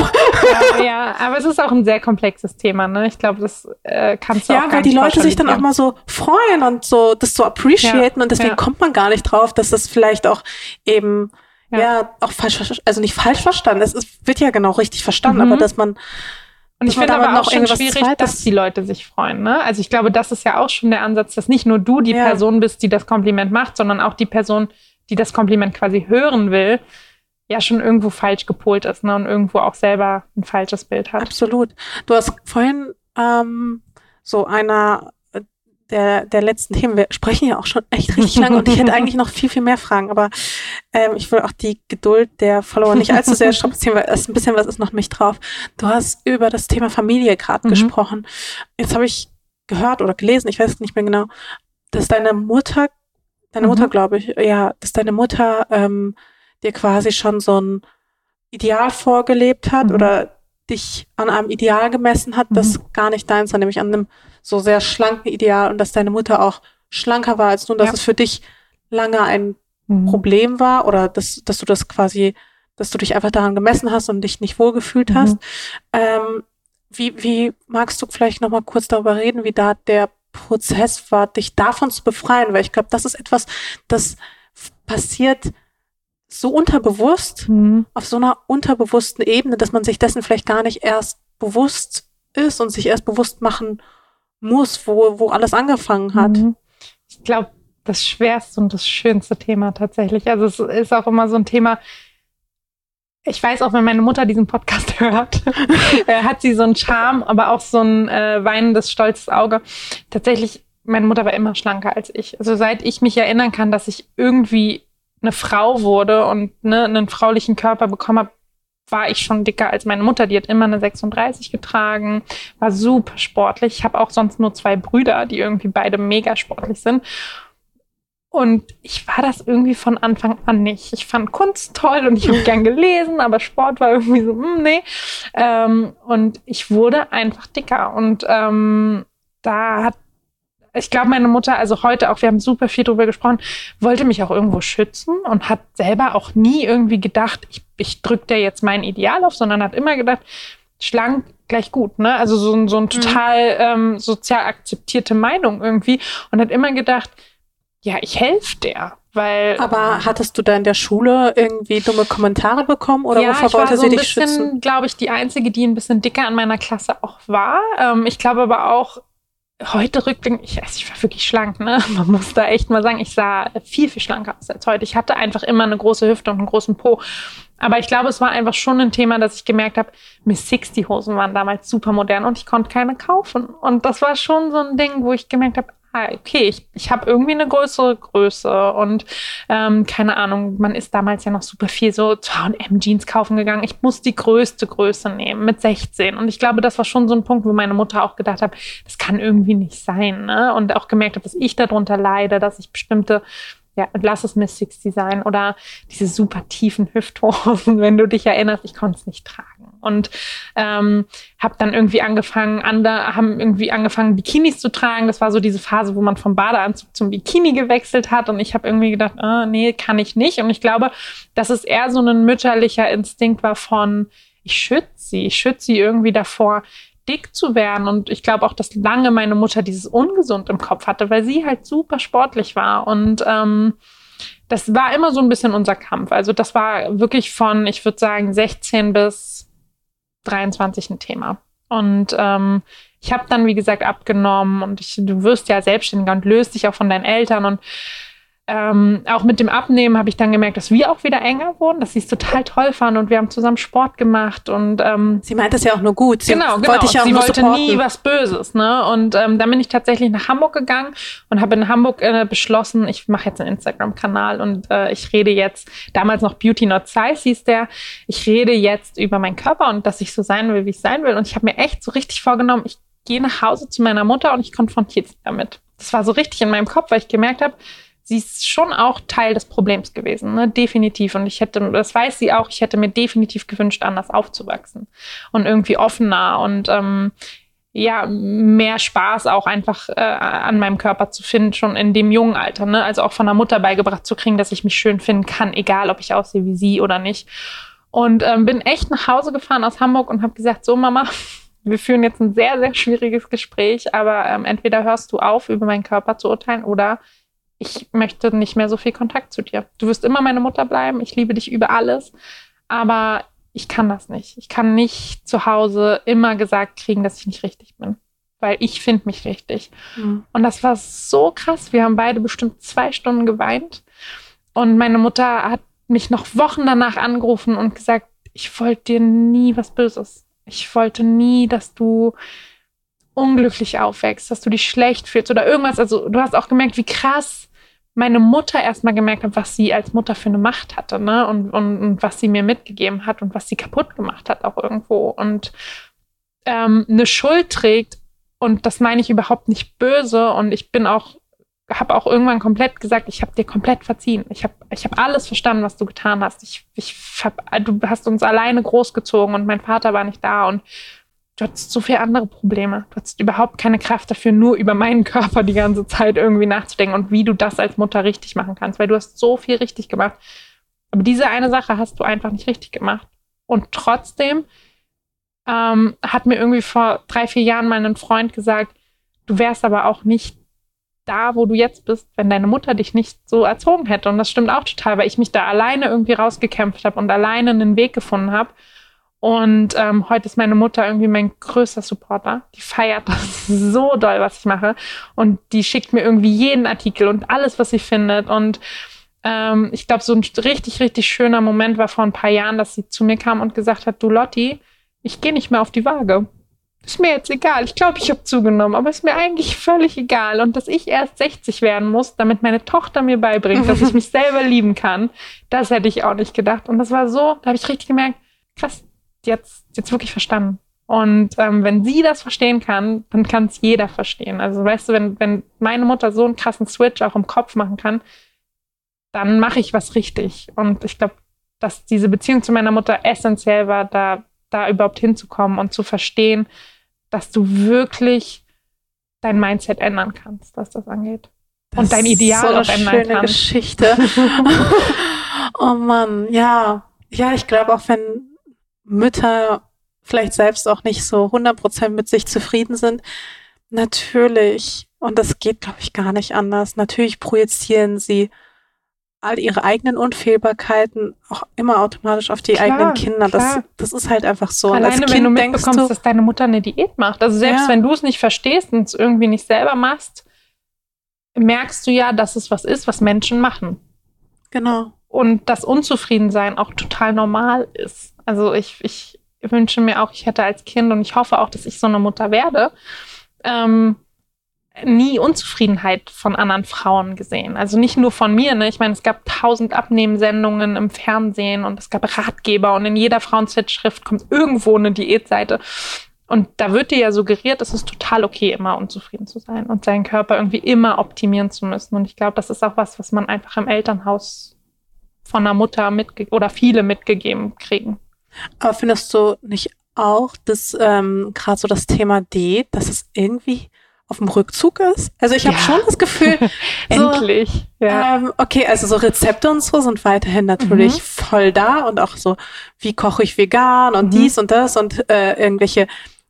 Ja, ja, aber es ist auch ein sehr komplexes Thema, ne? Ich glaube, das äh, kannst du ja, auch Ja, weil die Leute sich dann auch mal so freuen und so das so appreciaten ja, und deswegen ja. kommt man gar nicht drauf, dass das vielleicht auch eben ja, auch falsch, also nicht falsch verstanden, es wird ja genau richtig verstanden, mhm. aber dass man Und ich finde aber auch schon schwierig, dass die Leute sich freuen. Ne? Also ich glaube, das ist ja auch schon der Ansatz, dass nicht nur du die ja. Person bist, die das Kompliment macht, sondern auch die Person, die das Kompliment quasi hören will, ja schon irgendwo falsch gepolt ist ne? und irgendwo auch selber ein falsches Bild hat. Absolut. Du hast vorhin ähm, so einer der, der letzten Themen. Wir sprechen ja auch schon echt richtig lange und ich hätte eigentlich noch viel, viel mehr Fragen, aber ähm, ich will auch die Geduld der Follower nicht allzu sehr strapazieren, weil es ein bisschen was ist noch mich drauf. Du hast über das Thema Familie gerade mhm. gesprochen. Jetzt habe ich gehört oder gelesen, ich weiß es nicht mehr genau, dass deine Mutter, deine mhm. Mutter, glaube ich, ja, dass deine Mutter ähm, dir quasi schon so ein Ideal vorgelebt hat mhm. oder dich an einem Ideal gemessen hat, das mhm. gar nicht deins war, nämlich an einem so sehr schlanken Ideal und dass deine Mutter auch schlanker war als und dass ja. es für dich lange ein mhm. Problem war oder dass, dass du das quasi, dass du dich einfach daran gemessen hast und dich nicht wohlgefühlt hast. Mhm. Ähm, wie, wie magst du vielleicht nochmal kurz darüber reden, wie da der Prozess war, dich davon zu befreien? Weil ich glaube, das ist etwas, das passiert so unterbewusst, mhm. auf so einer unterbewussten Ebene, dass man sich dessen vielleicht gar nicht erst bewusst ist und sich erst bewusst machen muss, wo, wo alles angefangen hat. Mhm. Ich glaube, das schwerste und das schönste Thema tatsächlich. Also es ist auch immer so ein Thema, ich weiß auch, wenn meine Mutter diesen Podcast hört, äh, hat sie so einen Charme, aber auch so ein äh, weinendes, stolzes Auge. Tatsächlich, meine Mutter war immer schlanker als ich. Also seit ich mich erinnern kann, dass ich irgendwie eine Frau wurde und ne, einen fraulichen Körper bekommen habe, war ich schon dicker als meine Mutter. Die hat immer eine 36 getragen, war super sportlich. Ich habe auch sonst nur zwei Brüder, die irgendwie beide mega sportlich sind. Und ich war das irgendwie von Anfang an nicht. Ich fand Kunst toll und ich habe gern gelesen, aber Sport war irgendwie so, hm, nee. Ähm, und ich wurde einfach dicker. Und ähm, da hat ich glaube, meine Mutter, also heute auch, wir haben super viel drüber gesprochen, wollte mich auch irgendwo schützen und hat selber auch nie irgendwie gedacht, ich, ich drücke dir jetzt mein Ideal auf, sondern hat immer gedacht, schlank gleich gut, ne? Also so, ein so ein mhm. total ähm, sozial akzeptierte Meinung irgendwie und hat immer gedacht, ja, ich helfe der. Weil, Aber hattest du da in der Schule irgendwie dumme Kommentare bekommen oder ja, wovor wollte so sie dich bisschen, schützen? glaube ich, die einzige, die ein bisschen dicker an meiner Klasse auch war. Ähm, ich glaube aber auch, heute rückblickend, ich, also ich war wirklich schlank, ne? Man muss da echt mal sagen, ich sah viel, viel schlanker aus als heute. Ich hatte einfach immer eine große Hüfte und einen großen Po. Aber ich glaube, es war einfach schon ein Thema, dass ich gemerkt habe, Miss 60 Hosen waren damals super modern und ich konnte keine kaufen. Und das war schon so ein Ding, wo ich gemerkt habe, okay, ich, ich habe irgendwie eine größere Größe und ähm, keine Ahnung, man ist damals ja noch super viel so zu H&M Jeans kaufen gegangen. Ich muss die größte Größe nehmen mit 16 und ich glaube, das war schon so ein Punkt, wo meine Mutter auch gedacht hat, das kann irgendwie nicht sein ne? und auch gemerkt hat, dass ich darunter leide, dass ich bestimmte ja, lass es Miss 60 sein oder diese super tiefen Hüfthosen, wenn du dich erinnerst, ich konnte es nicht tragen und ähm, habe dann irgendwie angefangen, andere haben irgendwie angefangen, Bikinis zu tragen. Das war so diese Phase, wo man vom Badeanzug zum Bikini gewechselt hat und ich habe irgendwie gedacht, ah, nee, kann ich nicht. Und ich glaube, dass es eher so ein mütterlicher Instinkt war von, ich schütze sie, ich schütze sie irgendwie davor, dick zu werden. Und ich glaube auch, dass lange meine Mutter dieses ungesund im Kopf hatte, weil sie halt super sportlich war und ähm, das war immer so ein bisschen unser Kampf. Also das war wirklich von, ich würde sagen, 16 bis 23 ein Thema. Und ähm, ich habe dann, wie gesagt, abgenommen und ich, du wirst ja selbstständiger und löst dich auch von deinen Eltern und ähm, auch mit dem Abnehmen habe ich dann gemerkt, dass wir auch wieder enger wurden, dass sie es total toll fanden und wir haben zusammen Sport gemacht und ähm, sie meint das ja auch nur gut. Sie genau, genau. Wollte sie wollte supporten. nie was Böses, ne? Und ähm, dann bin ich tatsächlich nach Hamburg gegangen und habe in Hamburg äh, beschlossen, ich mache jetzt einen Instagram-Kanal und äh, ich rede jetzt damals noch Beauty Not Size hieß der. Ich rede jetzt über meinen Körper und dass ich so sein will, wie ich sein will. Und ich habe mir echt so richtig vorgenommen, ich gehe nach Hause zu meiner Mutter und ich konfrontiere sie damit. Das war so richtig in meinem Kopf, weil ich gemerkt habe, sie ist schon auch Teil des Problems gewesen, ne? definitiv. Und ich hätte, das weiß sie auch, ich hätte mir definitiv gewünscht, anders aufzuwachsen und irgendwie offener und ähm, ja, mehr Spaß auch einfach äh, an meinem Körper zu finden, schon in dem jungen Alter. Ne? Also auch von der Mutter beigebracht zu kriegen, dass ich mich schön finden kann, egal ob ich aussehe wie sie oder nicht. Und ähm, bin echt nach Hause gefahren aus Hamburg und habe gesagt, so Mama, wir führen jetzt ein sehr, sehr schwieriges Gespräch, aber ähm, entweder hörst du auf, über meinen Körper zu urteilen oder ich möchte nicht mehr so viel Kontakt zu dir. Du wirst immer meine Mutter bleiben. Ich liebe dich über alles. Aber ich kann das nicht. Ich kann nicht zu Hause immer gesagt kriegen, dass ich nicht richtig bin. Weil ich finde mich richtig. Mhm. Und das war so krass. Wir haben beide bestimmt zwei Stunden geweint. Und meine Mutter hat mich noch Wochen danach angerufen und gesagt, ich wollte dir nie was Böses. Ich wollte nie, dass du unglücklich aufwächst, dass du dich schlecht fühlst oder irgendwas. Also du hast auch gemerkt, wie krass meine Mutter erstmal gemerkt hat, was sie als Mutter für eine Macht hatte, ne? Und, und, und was sie mir mitgegeben hat und was sie kaputt gemacht hat auch irgendwo. Und ähm, eine Schuld trägt, und das meine ich überhaupt nicht böse. Und ich bin auch, habe auch irgendwann komplett gesagt, ich habe dir komplett verziehen. Ich habe ich hab alles verstanden, was du getan hast. Ich, ich hab, du hast uns alleine großgezogen und mein Vater war nicht da. Und du hattest so viele andere Probleme. Du hattest überhaupt keine Kraft dafür, nur über meinen Körper die ganze Zeit irgendwie nachzudenken und wie du das als Mutter richtig machen kannst, weil du hast so viel richtig gemacht. Aber diese eine Sache hast du einfach nicht richtig gemacht. Und trotzdem ähm, hat mir irgendwie vor drei, vier Jahren mal ein Freund gesagt, du wärst aber auch nicht da, wo du jetzt bist, wenn deine Mutter dich nicht so erzogen hätte. Und das stimmt auch total, weil ich mich da alleine irgendwie rausgekämpft habe und alleine einen Weg gefunden habe. Und ähm, heute ist meine Mutter irgendwie mein größter Supporter. Die feiert das so doll, was ich mache. Und die schickt mir irgendwie jeden Artikel und alles, was sie findet. Und ähm, ich glaube, so ein richtig, richtig schöner Moment war vor ein paar Jahren, dass sie zu mir kam und gesagt hat, du Lotti, ich gehe nicht mehr auf die Waage. Ist mir jetzt egal. Ich glaube, ich habe zugenommen, aber ist mir eigentlich völlig egal. Und dass ich erst 60 werden muss, damit meine Tochter mir beibringt, dass ich mich selber lieben kann, das hätte ich auch nicht gedacht. Und das war so, da habe ich richtig gemerkt, krass, jetzt, jetzt wirklich verstanden. Und ähm, wenn sie das verstehen kann, dann kann es jeder verstehen. Also weißt du, wenn, wenn meine Mutter so einen krassen Switch auch im Kopf machen kann, dann mache ich was richtig. Und ich glaube, dass diese Beziehung zu meiner Mutter essentiell war, da, da überhaupt hinzukommen und zu verstehen, dass du wirklich dein Mindset ändern kannst, was das angeht. Das und dein Ideal so eine schöne kannst. Geschichte. oh Mann, ja. Ja, ich glaube auch, wenn Mütter vielleicht selbst auch nicht so 100% mit sich zufrieden sind. Natürlich, und das geht, glaube ich, gar nicht anders, natürlich projizieren sie all ihre eigenen Unfehlbarkeiten auch immer automatisch auf die klar, eigenen Kinder. Das, das ist halt einfach so. Alleine, und als kind wenn du mitbekommst, du, dass deine Mutter eine Diät macht. Also selbst ja. wenn du es nicht verstehst und es irgendwie nicht selber machst, merkst du ja, dass es was ist, was Menschen machen. Genau. Und das Unzufriedensein auch total normal ist. Also ich, ich wünsche mir auch, ich hätte als Kind und ich hoffe auch, dass ich so eine Mutter werde, ähm, nie Unzufriedenheit von anderen Frauen gesehen. Also nicht nur von mir. Ne? Ich meine, es gab tausend Abnehmsendungen im Fernsehen und es gab Ratgeber und in jeder Frauenzeitschrift kommt irgendwo eine Diätseite. Und da wird dir ja suggeriert, es ist total okay, immer unzufrieden zu sein und seinen Körper irgendwie immer optimieren zu müssen. Und ich glaube, das ist auch was, was man einfach im Elternhaus von einer Mutter mitge oder viele mitgegeben kriegen. Aber findest du nicht auch, dass ähm, gerade so das Thema D, dass es irgendwie auf dem Rückzug ist? Also ich habe ja. schon das Gefühl, so, endlich. Ja. Ähm, okay, also so Rezepte und so sind weiterhin natürlich mhm. voll da und auch so, wie koche ich vegan und mhm. dies und das und äh, irgendwelche,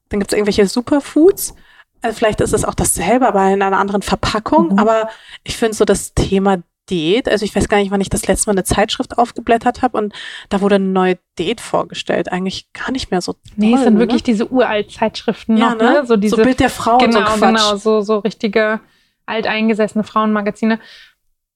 dann gibt's irgendwelche Superfoods. Also vielleicht ist es auch dasselbe, aber in einer anderen Verpackung. Mhm. Aber ich finde so das Thema Diät. Also ich weiß gar nicht, wann ich das letzte Mal eine Zeitschrift aufgeblättert habe und da wurde eine neue Diät vorgestellt. Eigentlich gar nicht mehr so toll, Nee, es sind ne? wirklich diese uralt Zeitschriften ja, noch, ne? So, diese, so Bild der Frau genau, so. Genau, so, so richtige alteingesessene Frauenmagazine.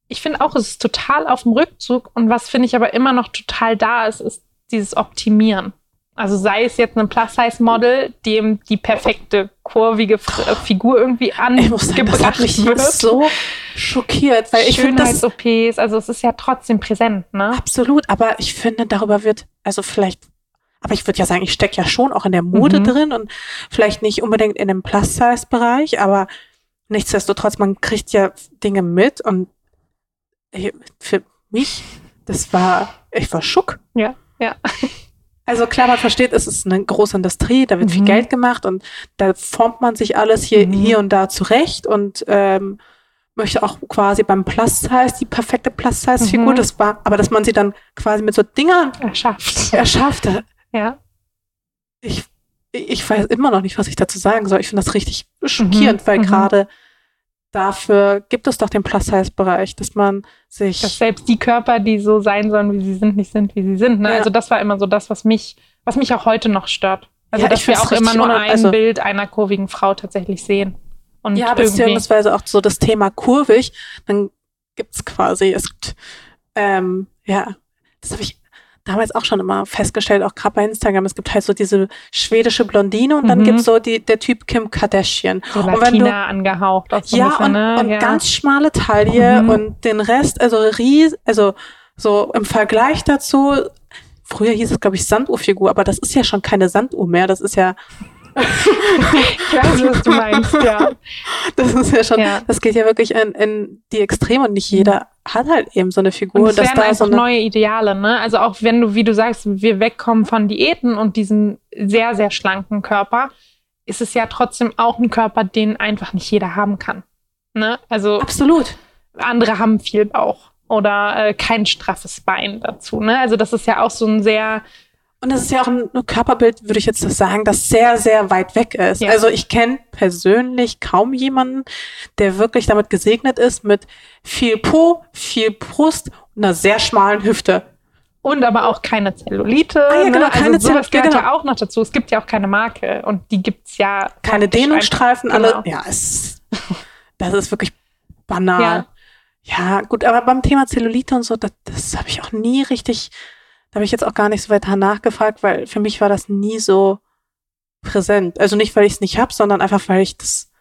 Ich finde auch, es ist total auf dem Rückzug und was finde ich aber immer noch total da ist, ist dieses Optimieren. Also sei es jetzt ein Plus-Size-Model, dem die perfekte kurvige F Figur irgendwie angebracht mich wird. so schockiert, weil ich finde OPs, also es ist ja trotzdem präsent, ne? Absolut, aber ich finde darüber wird, also vielleicht, aber ich würde ja sagen, ich stecke ja schon auch in der Mode mhm. drin und vielleicht nicht unbedingt in dem Plus-Size-Bereich, aber nichtsdestotrotz, man kriegt ja Dinge mit und für mich, das war, ich war schock. Ja, ja. Also klar, man versteht, es ist eine große Industrie, da wird mhm. viel Geld gemacht und da formt man sich alles hier, mhm. hier und da zurecht und ähm, möchte auch quasi beim Plus-Size die perfekte Plus-Size-Figur, mhm. das war, aber dass man sie dann quasi mit so Dingern erschafft. erschafft. Ja. Ich, ich weiß immer noch nicht, was ich dazu sagen soll. Ich finde das richtig schockierend, mhm. weil mhm. gerade dafür gibt es doch den Plus-Size-Bereich, dass man sich. Dass selbst die Körper, die so sein sollen, wie sie sind, nicht sind, wie sie sind. Ne? Ja. Also das war immer so das, was mich, was mich auch heute noch stört. Also ja, dass wir auch immer nur ein also, Bild einer kurvigen Frau tatsächlich sehen. Und ja, beziehungsweise auch so das Thema kurvig, dann gibt's quasi, es gibt, ähm, ja, das habe ich damals auch schon immer festgestellt, auch gerade bei Instagram, es gibt halt so diese schwedische Blondine und dann mhm. gibt's so die, der Typ Kim Kardashian. So und wenn du, angehaucht. Auch so ja, bisschen, und, ne? und ja. ganz schmale Taille mhm. und den Rest, also ries, also so im Vergleich dazu, früher hieß es, glaube ich, Sanduhrfigur, aber das ist ja schon keine Sanduhr mehr, das ist ja ich weiß, was du meinst, ja. Das ist ja schon, ja. das geht ja wirklich in, in die Extreme und nicht jeder hat halt eben so eine Figur. Und das da so eine neue Ideale, ne? Also auch wenn du, wie du sagst, wir wegkommen von Diäten und diesem sehr, sehr schlanken Körper, ist es ja trotzdem auch ein Körper, den einfach nicht jeder haben kann. Ne? Also absolut. Andere haben viel Bauch oder äh, kein straffes Bein dazu. Ne? Also das ist ja auch so ein sehr und das ist ja auch ein, Körperbild, würde ich jetzt sagen, das sehr, sehr weit weg ist. Ja. Also ich kenne persönlich kaum jemanden, der wirklich damit gesegnet ist, mit viel Po, viel Brust und einer sehr schmalen Hüfte. Und aber auch keine Zellulite. Ah, ja, genau, ne? keine also sowas gehört genau. ja auch noch dazu. Es gibt ja auch keine Marke und die gibt's ja. Keine Dehnungsstreifen, alle. Genau. Ja, es, das ist wirklich banal. Ja. ja, gut, aber beim Thema Zellulite und so, das, das habe ich auch nie richtig da habe ich jetzt auch gar nicht so weiter nachgefragt, weil für mich war das nie so präsent. Also nicht, weil ich es nicht hab, sondern einfach, weil ich das,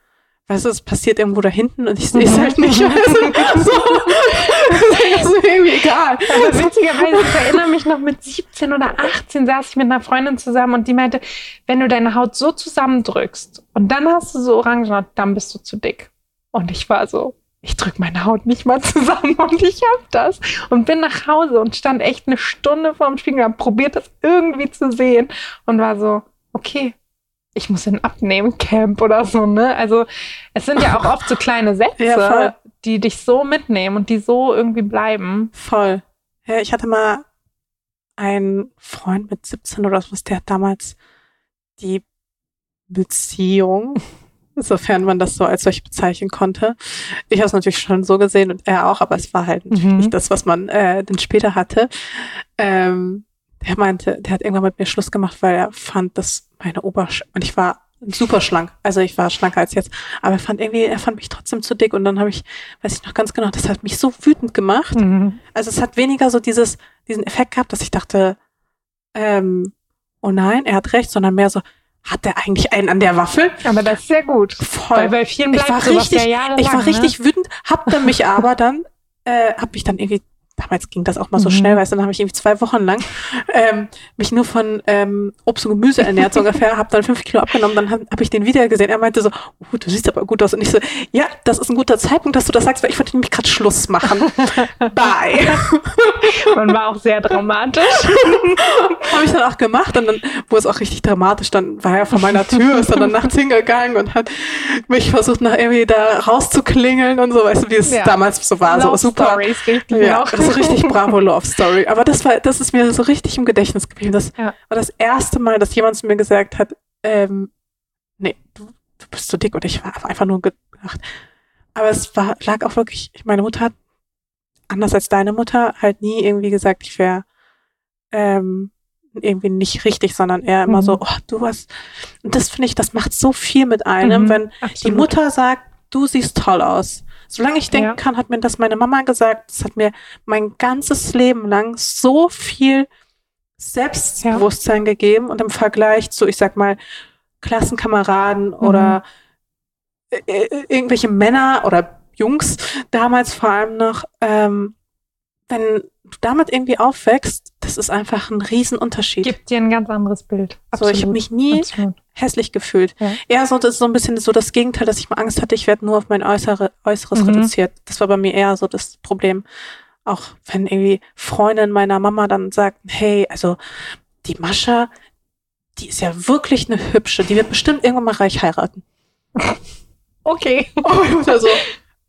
weißt du, es passiert irgendwo da hinten und ich sehe es halt nicht. Du? so. das ist mir irgendwie egal. Aber witzigerweise, ich erinnere mich noch mit 17 oder 18 saß ich mit einer Freundin zusammen und die meinte, wenn du deine Haut so zusammendrückst und dann hast du so Orangenhaut, dann bist du zu dick. Und ich war so, ich drück meine Haut nicht mal zusammen und ich hab das und bin nach Hause und stand echt eine Stunde vorm Spiegel und probiert das irgendwie zu sehen und war so, okay, ich muss in Abnehmen Camp oder so, ne? Also es sind ja auch oft so kleine Sätze, ja, die dich so mitnehmen und die so irgendwie bleiben. Voll. Ja, ich hatte mal einen Freund mit 17 oder was, der hat damals die Beziehung sofern man das so als solch bezeichnen konnte. Ich habe es natürlich schon so gesehen und er auch, aber es war halt mhm. nicht das, was man äh, dann später hatte. Ähm, der meinte, der hat irgendwann mit mir Schluss gemacht, weil er fand, dass meine Obersch und ich war super schlank, also ich war schlanker als jetzt, aber er fand irgendwie, er fand mich trotzdem zu dick und dann habe ich, weiß ich noch ganz genau, das hat mich so wütend gemacht. Mhm. Also es hat weniger so dieses, diesen Effekt gehabt, dass ich dachte, ähm, oh nein, er hat recht, sondern mehr so, hat er eigentlich einen an der Waffel? Aber das ist sehr gut. Voll. Weil bei vielen ich war richtig, ich war richtig ne? wütend, hab dann mich aber dann, äh, hab mich dann irgendwie damals ging das auch mal so mhm. schnell, weißt du, dann habe ich irgendwie zwei Wochen lang ähm, mich nur von ähm, Obst und Gemüse ernährt, so ungefähr, habe dann fünf Kilo abgenommen, dann habe hab ich den wieder gesehen. Er meinte so, oh, du siehst aber gut aus. Und ich so, ja, das ist ein guter Zeitpunkt, dass du das sagst, weil ich wollte nämlich gerade Schluss machen. Bye. Man war auch sehr dramatisch. habe ich dann auch gemacht und dann wurde es auch richtig dramatisch. Dann war er vor meiner Tür, ist dann, nachts hingegangen und hat mich versucht, nach irgendwie da rauszuklingeln und so, weißt du, wie es ja. damals so war. Love so super. Stories, ja, so richtig Bravo Love Story. Aber das war, das ist mir so richtig im Gedächtnis geblieben. Das ja. war das erste Mal, dass jemand zu mir gesagt hat, ähm, nee, du, du bist zu dick und ich war einfach nur gedacht. Aber es war, lag auch wirklich, meine Mutter hat, anders als deine Mutter, halt nie irgendwie gesagt, ich wäre ähm, irgendwie nicht richtig, sondern eher immer mhm. so, oh, du hast, und das finde ich, das macht so viel mit einem, mhm, wenn absolut. die Mutter sagt, du siehst toll aus. Solange ich denken ja. kann, hat mir das meine Mama gesagt. Das hat mir mein ganzes Leben lang so viel Selbstbewusstsein ja. gegeben und im Vergleich zu, ich sag mal, Klassenkameraden mhm. oder äh, äh, irgendwelche Männer oder Jungs damals vor allem noch, ähm, wenn du damit irgendwie aufwächst, das ist einfach ein Riesenunterschied. Gibt dir ein ganz anderes Bild. Absolut. So, ich habe mich nie Absolut. Hässlich gefühlt. Ja. Eher so, das ist so ein bisschen so das Gegenteil, dass ich mal Angst hatte, ich werde nur auf mein Äußere, Äußeres mhm. reduziert. Das war bei mir eher so das Problem. Auch wenn irgendwie Freundin meiner Mama dann sagt, hey, also die Mascha, die ist ja wirklich eine hübsche, die wird bestimmt irgendwann mal reich heiraten. Okay. Oder so.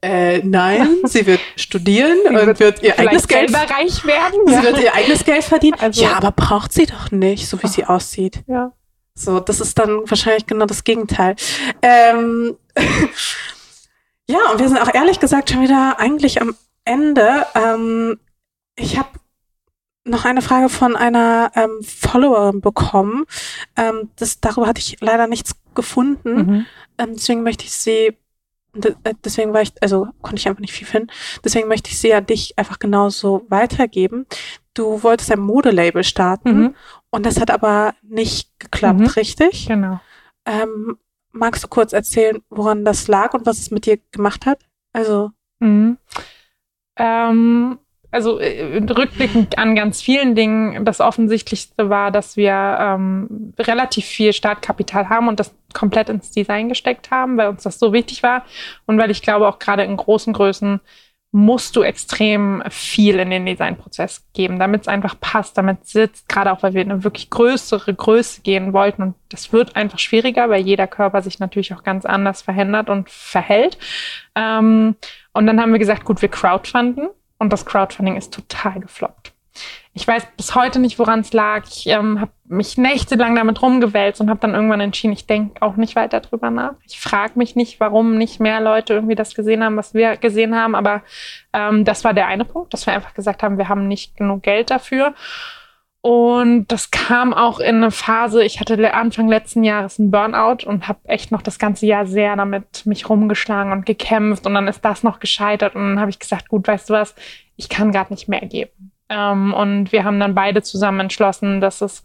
Äh, nein, sie wird studieren sie und wird, wird ihr eigenes Geld reich werden. Sie ja. wird ihr eigenes Geld verdienen. Also, ja, aber braucht sie doch nicht, so wie sie aussieht. Ja. So, das ist dann wahrscheinlich genau das Gegenteil. Ähm, Ja, und wir sind auch ehrlich gesagt schon wieder eigentlich am Ende. Ähm, ich habe noch eine Frage von einer ähm, Followerin bekommen. Ähm, das, darüber hatte ich leider nichts gefunden. Mhm. Ähm, deswegen möchte ich sie, äh, deswegen war ich, also konnte ich einfach nicht viel finden. Deswegen möchte ich sie ja dich einfach genauso weitergeben. Du wolltest ein Modelabel starten mhm. und das hat aber nicht geklappt, mhm. richtig? Genau. Ähm, magst du kurz erzählen, woran das lag und was es mit dir gemacht hat? Also. Mhm. Ähm, also äh, rückblickend an ganz vielen Dingen, das Offensichtlichste war, dass wir ähm, relativ viel Startkapital haben und das komplett ins Design gesteckt haben, weil uns das so wichtig war und weil ich glaube, auch gerade in großen Größen musst du extrem viel in den Designprozess geben, damit es einfach passt, damit sitzt, gerade auch weil wir eine wirklich größere Größe gehen wollten und das wird einfach schwieriger, weil jeder Körper sich natürlich auch ganz anders verhindert und verhält. Ähm, und dann haben wir gesagt, gut, wir crowdfunden und das Crowdfunding ist total gefloppt. Ich weiß bis heute nicht, woran es lag. Ich ähm, habe mich nächtelang damit rumgewälzt und habe dann irgendwann entschieden, ich denke auch nicht weiter drüber nach. Ich frage mich nicht, warum nicht mehr Leute irgendwie das gesehen haben, was wir gesehen haben. Aber ähm, das war der eine Punkt, dass wir einfach gesagt haben, wir haben nicht genug Geld dafür. Und das kam auch in eine Phase, ich hatte Anfang letzten Jahres einen Burnout und habe echt noch das ganze Jahr sehr damit mich rumgeschlagen und gekämpft. Und dann ist das noch gescheitert. Und dann habe ich gesagt, gut, weißt du was, ich kann gerade nicht mehr geben. Ähm, und wir haben dann beide zusammen entschlossen, dass es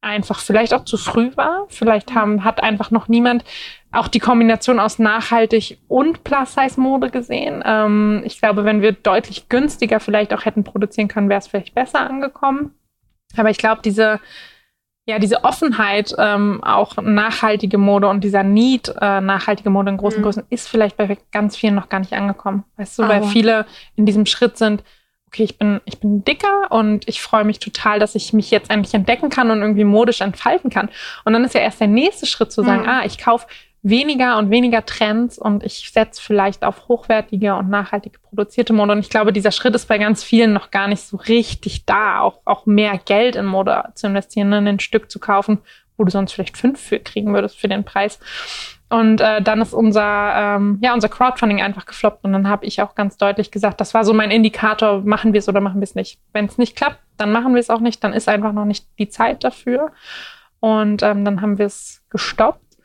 einfach vielleicht auch zu früh war. Vielleicht haben, hat einfach noch niemand auch die Kombination aus nachhaltig und Plus-Size-Mode gesehen. Ähm, ich glaube, wenn wir deutlich günstiger vielleicht auch hätten produzieren können, wäre es vielleicht besser angekommen. Aber ich glaube, diese, ja, diese Offenheit, ähm, auch nachhaltige Mode und dieser Need, äh, nachhaltige Mode in großen mhm. Größen, ist vielleicht bei ganz vielen noch gar nicht angekommen. Weißt du, Aber. weil viele in diesem Schritt sind, okay, ich bin, ich bin dicker und ich freue mich total, dass ich mich jetzt endlich entdecken kann und irgendwie modisch entfalten kann. Und dann ist ja erst der nächste Schritt zu sagen, mhm. ah, ich kaufe weniger und weniger Trends und ich setze vielleicht auf hochwertige und nachhaltige produzierte Mode. Und ich glaube, dieser Schritt ist bei ganz vielen noch gar nicht so richtig da, auch, auch mehr Geld in Mode zu investieren, in ein Stück zu kaufen, wo du sonst vielleicht fünf für kriegen würdest für den Preis. Und äh, dann ist unser, ähm, ja, unser Crowdfunding einfach gefloppt. Und dann habe ich auch ganz deutlich gesagt, das war so mein Indikator, machen wir es oder machen wir es nicht. Wenn es nicht klappt, dann machen wir es auch nicht, dann ist einfach noch nicht die Zeit dafür. Und ähm, dann haben wir es gestoppt.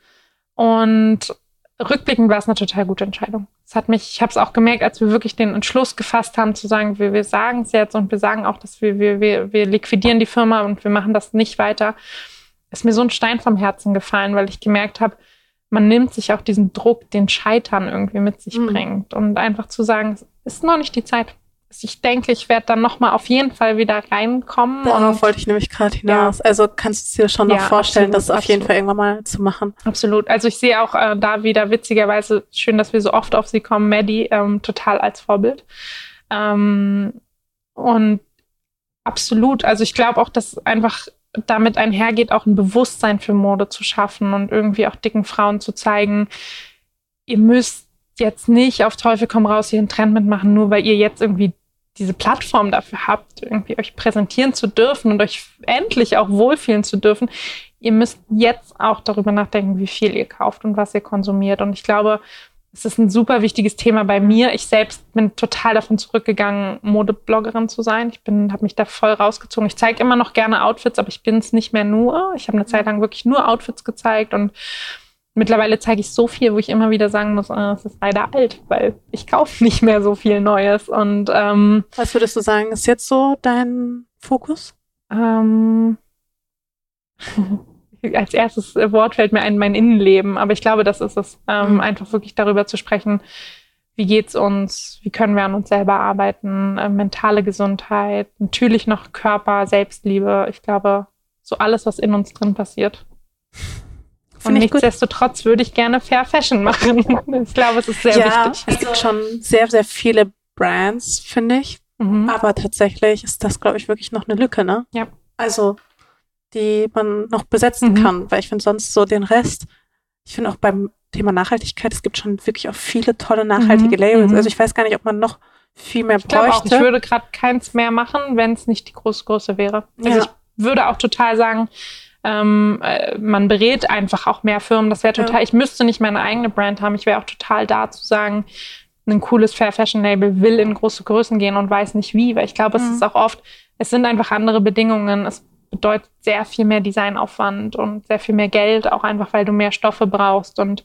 Und rückblickend war es eine total gute Entscheidung. Es hat mich, ich habe es auch gemerkt, als wir wirklich den Entschluss gefasst haben, zu sagen, wir, wir sagen es jetzt und wir sagen auch, dass wir, wir, wir, wir liquidieren die Firma und wir machen das nicht weiter, ist mir so ein Stein vom Herzen gefallen, weil ich gemerkt habe, man nimmt sich auch diesen Druck, den Scheitern irgendwie mit sich mhm. bringt und einfach zu sagen, es ist noch nicht die Zeit ich denke, ich werde dann nochmal auf jeden Fall wieder reinkommen. Darauf wollte ich nämlich gerade hinaus. Ja. Also kannst du dir schon noch ja, vorstellen, absolut, das auf absolut. jeden Fall irgendwann mal zu machen. Absolut. Also ich sehe auch äh, da wieder witzigerweise, schön, dass wir so oft auf sie kommen, Maddie, ähm, total als Vorbild. Ähm, und absolut. Also ich glaube auch, dass einfach damit einhergeht, auch ein Bewusstsein für Mode zu schaffen und irgendwie auch dicken Frauen zu zeigen, ihr müsst jetzt nicht auf Teufel komm raus hier einen Trend mitmachen, nur weil ihr jetzt irgendwie diese Plattform dafür habt, irgendwie euch präsentieren zu dürfen und euch endlich auch wohlfühlen zu dürfen. Ihr müsst jetzt auch darüber nachdenken, wie viel ihr kauft und was ihr konsumiert. Und ich glaube, es ist ein super wichtiges Thema bei mir. Ich selbst bin total davon zurückgegangen, Modebloggerin zu sein. Ich bin, habe mich da voll rausgezogen. Ich zeige immer noch gerne Outfits, aber ich bin es nicht mehr nur. Ich habe eine Zeit lang wirklich nur Outfits gezeigt und mittlerweile zeige ich so viel, wo ich immer wieder sagen muss, äh, es ist leider alt, weil ich kaufe nicht mehr so viel Neues. Und ähm, was würdest du sagen, ist jetzt so dein Fokus? Ähm, als erstes Wort fällt mir ein mein Innenleben, aber ich glaube, das ist es, ähm, mhm. einfach wirklich darüber zu sprechen, wie geht's uns, wie können wir an uns selber arbeiten, äh, mentale Gesundheit, natürlich noch Körper, Selbstliebe. Ich glaube, so alles, was in uns drin passiert. Und nichtsdestotrotz gut. würde ich gerne Fair Fashion machen. ich glaube, es ist sehr ja, wichtig. Es gibt schon sehr, sehr viele Brands, finde ich. Mhm. Aber tatsächlich ist das, glaube ich, wirklich noch eine Lücke, ne? Ja. Also, die man noch besetzen mhm. kann, weil ich finde sonst so den Rest, ich finde auch beim Thema Nachhaltigkeit, es gibt schon wirklich auch viele tolle nachhaltige mhm. Labels. Mhm. Also ich weiß gar nicht, ob man noch viel mehr ich bräuchte. Auch, ich würde gerade keins mehr machen, wenn es nicht die große Größe wäre. Also ja. ich würde auch total sagen, Ähm, äh, man berät einfach auch mehr Firmen. Das wäre total, ja. ich müsste nicht meine eigene Brand haben. Ich wäre auch total da zu sagen, ein cooles Fair Fashion Label will in große Größen gehen und weiß nicht wie, weil ich glaube, mhm. es ist auch oft, es sind einfach andere Bedingungen. Es bedeutet sehr viel mehr Designaufwand und sehr viel mehr Geld, auch einfach, weil du mehr Stoffe brauchst. Und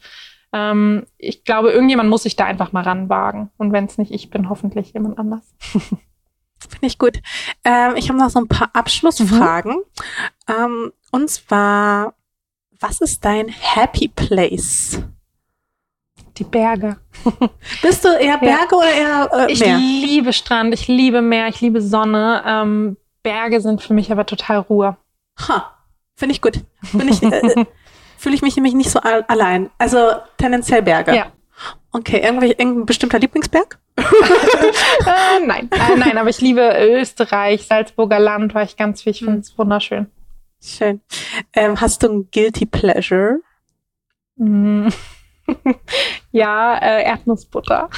ähm, ich glaube, irgendjemand muss sich da einfach mal ranwagen. Und wenn es nicht ich bin, hoffentlich jemand anders. Finde ich gut. Ähm, ich habe noch so ein paar Abschlussfragen. Mhm. Ähm, und zwar, was ist dein Happy Place? Die Berge. Bist du eher Berge ja. oder eher äh, Ich liebe Strand, ich liebe Meer, ich liebe Sonne. Ähm, Berge sind für mich aber total Ruhe. Ha, finde ich gut. ich, äh, fühle ich mich nämlich nicht so allein. Also tendenziell Berge. Ja. Okay, irgendwie irgendein bestimmter Lieblingsberg? äh, nein, äh, nein, aber ich liebe Österreich, Salzburger Land, war ich ganz viel. Ich finde es hm. wunderschön. Schön. Ähm, hast du ein Guilty Pleasure? Mm. ja, äh, Erdnussbutter.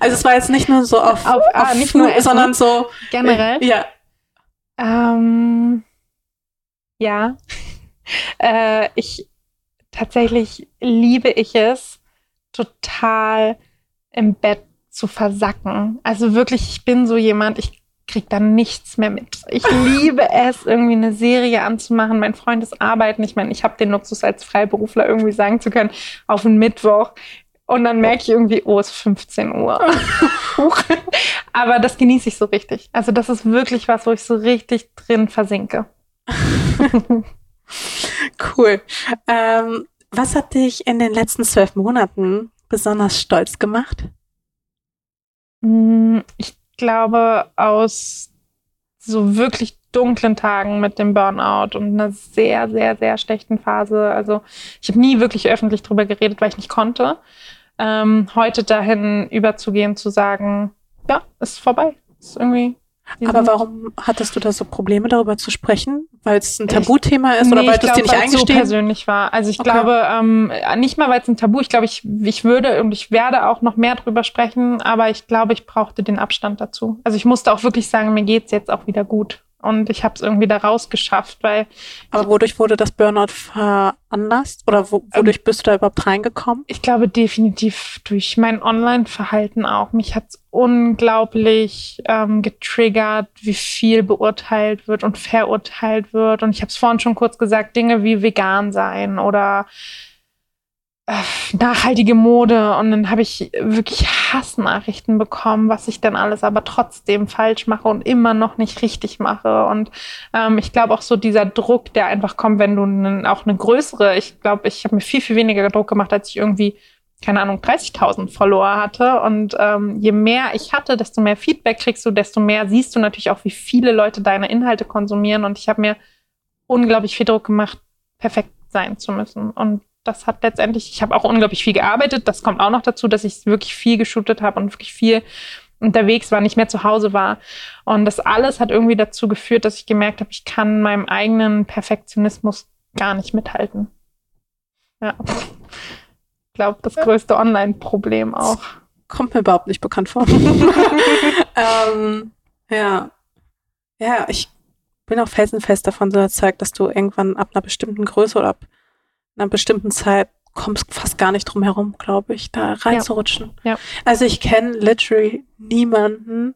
Also es war jetzt nicht nur so auf, auf, ah, auf nicht nur Essen, sondern so generell. Äh, ja. Ähm, ja. äh, ich tatsächlich liebe ich es total im Bett zu versacken. Also wirklich, ich bin so jemand, ich krieg da nichts mehr mit. Ich liebe es, irgendwie eine Serie anzumachen. Mein Freund ist arbeiten. Ich meine, ich habe den Luxus als Freiberufler irgendwie sagen zu können, auf einen Mittwoch. Und dann merke ich irgendwie, oh, es ist 15 Uhr. Aber das genieße ich so richtig. Also das ist wirklich was, wo ich so richtig drin versinke. cool. Ähm, was hat dich in den letzten zwölf Monaten besonders stolz gemacht? Mm, ich glaube, aus so wirklich dunklen Tagen mit dem Burnout und einer sehr, sehr, sehr schlechten Phase. Also ich habe nie wirklich öffentlich drüber geredet, weil ich nicht konnte. Ähm, heute dahin überzugehen, zu sagen, ja, ist vorbei. Ist irgendwie aber warum hattest du da so Probleme, darüber zu sprechen? Weil es ein Tabuthema ist nee, oder weil du es dir nicht eingestehen? so persönlich war. Also ich okay. glaube, ähm, nicht mal, weil es ein Tabu, ich glaube, ich, ich würde und ich werde auch noch mehr drüber sprechen, aber ich glaube, ich brauchte den Abstand dazu. Also ich musste auch wirklich sagen, mir geht's jetzt auch wieder gut und ich habe es irgendwie da rausgeschafft, weil. Aber wodurch wurde das Burnout veranlasst? Oder wo, wodurch ähm, bist du da überhaupt reingekommen? Ich glaube definitiv durch mein Online-Verhalten auch. Mich hat unglaublich ähm, getriggert, wie viel beurteilt wird und verurteilt wird. Und ich habe es vorhin schon kurz gesagt, Dinge wie vegan sein oder nachhaltige Mode und dann habe ich wirklich Hassnachrichten bekommen, was ich dann alles aber trotzdem falsch mache und immer noch nicht richtig mache. Und ähm, ich glaube auch so dieser Druck, der einfach kommt, wenn du ne, auch eine größere, ich glaube, ich habe mir viel, viel weniger Druck gemacht, als ich irgendwie, keine Ahnung, 30.000 Follower hatte. Und ähm, je mehr ich hatte, desto mehr Feedback kriegst du, desto mehr siehst du natürlich auch, wie viele Leute deine Inhalte konsumieren. Und ich habe mir unglaublich viel Druck gemacht, perfekt sein zu müssen. Und das hat letztendlich, ich habe auch unglaublich viel gearbeitet. Das kommt auch noch dazu, dass ich wirklich viel geshootet habe und wirklich viel unterwegs war, nicht mehr zu Hause war. Und das alles hat irgendwie dazu geführt, dass ich gemerkt habe, ich kann meinem eigenen Perfektionismus gar nicht mithalten. Ja. Ich glaube, das größte Online-Problem auch. kommt mir überhaupt nicht bekannt vor. ähm, ja. Ja, ich bin auch felsenfest davon so erzeugt, dass du irgendwann ab einer bestimmten Größe oder ab einer bestimmten Zeit kommst fast gar nicht drum herum, glaube ich, da reinzurutschen. Ja. ja. Also ich kenne literally niemanden,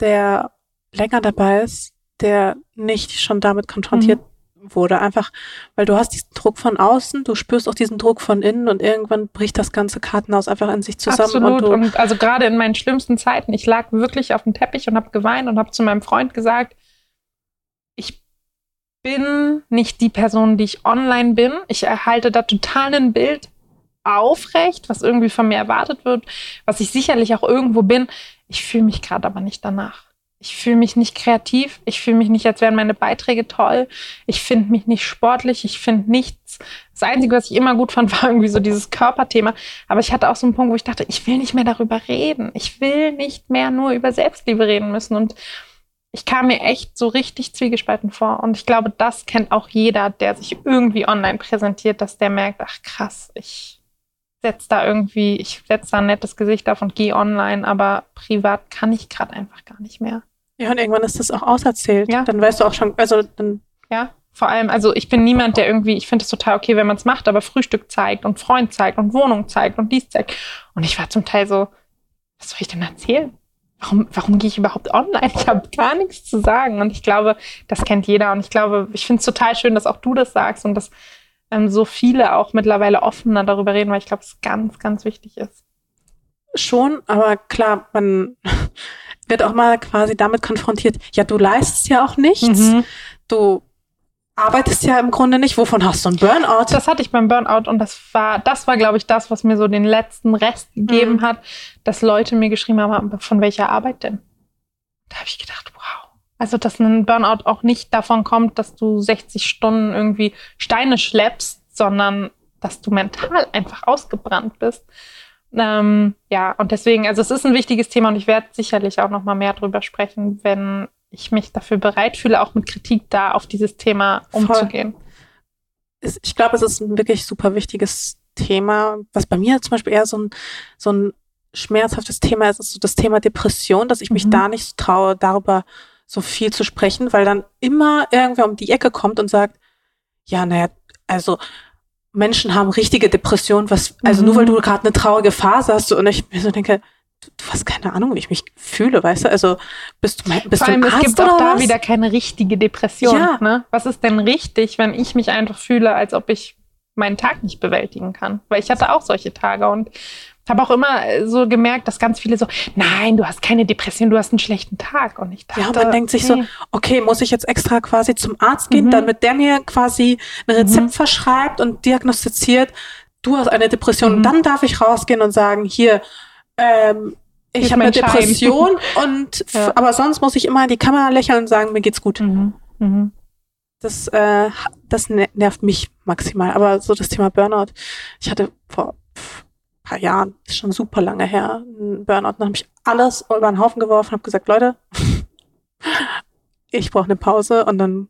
der länger dabei ist, der nicht schon damit konfrontiert mhm. wurde. Einfach, weil du hast diesen Druck von außen, du spürst auch diesen Druck von innen und irgendwann bricht das ganze Kartenhaus einfach in sich zusammen. Absolut. Und, und also gerade in meinen schlimmsten Zeiten, ich lag wirklich auf dem Teppich und habe geweint und habe zu meinem Freund gesagt, ich bin nicht die Person, die ich online bin. Ich erhalte da total ein Bild aufrecht, was irgendwie von mir erwartet wird, was ich sicherlich auch irgendwo bin. Ich fühle mich gerade aber nicht danach. Ich fühle mich nicht kreativ. Ich fühle mich nicht, als wären meine Beiträge toll. Ich finde mich nicht sportlich. Ich finde nichts. Das Einzige, was ich immer gut fand, war irgendwie so dieses Körperthema. Aber ich hatte auch so einen Punkt, wo ich dachte, ich will nicht mehr darüber reden. Ich will nicht mehr nur über Selbstliebe reden müssen. Und ich kam mir echt so richtig zwiegespalten vor. Und ich glaube, das kennt auch jeder, der sich irgendwie online präsentiert, dass der merkt, ach krass, ich setze da irgendwie, ich setze da ein nettes Gesicht auf und gehe online, aber privat kann ich gerade einfach gar nicht mehr. Ja, und irgendwann ist das auch auserzählt. Ja. Dann weißt du auch schon, also dann ja. Vor allem, also ich bin niemand, der irgendwie, ich finde es total okay, wenn man es macht, aber Frühstück zeigt und Freund zeigt und Wohnung zeigt und dies zeigt. Und ich war zum Teil so, was soll ich denn erzählen? Warum, warum gehe ich überhaupt online? Ich habe gar nichts zu sagen. Und ich glaube, das kennt jeder. Und ich glaube, ich finde es total schön, dass auch du das sagst und dass ähm, so viele auch mittlerweile offener darüber reden, weil ich glaube, es ganz, ganz wichtig ist. Schon, aber klar, man wird auch mal quasi damit konfrontiert, ja, du leistest ja auch nichts. Mhm. Du arbeitest ja im Grunde nicht. Wovon hast du einen Burnout? Das hatte ich beim Burnout und das war, das war, glaube ich, das, was mir so den letzten Rest gegeben mhm. hat, dass Leute mir geschrieben haben, von welcher Arbeit denn? Da habe ich gedacht, wow. Also, dass ein Burnout auch nicht davon kommt, dass du 60 Stunden irgendwie Steine schleppst, sondern dass du mental einfach ausgebrannt bist. Ähm, ja, und deswegen, also es ist ein wichtiges Thema und ich werde sicherlich auch noch mal mehr drüber sprechen, wenn ich mich dafür bereit fühle, auch mit Kritik da auf dieses Thema umzugehen. Voll. Ich glaube, es ist ein wirklich super wichtiges Thema, was bei mir zum Beispiel eher so ein, so ein schmerzhaftes Thema ist, ist so das Thema Depression, dass ich mich mhm. da nicht traue, darüber so viel zu sprechen, weil dann immer irgendwer um die Ecke kommt und sagt, ja, naja, also Menschen haben richtige Depressionen, was, also mhm. nur weil du gerade eine traurige Phase hast und ich mir so denke, du, hast keine Ahnung, wie ich mich fühle, weißt du? Also bist du, bist Vor allem, du ein Arzt es gibt auch da wieder keine richtige Depression. Ja. Ne? Was ist denn richtig, wenn ich mich einfach fühle, als ob ich meinen Tag nicht bewältigen kann? Weil ich hatte auch solche Tage und habe auch immer so gemerkt, dass ganz viele so, nein, du hast keine Depression, du hast einen schlechten Tag. Und ich dachte, ja, und man denkt sich nee. so, okay, muss ich jetzt extra quasi zum Arzt gehen, mhm. damit der mir quasi ein Rezept mhm. verschreibt und diagnostiziert, du hast eine Depression. Mhm. Und dann darf ich rausgehen und sagen, hier, ähm, ich habe eine Depression und ja. aber sonst muss ich immer in die Kamera lächeln und sagen, mir geht's gut. Mhm. Mhm. Das, äh, das nervt mich maximal. Aber so das Thema Burnout. Ich hatte vor paar Jahren, ist schon super lange her, einen Burnout. Dann habe ich alles über den Haufen geworfen, habe gesagt, Leute, ich brauche eine Pause und dann,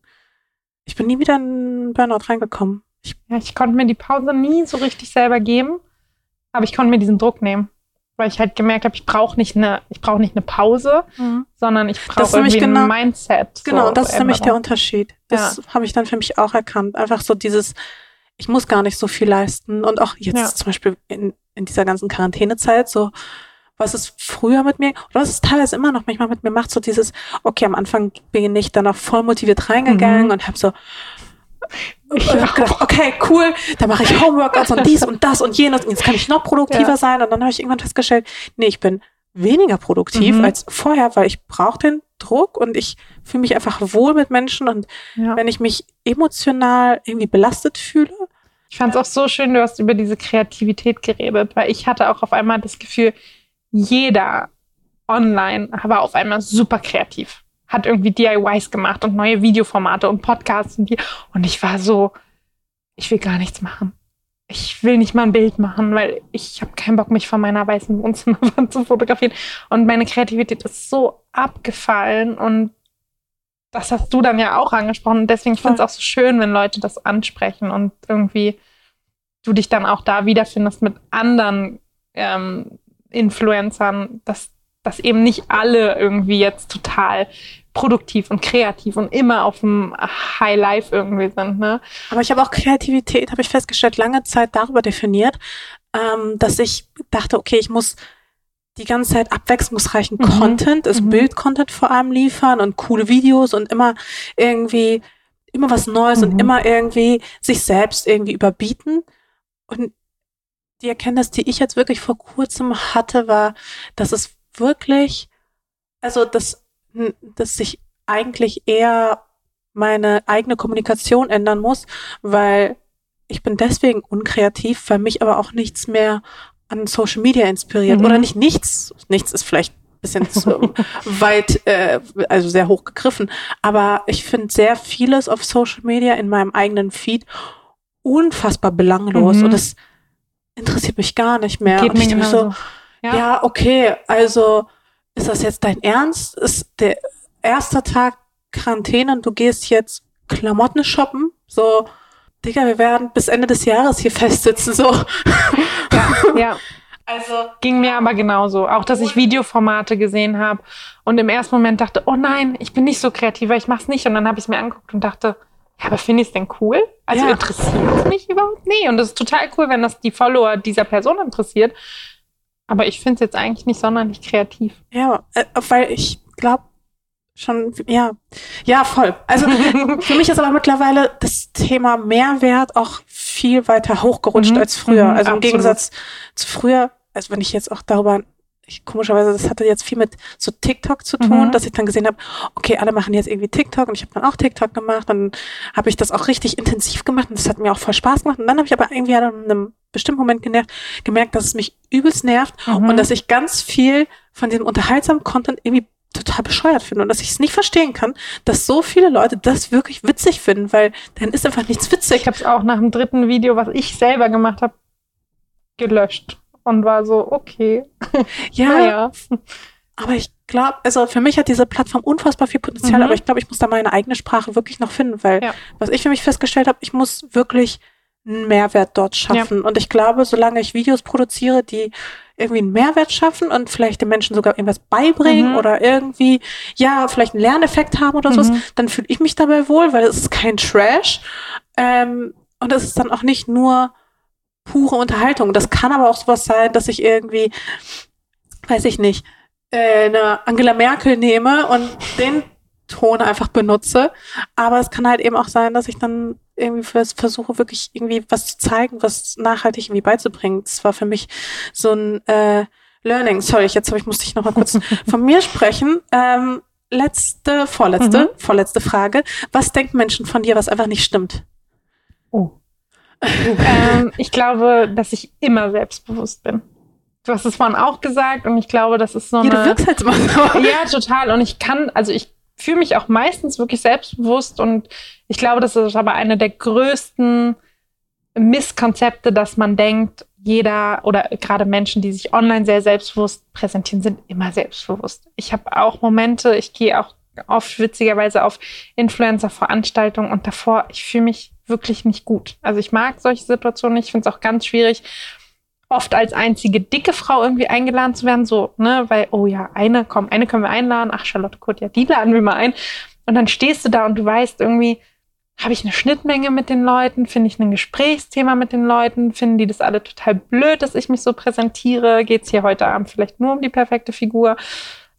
ich bin nie wieder in Burnout reingekommen. Ich, ja, ich konnte mir die Pause nie so richtig selber geben, aber ich konnte mir diesen Druck nehmen weil ich halt gemerkt habe, ich brauche nicht eine, ich brauche nicht eine Pause, mhm. sondern ich brauche irgendwie genau, ein Mindset. Genau, so das ist nämlich der Unterschied. Das ja. habe ich dann für mich auch erkannt. Einfach so dieses, ich muss gar nicht so viel leisten. Und auch jetzt ja. zum Beispiel in, in dieser ganzen Quarantänezeit, so, was es früher mit mir, oder was es teilweise immer noch manchmal mit mir macht, so dieses, okay, am Anfang bin ich dann auch voll motiviert reingegangen mhm. und habe so, ich habe gedacht, okay, cool, da mache ich Homeworkouts und dies und das und jenes und jetzt kann ich noch produktiver ja. sein. Und dann habe ich irgendwann festgestellt, nee, ich bin weniger produktiv mhm. als vorher, weil ich brauche den Druck und ich fühle mich einfach wohl mit Menschen und ja. wenn ich mich emotional irgendwie belastet fühle. Ich fand es auch so schön, du hast über diese Kreativität geredet, weil ich hatte auch auf einmal das Gefühl, jeder online war auf einmal super kreativ hat irgendwie DIYs gemacht und neue Videoformate und Podcasts und die. Und ich war so, ich will gar nichts machen. Ich will nicht mal ein Bild machen, weil ich habe keinen Bock, mich von meiner weißen Wohnzimmerwand zu fotografieren. Und meine Kreativität ist so abgefallen und das hast du dann ja auch angesprochen. Und deswegen finde ich es auch so schön, wenn Leute das ansprechen und irgendwie du dich dann auch da wiederfindest mit anderen ähm, Influencern, dass dass eben nicht alle irgendwie jetzt total produktiv und kreativ und immer auf dem High Life irgendwie sind. Ne? Aber ich habe auch Kreativität, habe ich festgestellt, lange Zeit darüber definiert, ähm, dass ich dachte, okay, ich muss die ganze Zeit abwechslungsreichen mhm. Content, also mhm. Bild-Content vor allem liefern und coole Videos und immer irgendwie immer was Neues mhm. und immer irgendwie sich selbst irgendwie überbieten. Und die Erkenntnis, die ich jetzt wirklich vor kurzem hatte, war, dass es wirklich, also dass, dass sich eigentlich eher meine eigene Kommunikation ändern muss, weil ich bin deswegen unkreativ, weil mich aber auch nichts mehr an Social Media inspiriert. Mhm. Oder nicht nichts. Nichts ist vielleicht ein bisschen zu weit, äh, also sehr hoch gegriffen. Aber ich finde sehr vieles auf Social Media in meinem eigenen Feed unfassbar belanglos. Mhm. Und das interessiert mich gar nicht mehr. Geht und ich denke so, ja. ja, okay, also ist das jetzt dein Ernst? Ist der erste Tag Quarantäne und du gehst jetzt Klamotten shoppen? So, Digga, wir werden bis Ende des Jahres hier festsitzen, so. Ja, ja. Also ging mir aber genauso. Auch, dass ich Videoformate gesehen habe und im ersten Moment dachte, oh nein, ich bin nicht so kreativ, weil ich mach's nicht. Und dann habe ich es mir angeguckt und dachte, Ja, aber finde ich es denn cool? Also Ja. interessiert es mich überhaupt? Nee, und das ist total cool, wenn das die Follower dieser Person interessiert. Aber ich finde es jetzt eigentlich nicht sonderlich kreativ. Ja, äh, weil ich glaube schon, ja, ja, voll. Also für mich ist aber mittlerweile das Thema Mehrwert auch viel weiter hochgerutscht Mhm, als früher. mhm, also im absolut. Gegensatz zu früher, also wenn ich jetzt auch darüber, ich, komischerweise, das hatte jetzt viel mit so TikTok zu tun, Mhm. dass ich dann gesehen habe, okay, alle machen jetzt irgendwie TikTok und ich habe dann auch TikTok gemacht, dann habe ich das auch richtig intensiv gemacht und das hat mir auch voll Spaß gemacht. Und dann habe ich aber irgendwie an einem bestimmten Moment genervt, gemerkt, dass es mich übelst nervt Mhm. und dass ich ganz viel von diesem unterhaltsamen Content irgendwie total bescheuert finde und dass ich es nicht verstehen kann, dass so viele Leute das wirklich witzig finden, weil dann ist einfach nichts witzig. Ich habe es auch nach dem dritten Video, was ich selber gemacht habe, gelöscht und war so, okay, ja, naja. aber ich glaube, also für mich hat diese Plattform unfassbar viel Potenzial, Mhm. aber ich glaube, ich muss da meine eigene Sprache wirklich noch finden, weil Ja. was ich für mich festgestellt habe, ich muss wirklich einen Mehrwert dort schaffen. Und ich glaube, solange ich Videos produziere, die irgendwie einen Mehrwert schaffen und vielleicht den Menschen sogar irgendwas beibringen Mhm. oder irgendwie, ja, vielleicht einen Lerneffekt haben oder sowas, Mhm. dann fühle ich mich dabei wohl, weil es ist kein Trash. Ähm, und es ist dann auch nicht nur pure Unterhaltung. Das kann aber auch sowas sein, dass ich irgendwie, weiß ich nicht, äh, eine Angela Merkel nehme und den Ton einfach benutze. Aber es kann halt eben auch sein, dass ich dann irgendwie vers- versuche, wirklich irgendwie was zu zeigen, was nachhaltig irgendwie beizubringen. Das war für mich so ein äh, Learning. Sorry, jetzt ich, musste ich noch mal kurz von mir sprechen. Ähm, letzte, vorletzte, vorletzte Frage. Was denken Menschen von dir, was einfach nicht stimmt? Oh. Ähm, ich glaube, dass ich immer selbstbewusst bin. Du hast es vorhin auch gesagt und ich glaube, das ist so Ja, du eine. wirkst halt immer so. Ja, total. Und ich kann, also ich fühle mich auch meistens wirklich selbstbewusst und ich glaube, das ist aber eine der größten Misskonzepte, dass man denkt, jeder oder gerade Menschen, die sich online sehr selbstbewusst präsentieren, sind immer selbstbewusst. Ich habe auch Momente, ich gehe auch oft witzigerweise auf Influencer-Veranstaltungen und davor, ich fühle mich wirklich nicht gut. Also ich mag solche Situationen nicht, ich finde es auch ganz schwierig, oft als einzige dicke Frau irgendwie eingeladen zu werden, so, ne, weil, oh ja, eine, komm, eine können wir einladen, ach, Charlotte Kurt, ja, die laden wir mal ein. Und dann stehst du da und du weißt irgendwie, habe ich eine Schnittmenge mit den Leuten? Finde ich ein Gesprächsthema mit den Leuten? Finden die das alle total blöd, dass ich mich so präsentiere? Geht es hier heute Abend vielleicht nur um die perfekte Figur?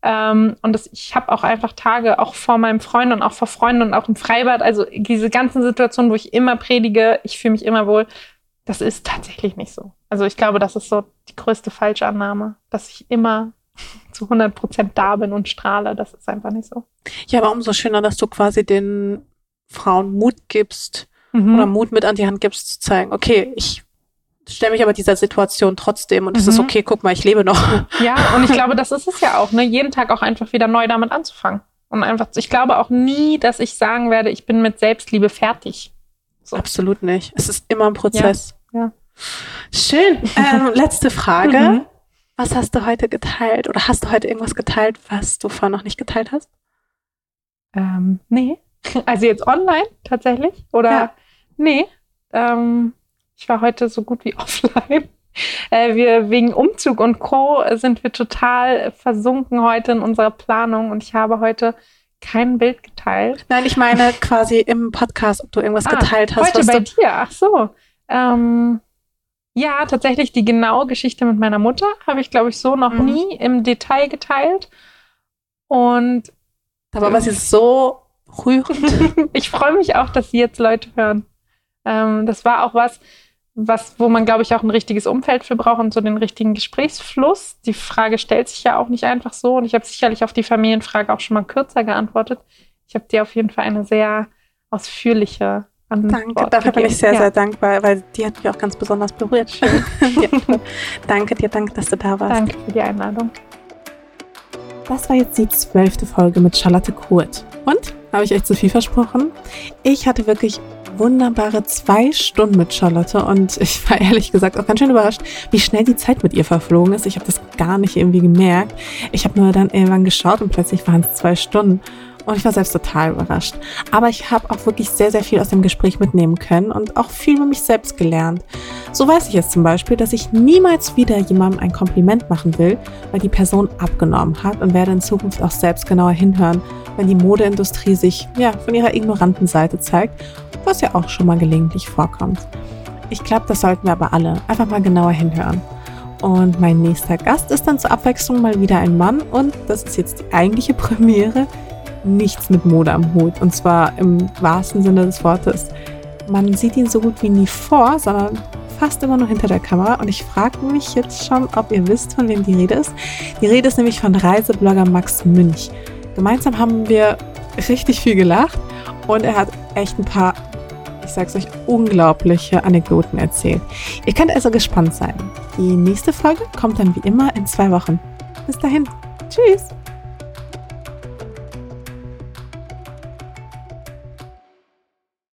Ähm, und das, ich habe auch einfach Tage, auch vor meinem Freund und auch vor Freunden und auch im Freibad, also diese ganzen Situationen, wo ich immer predige, ich fühle mich immer wohl, das ist tatsächlich nicht so. Also ich glaube, das ist so die größte Falschannahme, dass ich immer zu 100 Prozent da bin und strahle. Das ist einfach nicht so. Ja, aber umso schöner, dass du quasi den Frauen Mut gibst Mhm. oder Mut mit an die Hand gibst, zu zeigen, okay, ich stelle mich aber dieser Situation trotzdem und es Mhm. ist okay, guck mal, ich lebe noch. Ja, und ich glaube, das ist es ja auch, ne? Jeden Tag auch einfach wieder neu damit anzufangen. Und einfach, ich glaube auch nie, dass ich sagen werde, ich bin mit Selbstliebe fertig. So. Absolut nicht. Es ist immer ein Prozess. Ja. Schön. Ähm, letzte Frage. Mhm. Was hast du heute geteilt oder hast du heute irgendwas geteilt, was du vorher noch nicht geteilt hast? Ähm, nee. Also jetzt online tatsächlich? Oder? Ja. Nee. Ähm, ich war heute so gut wie offline. Äh, wir wegen Umzug und Co. sind wir total versunken heute in unserer Planung und ich habe heute kein Bild geteilt. Nein, ich meine quasi im Podcast, ob du irgendwas Ah, geteilt hast. Heute bei dir, ach so. Ähm, ja, tatsächlich die genaue Geschichte mit meiner Mutter habe ich, glaube ich, so noch Mhm. nie im Detail geteilt. Und aber was ist so rührend. ich freue mich auch, dass sie jetzt Leute hören. Ähm, das war auch was, was, wo man, glaube ich, auch ein richtiges Umfeld für braucht und so den richtigen Gesprächsfluss. Die Frage stellt sich ja auch nicht einfach so. Und ich habe sicherlich auf die Familienfrage auch schon mal kürzer geantwortet. Ich habe dir auf jeden Fall eine sehr ausführliche Antwort Danke, dafür bin ich sehr, gegeben. sehr dankbar, weil die hat mich auch ganz besonders berührt. Schön. ja. Danke dir, danke, dass du da warst. Danke für die Einladung. Das war jetzt die zwölfte Folge mit Charlotte Kurt. Und? Habe ich euch zu viel versprochen? Ich hatte wirklich wunderbare zwei Stunden mit Charlotte und ich war ehrlich gesagt auch ganz schön überrascht, wie schnell die Zeit mit ihr verflogen ist. Ich habe das gar nicht irgendwie gemerkt. Ich habe nur dann irgendwann geschaut und plötzlich waren es zwei Stunden. Und ich war selbst total überrascht. Aber ich habe auch wirklich sehr, sehr viel aus dem Gespräch mitnehmen können und auch viel über mich selbst gelernt. So weiß ich jetzt zum Beispiel, dass ich niemals wieder jemandem ein Kompliment machen will, weil die Person abgenommen hat und werde in Zukunft auch selbst genauer hinhören, wenn die Modeindustrie sich ja von ihrer ignoranten Seite zeigt, was ja auch schon mal gelegentlich vorkommt. Ich glaube, das sollten wir aber alle einfach mal genauer hinhören. Und mein nächster Gast ist dann zur Abwechslung mal wieder ein Mann und das ist jetzt die eigentliche Premiere. Nichts mit Mode am Hut und zwar im wahrsten Sinne des Wortes. Man sieht ihn so gut wie nie vor, sondern fast immer nur hinter der Kamera und ich frage mich jetzt schon, ob ihr wisst, von wem die Rede ist. Die Rede ist nämlich von Reiseblogger Max Münch. Gemeinsam haben wir richtig viel gelacht und er hat echt ein paar, ich sag's euch, unglaubliche Anekdoten erzählt. Ihr könnt also gespannt sein. Die nächste Folge kommt dann wie immer in zwei Wochen. Bis dahin. Tschüss.